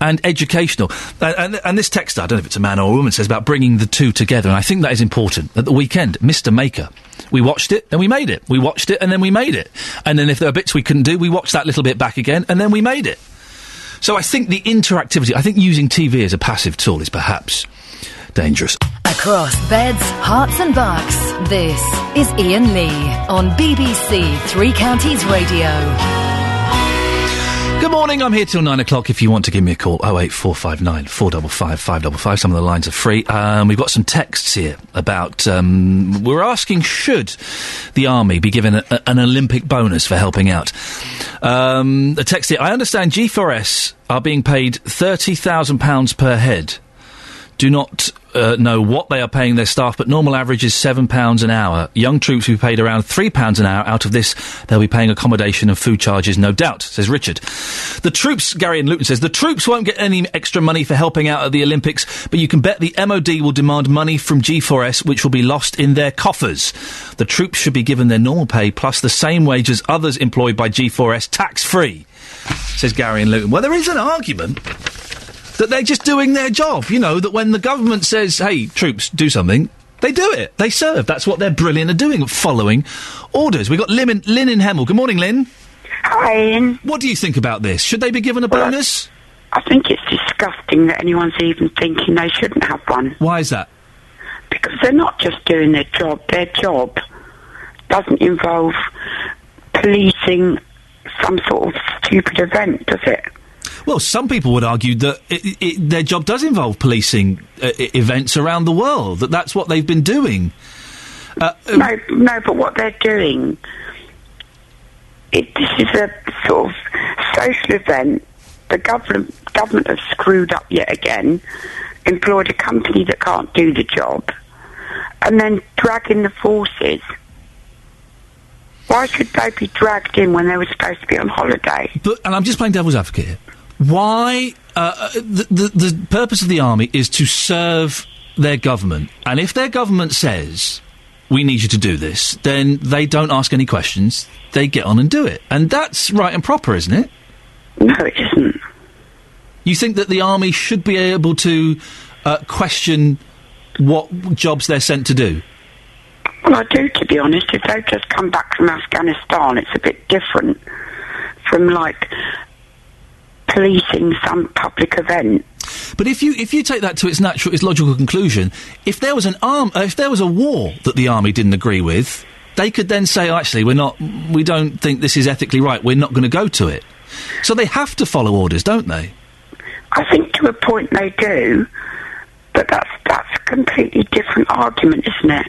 and educational. And, and, and this text, I don't know if it's a man or a woman, says about bringing the two together, and I think that is important. At the weekend, Mr. Maker. We watched it, then we made it. We watched it, and then we made it. And then if there are bits we couldn't do, we watched that little bit back again, and then we made it. So I think the interactivity, I think using TV as a passive tool is perhaps dangerous. Across beds, Herts, and bucks, this is Iain Lee on BBC Three Counties Radio. Good morning, I'm here till nine o'clock if you want to give me a call. 08459 455 555. Some of the lines are free. Um, we've got some texts here about. Um, we're asking should the Army be given a, an Olympic bonus for helping out? Um, a text here. I understand G4S are being paid £30,000 per head. Do not uh, know what they are paying their staff, but normal average is £7 an hour. Young troops will be paid around £3 an hour. Out of this, they'll be paying accommodation and food charges, no doubt, says Richard. The troops, Gary and Luton says, the troops won't get any extra money for helping out at the Olympics, but you can bet the MOD will demand money from G4S, which will be lost in their coffers. The troops should be given their normal pay plus the same wage as others employed by G4S, tax free, says Gary and Luton. Well, there is an argument that they're just doing their job. You know, that when the government says, hey, troops, do something, they do it. They serve. That's what they're brilliant at doing, following orders. We've got Lynn in, Lynn in Hemel. Good morning, Lynn. Hi, Iain. What do you think about this? Should they be given a bonus? I think it's disgusting that anyone's even thinking they shouldn't have one. Why is that? Because they're not just doing their job. Their job doesn't involve policing some sort of stupid event, does it? Well, some people would argue that it, it, their job does involve policing uh, events around the world, that that's what they've been doing. Uh, no, no, but what they're doing, it, this is a sort of social event. The government government have screwed up yet again, employed a company that can't do the job, and then dragging the forces. Why should they be dragged in when they were supposed to be on holiday? But, and I'm just playing devil's advocate here. Why? Uh, uh, the, the, the purpose of the army is to serve their government. And if their government says, we need you to do this, then they don't ask any questions. They get on and do it. And that's right and proper, isn't it? No, it isn't. You think that the army should be able to uh, question what jobs they're sent to do? Well, I do, to be honest. If they've just come back from Afghanistan, it's a bit different from like policing some public event. But if you if you take that to its natural, its logical conclusion, if there was an arm, uh, if there was a war that the army didn't agree with, they could then say, oh, actually, we're not, we don't think this is ethically right. We're not going to go to it. So they have to follow orders, don't they? I think to a point they do, but that's that's a completely different argument, isn't it?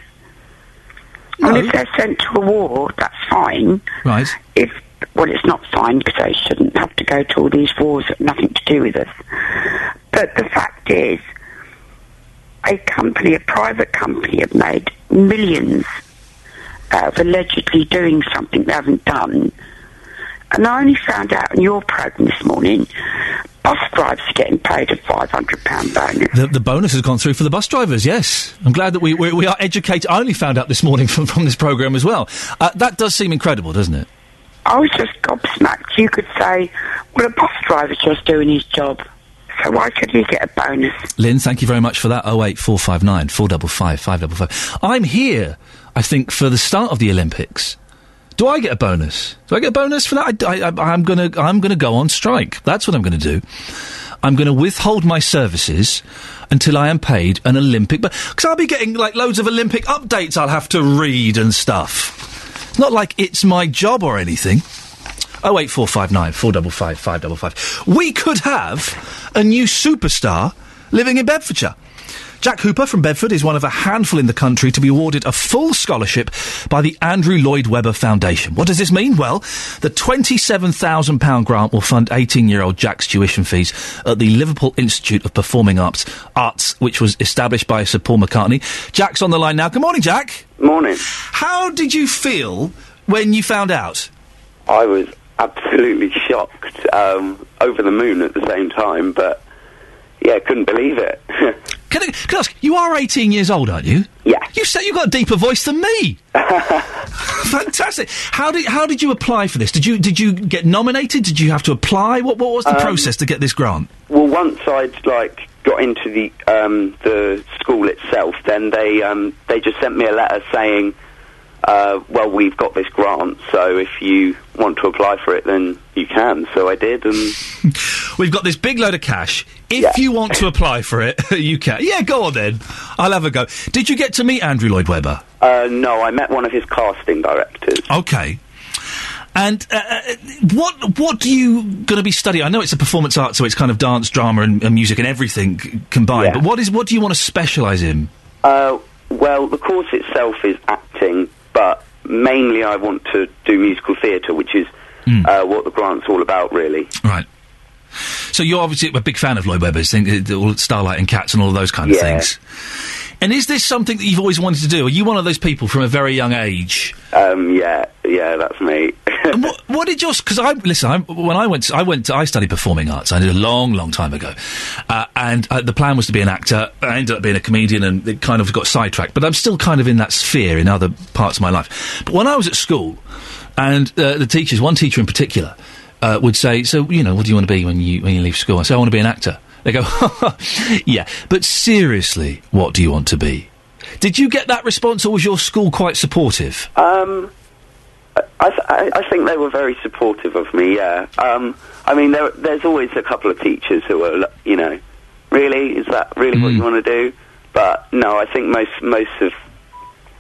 Mean, if they're sent to a war, that's fine. Right. If well, it's not fine because they shouldn't have to go to all these wars that have nothing to do with us. But the fact is, a company, a private company, have made millions of allegedly doing something they haven't done. And I only found out in your programme this morning, bus drivers are getting paid a £500 bonus. The, the bonus has gone through for the bus drivers, yes. I'm glad that we, we, we are educated. I only found out this morning from, from this programme as well. Uh, that does seem incredible, doesn't it? I was just gobsmacked. You could say, well, a bus driver's just doing his job. So why should he get a bonus? Lynn, thank you very much for that. 08459 455 555. I'm here, I think, for the start of the Olympics. Do I get a bonus? Do I get a bonus for that? I, I'm gonna, I'm gonna go on strike. That's what I'm gonna do. I'm gonna withhold my services until I am paid an Olympic, because I'll be getting like loads of Olympic updates I'll have to read and stuff. It's not like it's my job or anything. Oh eight four five nine four double five five double five. We could have a new superstar living in Bedfordshire. Jack Hooper from Bedford is one of a handful in the country to be awarded a full scholarship by the Andrew Lloyd Webber Foundation. What does this mean? Well, the £27,000 grant will fund 18 year old Jack's tuition fees at the Liverpool Institute of Performing Arts, Arts, which was established by Sir Paul McCartney. Jack's on the line now. Good morning, Jack. Morning. How did you feel when you found out? I was absolutely shocked, um, over the moon at the same time, but yeah, couldn't believe it. Can I, can I ask, you are 18 years old, aren't you? Yeah. You said you've got a deeper voice than me. Fantastic. How did how did you apply for this? Did you did you get nominated? Did you have to apply? What what was the Um, process to get this grant? well, once I'd like got into the um, the school itself, then they um, they just sent me a letter saying, uh, "Well, we've got this grant, so if you want to apply for it, then you can." So I did, and We've got this big load of cash. If you want to apply for it, you can. Yeah, go on then. I'll have a go. Did you get to meet Andrew Lloyd Webber? uh, no, I met one of his casting directors. Okay. And uh, uh, what what are you going to be studying? I know it's a performance art, so it's kind of dance, drama, and, and music, and everything c- combined. But what is what do you want to specialise in? Uh, well, the course itself is acting, but mainly I want to do musical theatre, which is uh, what the grant's all about, really. Right. So you're obviously a big fan of Lloyd Webber's, uh, all Starlight and Cats and all of those kind of Yeah. things. And is this something that you've always wanted to do? Are you one of those people from a very young age? Um, yeah, yeah, that's me. what, what did yours? Because I listen. I, when I went, to, I went. To, I studied performing arts. I did a long, long time ago, uh, and uh, the plan was to be an actor. I ended up being a comedian, and it kind of got sidetracked. But I'm still kind of in that sphere in other parts of my life. But when I was at school, and uh, the teachers, one teacher in particular, uh, would say, "So, you know, what do you want to be when you when you leave school?" I say, "I want to be an actor." They go, "Yeah, but seriously, what do you want to be?" Did you get that response, or was your school quite supportive? Um, I, th- I, think they were very supportive of me. Yeah. Um, I mean, there, there's always a couple of teachers who are, you know, really, is that really what you want to do? But no, I think most most of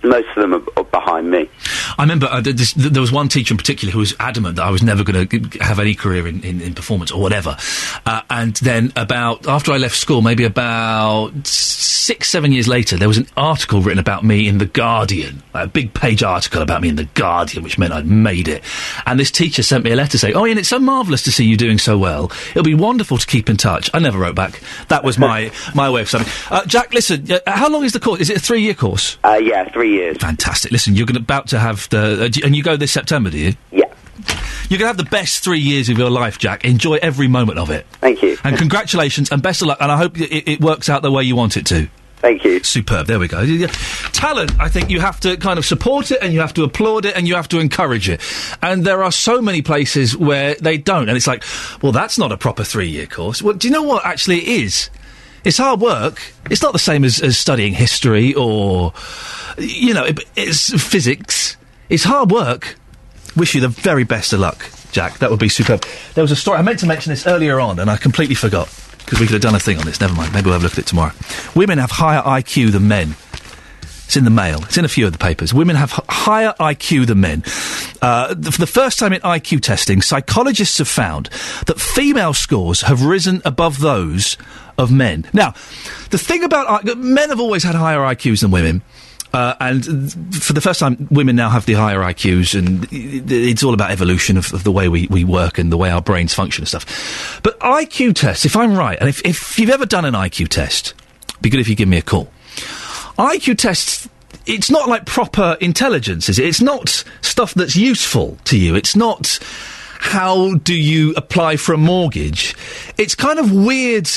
most of them are, are behind me. I remember uh, this, th- there was one teacher in particular who was adamant that I was never going to have any career in, in, in performance or whatever. Uh, and then about after I left school, maybe about six, seven years later, there was an article written about me in the Guardian, like a big page article about me in the Guardian, which meant I'd made it. And this teacher sent me a letter saying, "Oh, Iain, it's so marvellous to see you doing so well. It'll be wonderful to keep in touch." I never wrote back. That was my my way of saying. Uh, Jack, listen, uh, how long is the course? Is it a three year course? Uh, yeah, three years. Fantastic. Listen, you're about to have the, uh, do- and you go this September, do you? Yeah. You're going to have the best three years of your life, Jack. Enjoy every moment of it. Thank you. And congratulations and best of luck. And I hope it, it works out the way you want it to. Thank you. Superb. There we go. Talent, I think you have to kind of support it and you have to applaud it and you have to encourage it. And there are so many places where they don't. And it's like, well, that's not a proper three year course. Well, do you know what actually it is? It's hard work. It's not the same as, as studying history or, you know, it, it's physics. It's hard work. Wish you the very best of luck, Jack. That would be superb. There was a story, I meant to mention this earlier on and I completely forgot because we could have done a thing on this. Never mind. Maybe we'll have a look at it tomorrow. Women have higher IQ than men. It's in the Mail. It's in a few of the papers. Women have h- higher IQ than men. Uh, th- for the first time in IQ testing, psychologists have found that female scores have risen above those of men. Now, the thing about men have always had higher IQs than women. Uh, and for the first time, women now have the higher IQs, and it's all about evolution of, of the way we, we work and the way our brains function and stuff. But IQ tests, if I'm right, and if, if you've ever done an IQ test, be good if you give me a call. IQ tests. It's not like proper intelligence, is it? It's not stuff that's useful to you. It's not how do you apply for a mortgage. It's kind of weird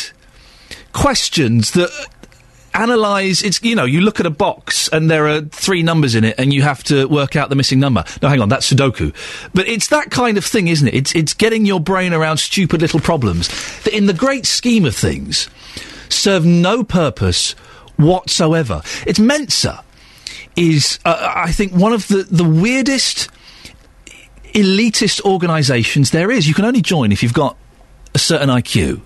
questions that analyze it's you know you look at a box and there are three numbers in it and you have to work out the missing number. No hang on that's sudoku. But it's that kind of thing isn't it? It's it's getting your brain around stupid little problems that in the great scheme of things serve no purpose whatsoever. It's mensa is uh, i think one of the the weirdest elitist organisations there is. You can only join if you've got a certain iq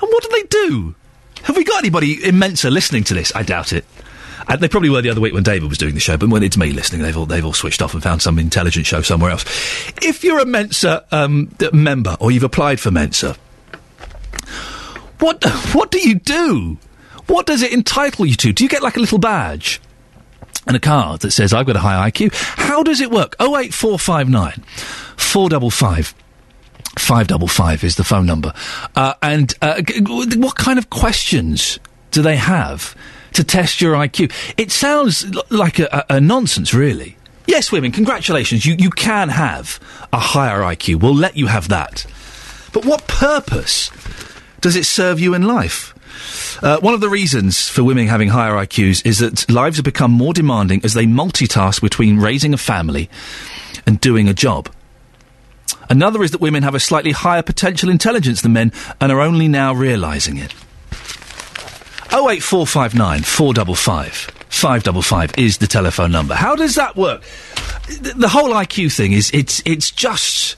and what do they do have we got anybody in Mensa listening to this? I doubt it. Uh, they probably were the other week when David was doing the show, but when it's me listening, they've all, they've all switched off and found some intelligent show somewhere else. If you're a Mensa um, member or you've applied for Mensa, what what do you do? What does it entitle you to? Do you get like a little badge? and a card that says I've got a high IQ. How does it work? 08459 455 555 is the phone number. Uh, and uh, g- g- what kind of questions do they have to test your IQ? It sounds l- like a, a, a nonsense, really. Yes, women, congratulations. You, you can have a higher IQ. We'll let you have that. But what purpose does it serve you in life? Uh, one of the reasons for women having higher IQs is that lives have become more demanding as they multitask between raising a family and doing a job. Another is that women have a slightly higher potential intelligence than men and are only now realising it. 08459 455 555 is the telephone number. How does that work? The, whole IQ thing is it's it's just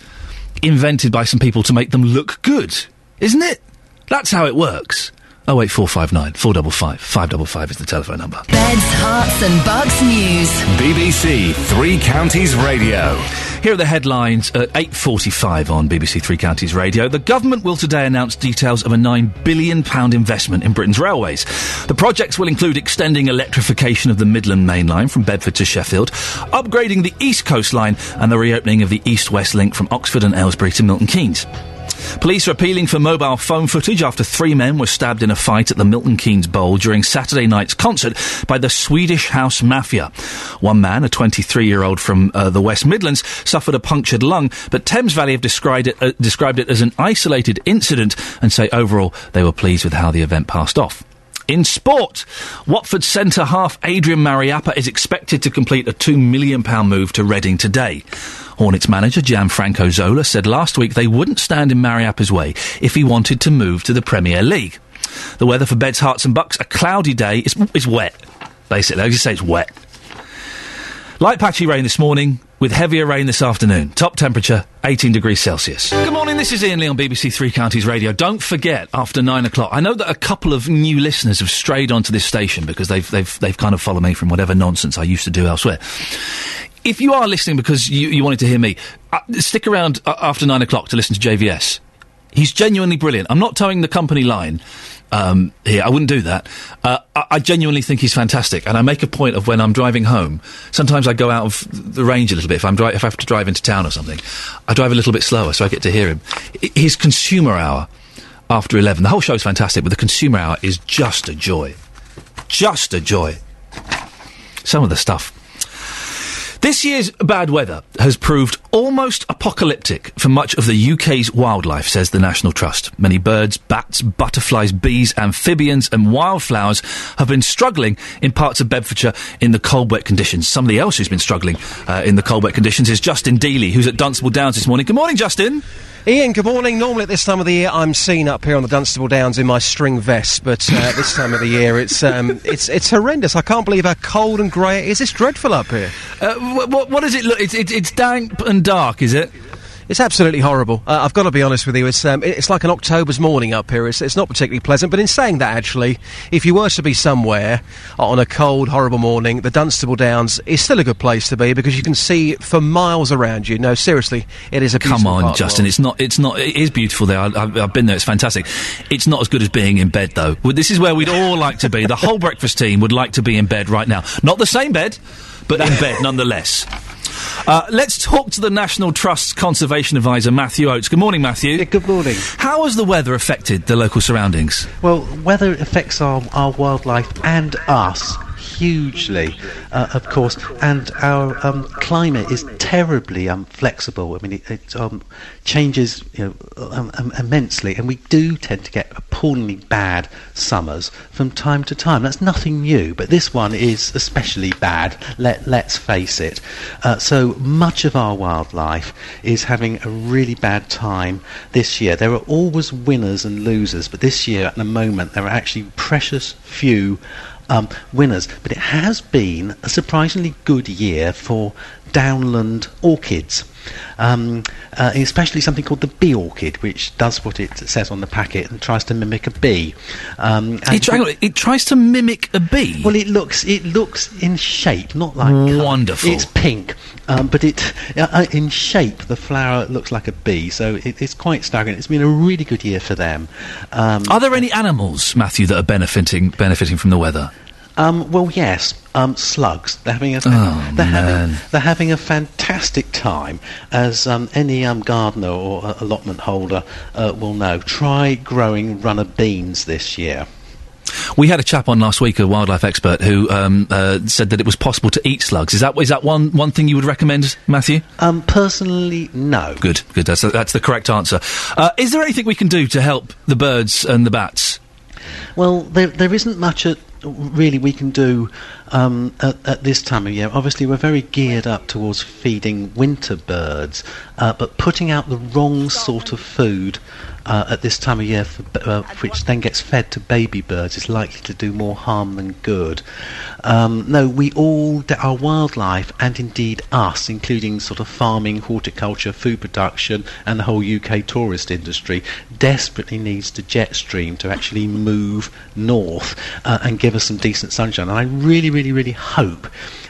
invented by some people to make them look good, isn't it? That's how it works. 08459 455 555 is the telephone number. Beds, Herts and Bucks News. BBC Three Counties Radio. Here are the headlines at 8.45 on BBC Three Counties Radio. The government will today announce details of a £9 billion investment in Britain's railways. The projects will include extending electrification of the Midland Main Line from Bedford to Sheffield, upgrading the East Coast Line and the reopening of the East-West link from Oxford and Aylesbury to Milton Keynes. Police are appealing for mobile phone footage after three men were stabbed in a fight at the Milton Keynes Bowl during Saturday night's concert by the Swedish House Mafia. One man, a 23 year old from uh, the West Midlands, suffered a punctured lung, but Thames Valley have described it, uh, described it as an isolated incident and say overall they were pleased with how the event passed off. In sport, Watford centre half Adrian Mariappa is expected to complete a £2 million move to Reading today. Hornets manager Gianfranco Zola said last week they wouldn't stand in Mariappa's way if he wanted to move to the Premier League. The weather for Beds, Herts and Bucks, a cloudy day. It's, it's wet, basically. I just say it's wet. Light patchy rain this morning, with heavier rain this afternoon. Top temperature, 18 degrees Celsius. Good morning, this is Iain Lee on BBC Three Counties Radio. Don't forget, after nine o'clock, I know that a couple of new listeners have strayed onto this station because they've, they've, they've kind of followed me from whatever nonsense I used to do elsewhere. If you are listening because you, you wanted to hear me, uh, stick around uh, after nine o'clock to listen to JVS. He's genuinely brilliant. I'm not toeing the company line um, here. I wouldn't do that. Uh, I, I genuinely think he's fantastic, and I make a point of when I'm driving home. Sometimes I go out of the range a little bit. If I'm dri- if I have to drive into town or something, I drive a little bit slower so I get to hear him. His consumer hour after eleven. The whole show's fantastic, but the consumer hour is just a joy. Just a joy. Some of the stuff. This year's bad weather has proved almost apocalyptic for much of the UK's wildlife, says the National Trust. Many birds, bats, butterflies, bees, amphibians, and wildflowers have been struggling in parts of Bedfordshire in the cold, wet conditions. Somebody else who's been struggling uh, in the cold, wet conditions is Justin Dealey, who's at Dunstable Downs this morning. Good morning, Justin. Iain, good morning. Normally at this time of the year, I'm seen up here on the Dunstable Downs in my string vest, but uh, this time of the year, it's um, it's it's horrendous. I can't believe how cold and grey it is. It's dreadful up here. Uh, wh- what, what does it look? It's, it's, it's damp and dark, is it? It's absolutely horrible. Uh, I've got to be honest with you. It's um, it's like an October's morning up here. It's, it's not particularly pleasant. But in saying that, actually, if you were to be somewhere on a cold, horrible morning, the Dunstable Downs is still a good place to be because you can see for miles around you. No, seriously, it is a Come on, Justin. It's not. It's not. It is beautiful there. I, I've, I've been there. It's fantastic. It's not as good as being in bed, though. Well, this is where we'd all like to be. The whole breakfast team would like to be in bed right now. Not the same bed, but in bed nonetheless. Uh, let's talk to the National Trust's conservation advisor, Matthew Oates. Good morning, Matthew. good morning. How has the weather affected the local surroundings? Well, weather affects our, our wildlife and us hugely, uh, of course, and our um, climate is terribly um, flexible. I mean, it, it um, changes you know, um, immensely, and we do tend to get appallingly bad summers from time to time. That's nothing new, but this one is especially bad. Let let's face it. Uh, so much of our wildlife is having a really bad time this year. There are always winners and losers, but this year, at the moment, there are actually precious few um, winners. But it has been a surprisingly good year for downland orchids. Um, uh, especially something called the bee orchid, which does what it says on the packet and tries to mimic a bee. Um, It, on, it tries to mimic a bee. well, it looks it looks in shape, not like Wonderful. It's pink, um, but it uh, uh, in shape the flower looks like a bee, so it, it's quite staggering. It's been a really good year for them. Um, Are there any animals, Matthew, that are benefiting benefiting from the weather? Um, well, yes. Um, slugs. They're having a Oh, they're man. having they're having a fantastic time, as um, any um, gardener or uh, allotment holder uh, will know. Try growing runner beans this year. We had a chap on last week, a wildlife expert, who um, uh, said that it was possible to eat slugs. Is that is that one one thing you would recommend, Matthew? Um, personally, no. Good, good. That's that's the correct answer. Uh, is there anything we can do to help the birds and the bats? Well, there there isn't much at, really we can do um, at, at this time of year. Obviously, we're very geared up towards feeding winter birds, uh, but putting out the wrong sort of food uh, at this time of year, for, uh, which then gets fed to baby birds, is likely to do more harm than good. Um, no, we all, our wildlife, and indeed us, including sort of farming, horticulture, food production, and the whole UK tourist industry, desperately needs to jet stream to actually move north uh, and give us some decent sunshine. And I really, really, really hope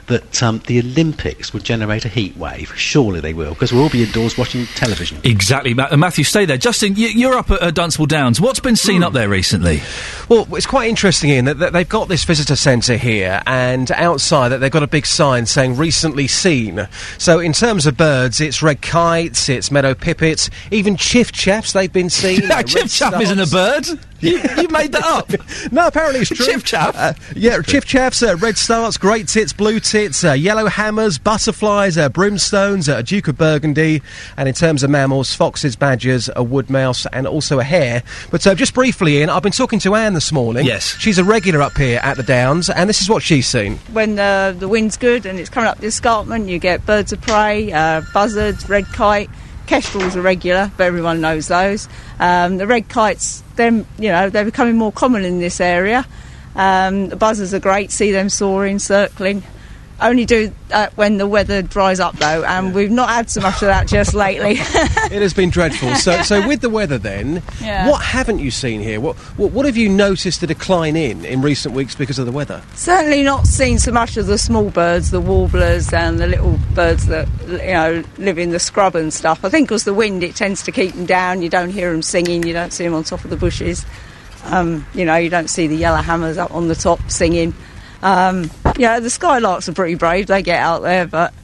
that um, the Olympics would generate a heat wave. Surely they will, because we'll all be indoors watching television. Exactly, Ma- Matthew. Stay there, Justin. You, you're up at uh, Dunstable Downs. What's been seen up there recently? Well, it's quite interesting, Iain, that, that they've got this visitor centre here, and outside that they've got a big sign saying "recently seen." So, in terms of birds, it's red kites, it's meadow pipits, even chiffchaffs. They've been seen. red Chiffchaff isn't a bird. You, you made that up. no, apparently it's true. Chiffchaff? Uh, yeah, chiffchaffs, uh, red starts, great tits, blue tits, uh, yellow hammers, butterflies, uh, brimstones, uh, a duke of burgundy, and in terms of mammals, foxes, badgers, a wood mouse, and also a hare. But uh, just briefly, Iain, I've been talking to Anne this morning. Yes. She's a regular up here at the Downs, and this is what she's seen. when uh, the wind's good and it's coming up the escarpment, you get birds of prey, uh, buzzards, red kite. Kestrels are regular, but everyone knows those. Um, the red kites, them, you know, they're becoming more common in this area. Um, the buzzards are great, see them soaring, circling. Only do that when the weather dries up, though, and we've not had so much of that just lately. It has been dreadful. So, so with the weather, then, Yeah. what haven't you seen here? What, what, what have you noticed a decline in in recent weeks because of the weather? Certainly not seen so much of the small birds, the warblers and the little birds that you know live in the scrub and stuff. I think because the wind, it tends to keep them down. You don't hear them singing. You don't see them on top of the bushes. Um, you know, you don't see the yellow hammers up on the top singing. Um, yeah, the skylarks are pretty brave. They get out there, but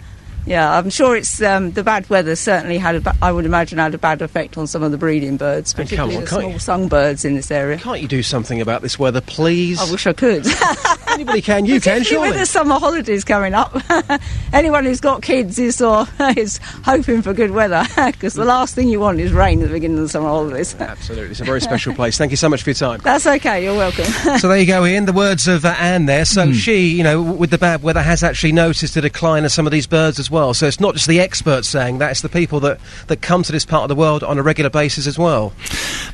yeah, I'm sure it's um, the bad weather certainly had. A ba- I would imagine had a bad effect on some of the breeding birds, particularly on, the small you- sung birds in this area. Can't you do something about this weather, please? I wish I could. Anybody can. You can, Particularly surely. With the summer holidays coming up, anyone who's got kids is or is hoping for good weather because the last thing you want is rain at the beginning of the summer holidays. Absolutely, it's a very special place. Thank you so much for your time. That's okay. You're welcome. so there you go, Iain. The words of uh, Anne there. So Hmm. she, you know, with the bad weather, has actually noticed a decline of some of these birds as well. So it's not just the experts saying that; it's the people that, that come to this part of the world on a regular basis as well.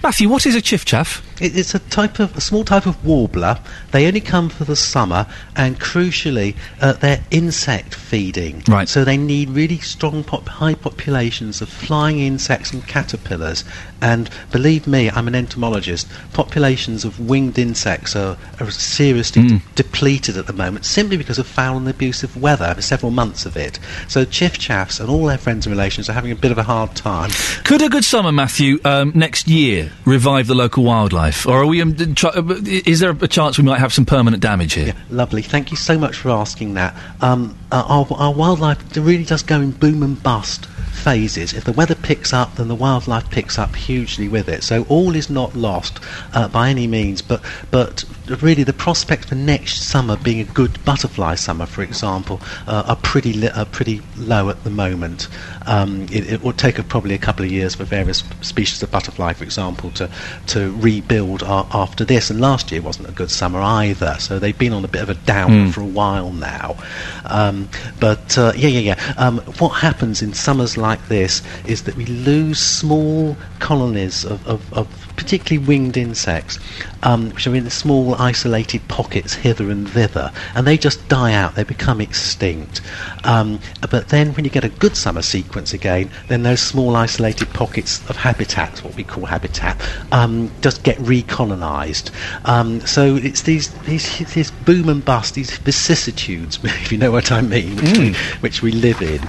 Matthew, what is a chiffchaff? It, it's a type of a small type of warbler. They only come for the summer, and crucially, uh, they're insect feeding. Right. So they need really strong, pop- high populations of flying insects and caterpillars. And believe me, I'm an entomologist. Populations of winged insects are, are seriously de- depleted at the moment, simply because of foul and abusive weather. Several months of it. So Chiff Chaffs and all their friends and relations are having a bit of a hard time. Could a good summer, Matthew, um, next year revive the local wildlife, or are we? Um, try, uh, is there a chance we might have some permanent damage here? Lovely. Thank you so much for asking that. Um, uh, our, our wildlife really does go in boom and bust phases. If the weather picks up, then the wildlife picks up hugely with it. So all is not lost uh, by any means. But but really, the prospects for next summer being a good butterfly summer, for example, uh, are pretty li- are pretty low at the moment. Um, it, it will take a, probably a couple of years for various species of butterfly, for example, to to rebuild after this. And last year wasn't a good summer either. So they've been on a bit of a down Hmm. for a while now. Um, but uh, yeah, yeah, yeah. Um, what happens in summers like this is that we lose small colonies of, of, of particularly winged insects, um, which are in small isolated pockets hither and thither, and they just die out. They become extinct. Um, but then, when you get a good summer sequence again, then those small isolated pockets of habitat, what we call habitat, um, just get recolonized. Um, so it's these, these these boom and bust, these vicissitudes, if you know what I mean, which, we, which we live in.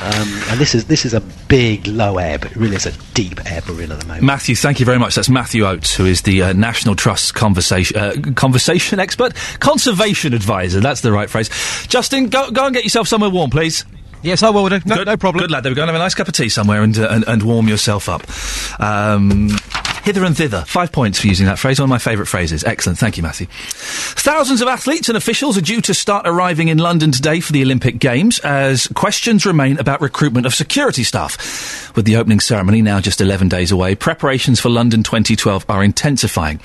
Um, and this is this is a big low ebb. It really is a deep ebb we're in at the moment. Matthew, thank you very much. That's Matthew Oates, who is the uh, National Trust's conversation uh, conversation expert, conservation advisor. That's the right phrase. Justin, go go and get yourself somewhere warm, please. Yes, I will. No, Good, no problem. Good lad. There we go. And have a nice cup of tea somewhere and, uh, and, and warm yourself up. Um, hither and thither. Five points for using that phrase. One of my favourite phrases. Excellent. Thank you, Matthew. Thousands of athletes and officials are due to start arriving in London today for the Olympic Games as questions remain about recruitment of security staff. With the opening ceremony now just 11 days away, preparations for London 2012 are intensifying.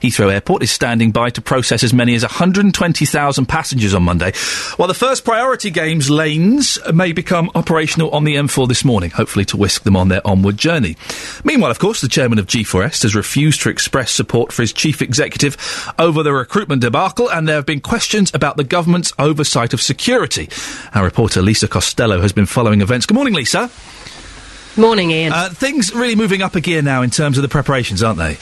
Heathrow Airport is standing by to process as many as 120,000 passengers on Monday, while the first priority games lanes may become operational on the M4 this morning, hopefully to whisk them on their onward journey. Meanwhile, of course, the chairman of G4S has refused to express support for his chief executive over the recruitment debacle, and there have been questions about the government's oversight of security. Our reporter Lisa Costello has been following events. Good morning, Lisa. Morning, Iain. Uh, things really moving up a gear now in terms of the preparations, aren't they?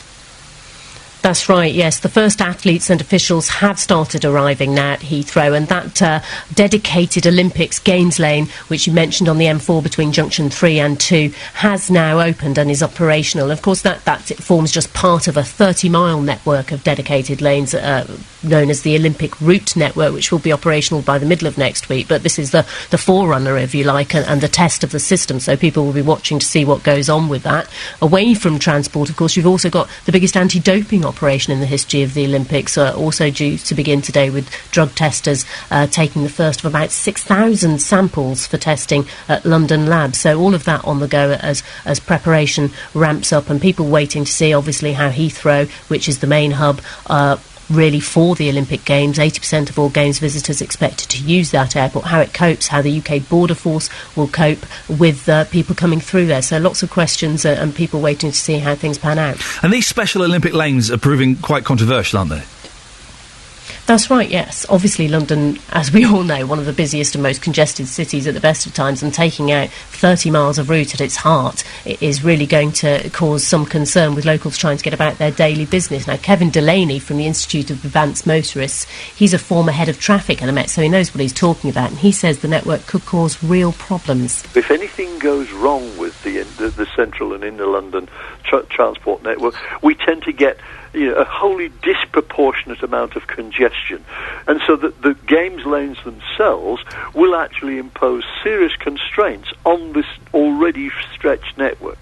That's right, yes. The first athletes and officials have started arriving now at Heathrow, and that uh, dedicated Olympics Games lane, which you mentioned on the M4 between Junction 3 and 2, has now opened and is operational. Of course, that, that forms just part of a 30 mile network of dedicated lanes uh, known as the Olympic Route Network, which will be operational by the middle of next week. But this is the, the forerunner, if you like, and, and the test of the system, so people will be watching to see what goes on with that. Away from transport, of course, you've also got the biggest anti doping in the history of the Olympics, uh, also due to begin today with drug testers uh, taking the first of about 6,000 samples for testing at London labs. So all of that on the go as, as preparation ramps up and people waiting to see, obviously, how Heathrow, which is the main hub, uh, really for the Olympic Games. 80% of all Games visitors expected to use that airport. How it copes, how the UK Border Force will cope with uh, people coming through there. So lots of questions uh, and people waiting to see how things pan out. And these special Olympic lanes are proving quite controversial, aren't they? That's right, yes. Obviously, London, as we all know, one of the busiest and most congested cities at the best of times, and taking out 30 miles of route at its heart is really going to cause some concern with locals trying to get about their daily business. Now, Kevin Delaney from the Institute of Advanced Motorists, he's a former head of traffic at the Met, so he knows what he's talking about, and he says the network could cause real problems. If anything goes wrong with the, the, the central and inner London tra- transport network, we tend to get you know, a wholly disproportionate amount of congestion. And so that the games lanes themselves will actually impose serious constraints on this already stretched network.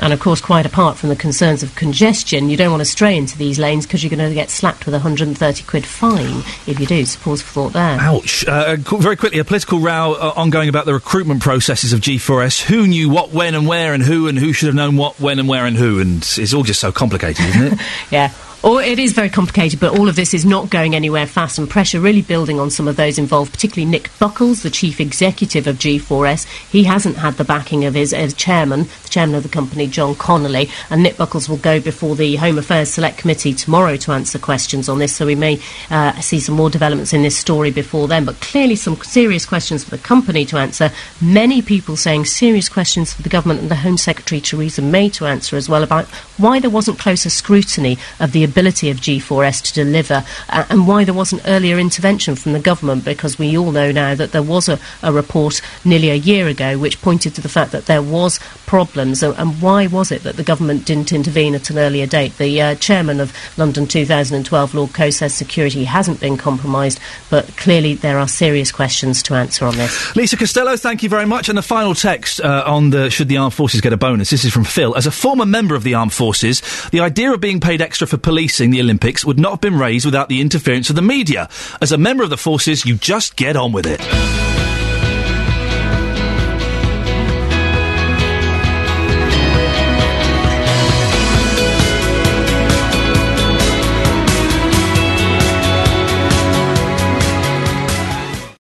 And of course, quite apart from the concerns of congestion, you don't want to stray into these lanes because you're going to get slapped with a 130 quid fine if you do. So pause for thought there. Ouch. Uh, very quickly, a political row uh, ongoing about the recruitment processes of G4S. Who knew what, when, and where, and who, and who should have known what, when, and where, and who. And it's all just so complicated, isn't it? Yeah. Or it is very complicated, but all of this is not going anywhere fast, and pressure really building on some of those involved, particularly Nick Buckles, the chief executive of G4S. He hasn't had the backing of his, his chairman, the chairman of the company, John Connolly, and Nick Buckles will go before the Home Affairs Select Committee tomorrow to answer questions on this, so we may uh, see some more developments in this story before then. But clearly, some serious questions for the company to answer. Many people saying serious questions for the government and the Home Secretary, Theresa May, to answer as well about why there wasn't closer scrutiny of the ability of G4S to deliver uh, and why there wasn't earlier intervention from the government because we all know now that there was a, a report nearly a year ago which pointed to the fact that there was problems and, and why was it that the government didn't intervene at an earlier date? The uh, chairman of London 2012, Lord Coe, says security hasn't been compromised, but clearly there are serious questions to answer on this. Lisa Costello, thank you very much. And the final text uh, on the should the armed forces get a bonus. This is from Phil. As a former member of the armed forces, the idea of being paid extra for policing the Olympics would not have been raised without the interference of the media. As a member of the forces, you just get on with it.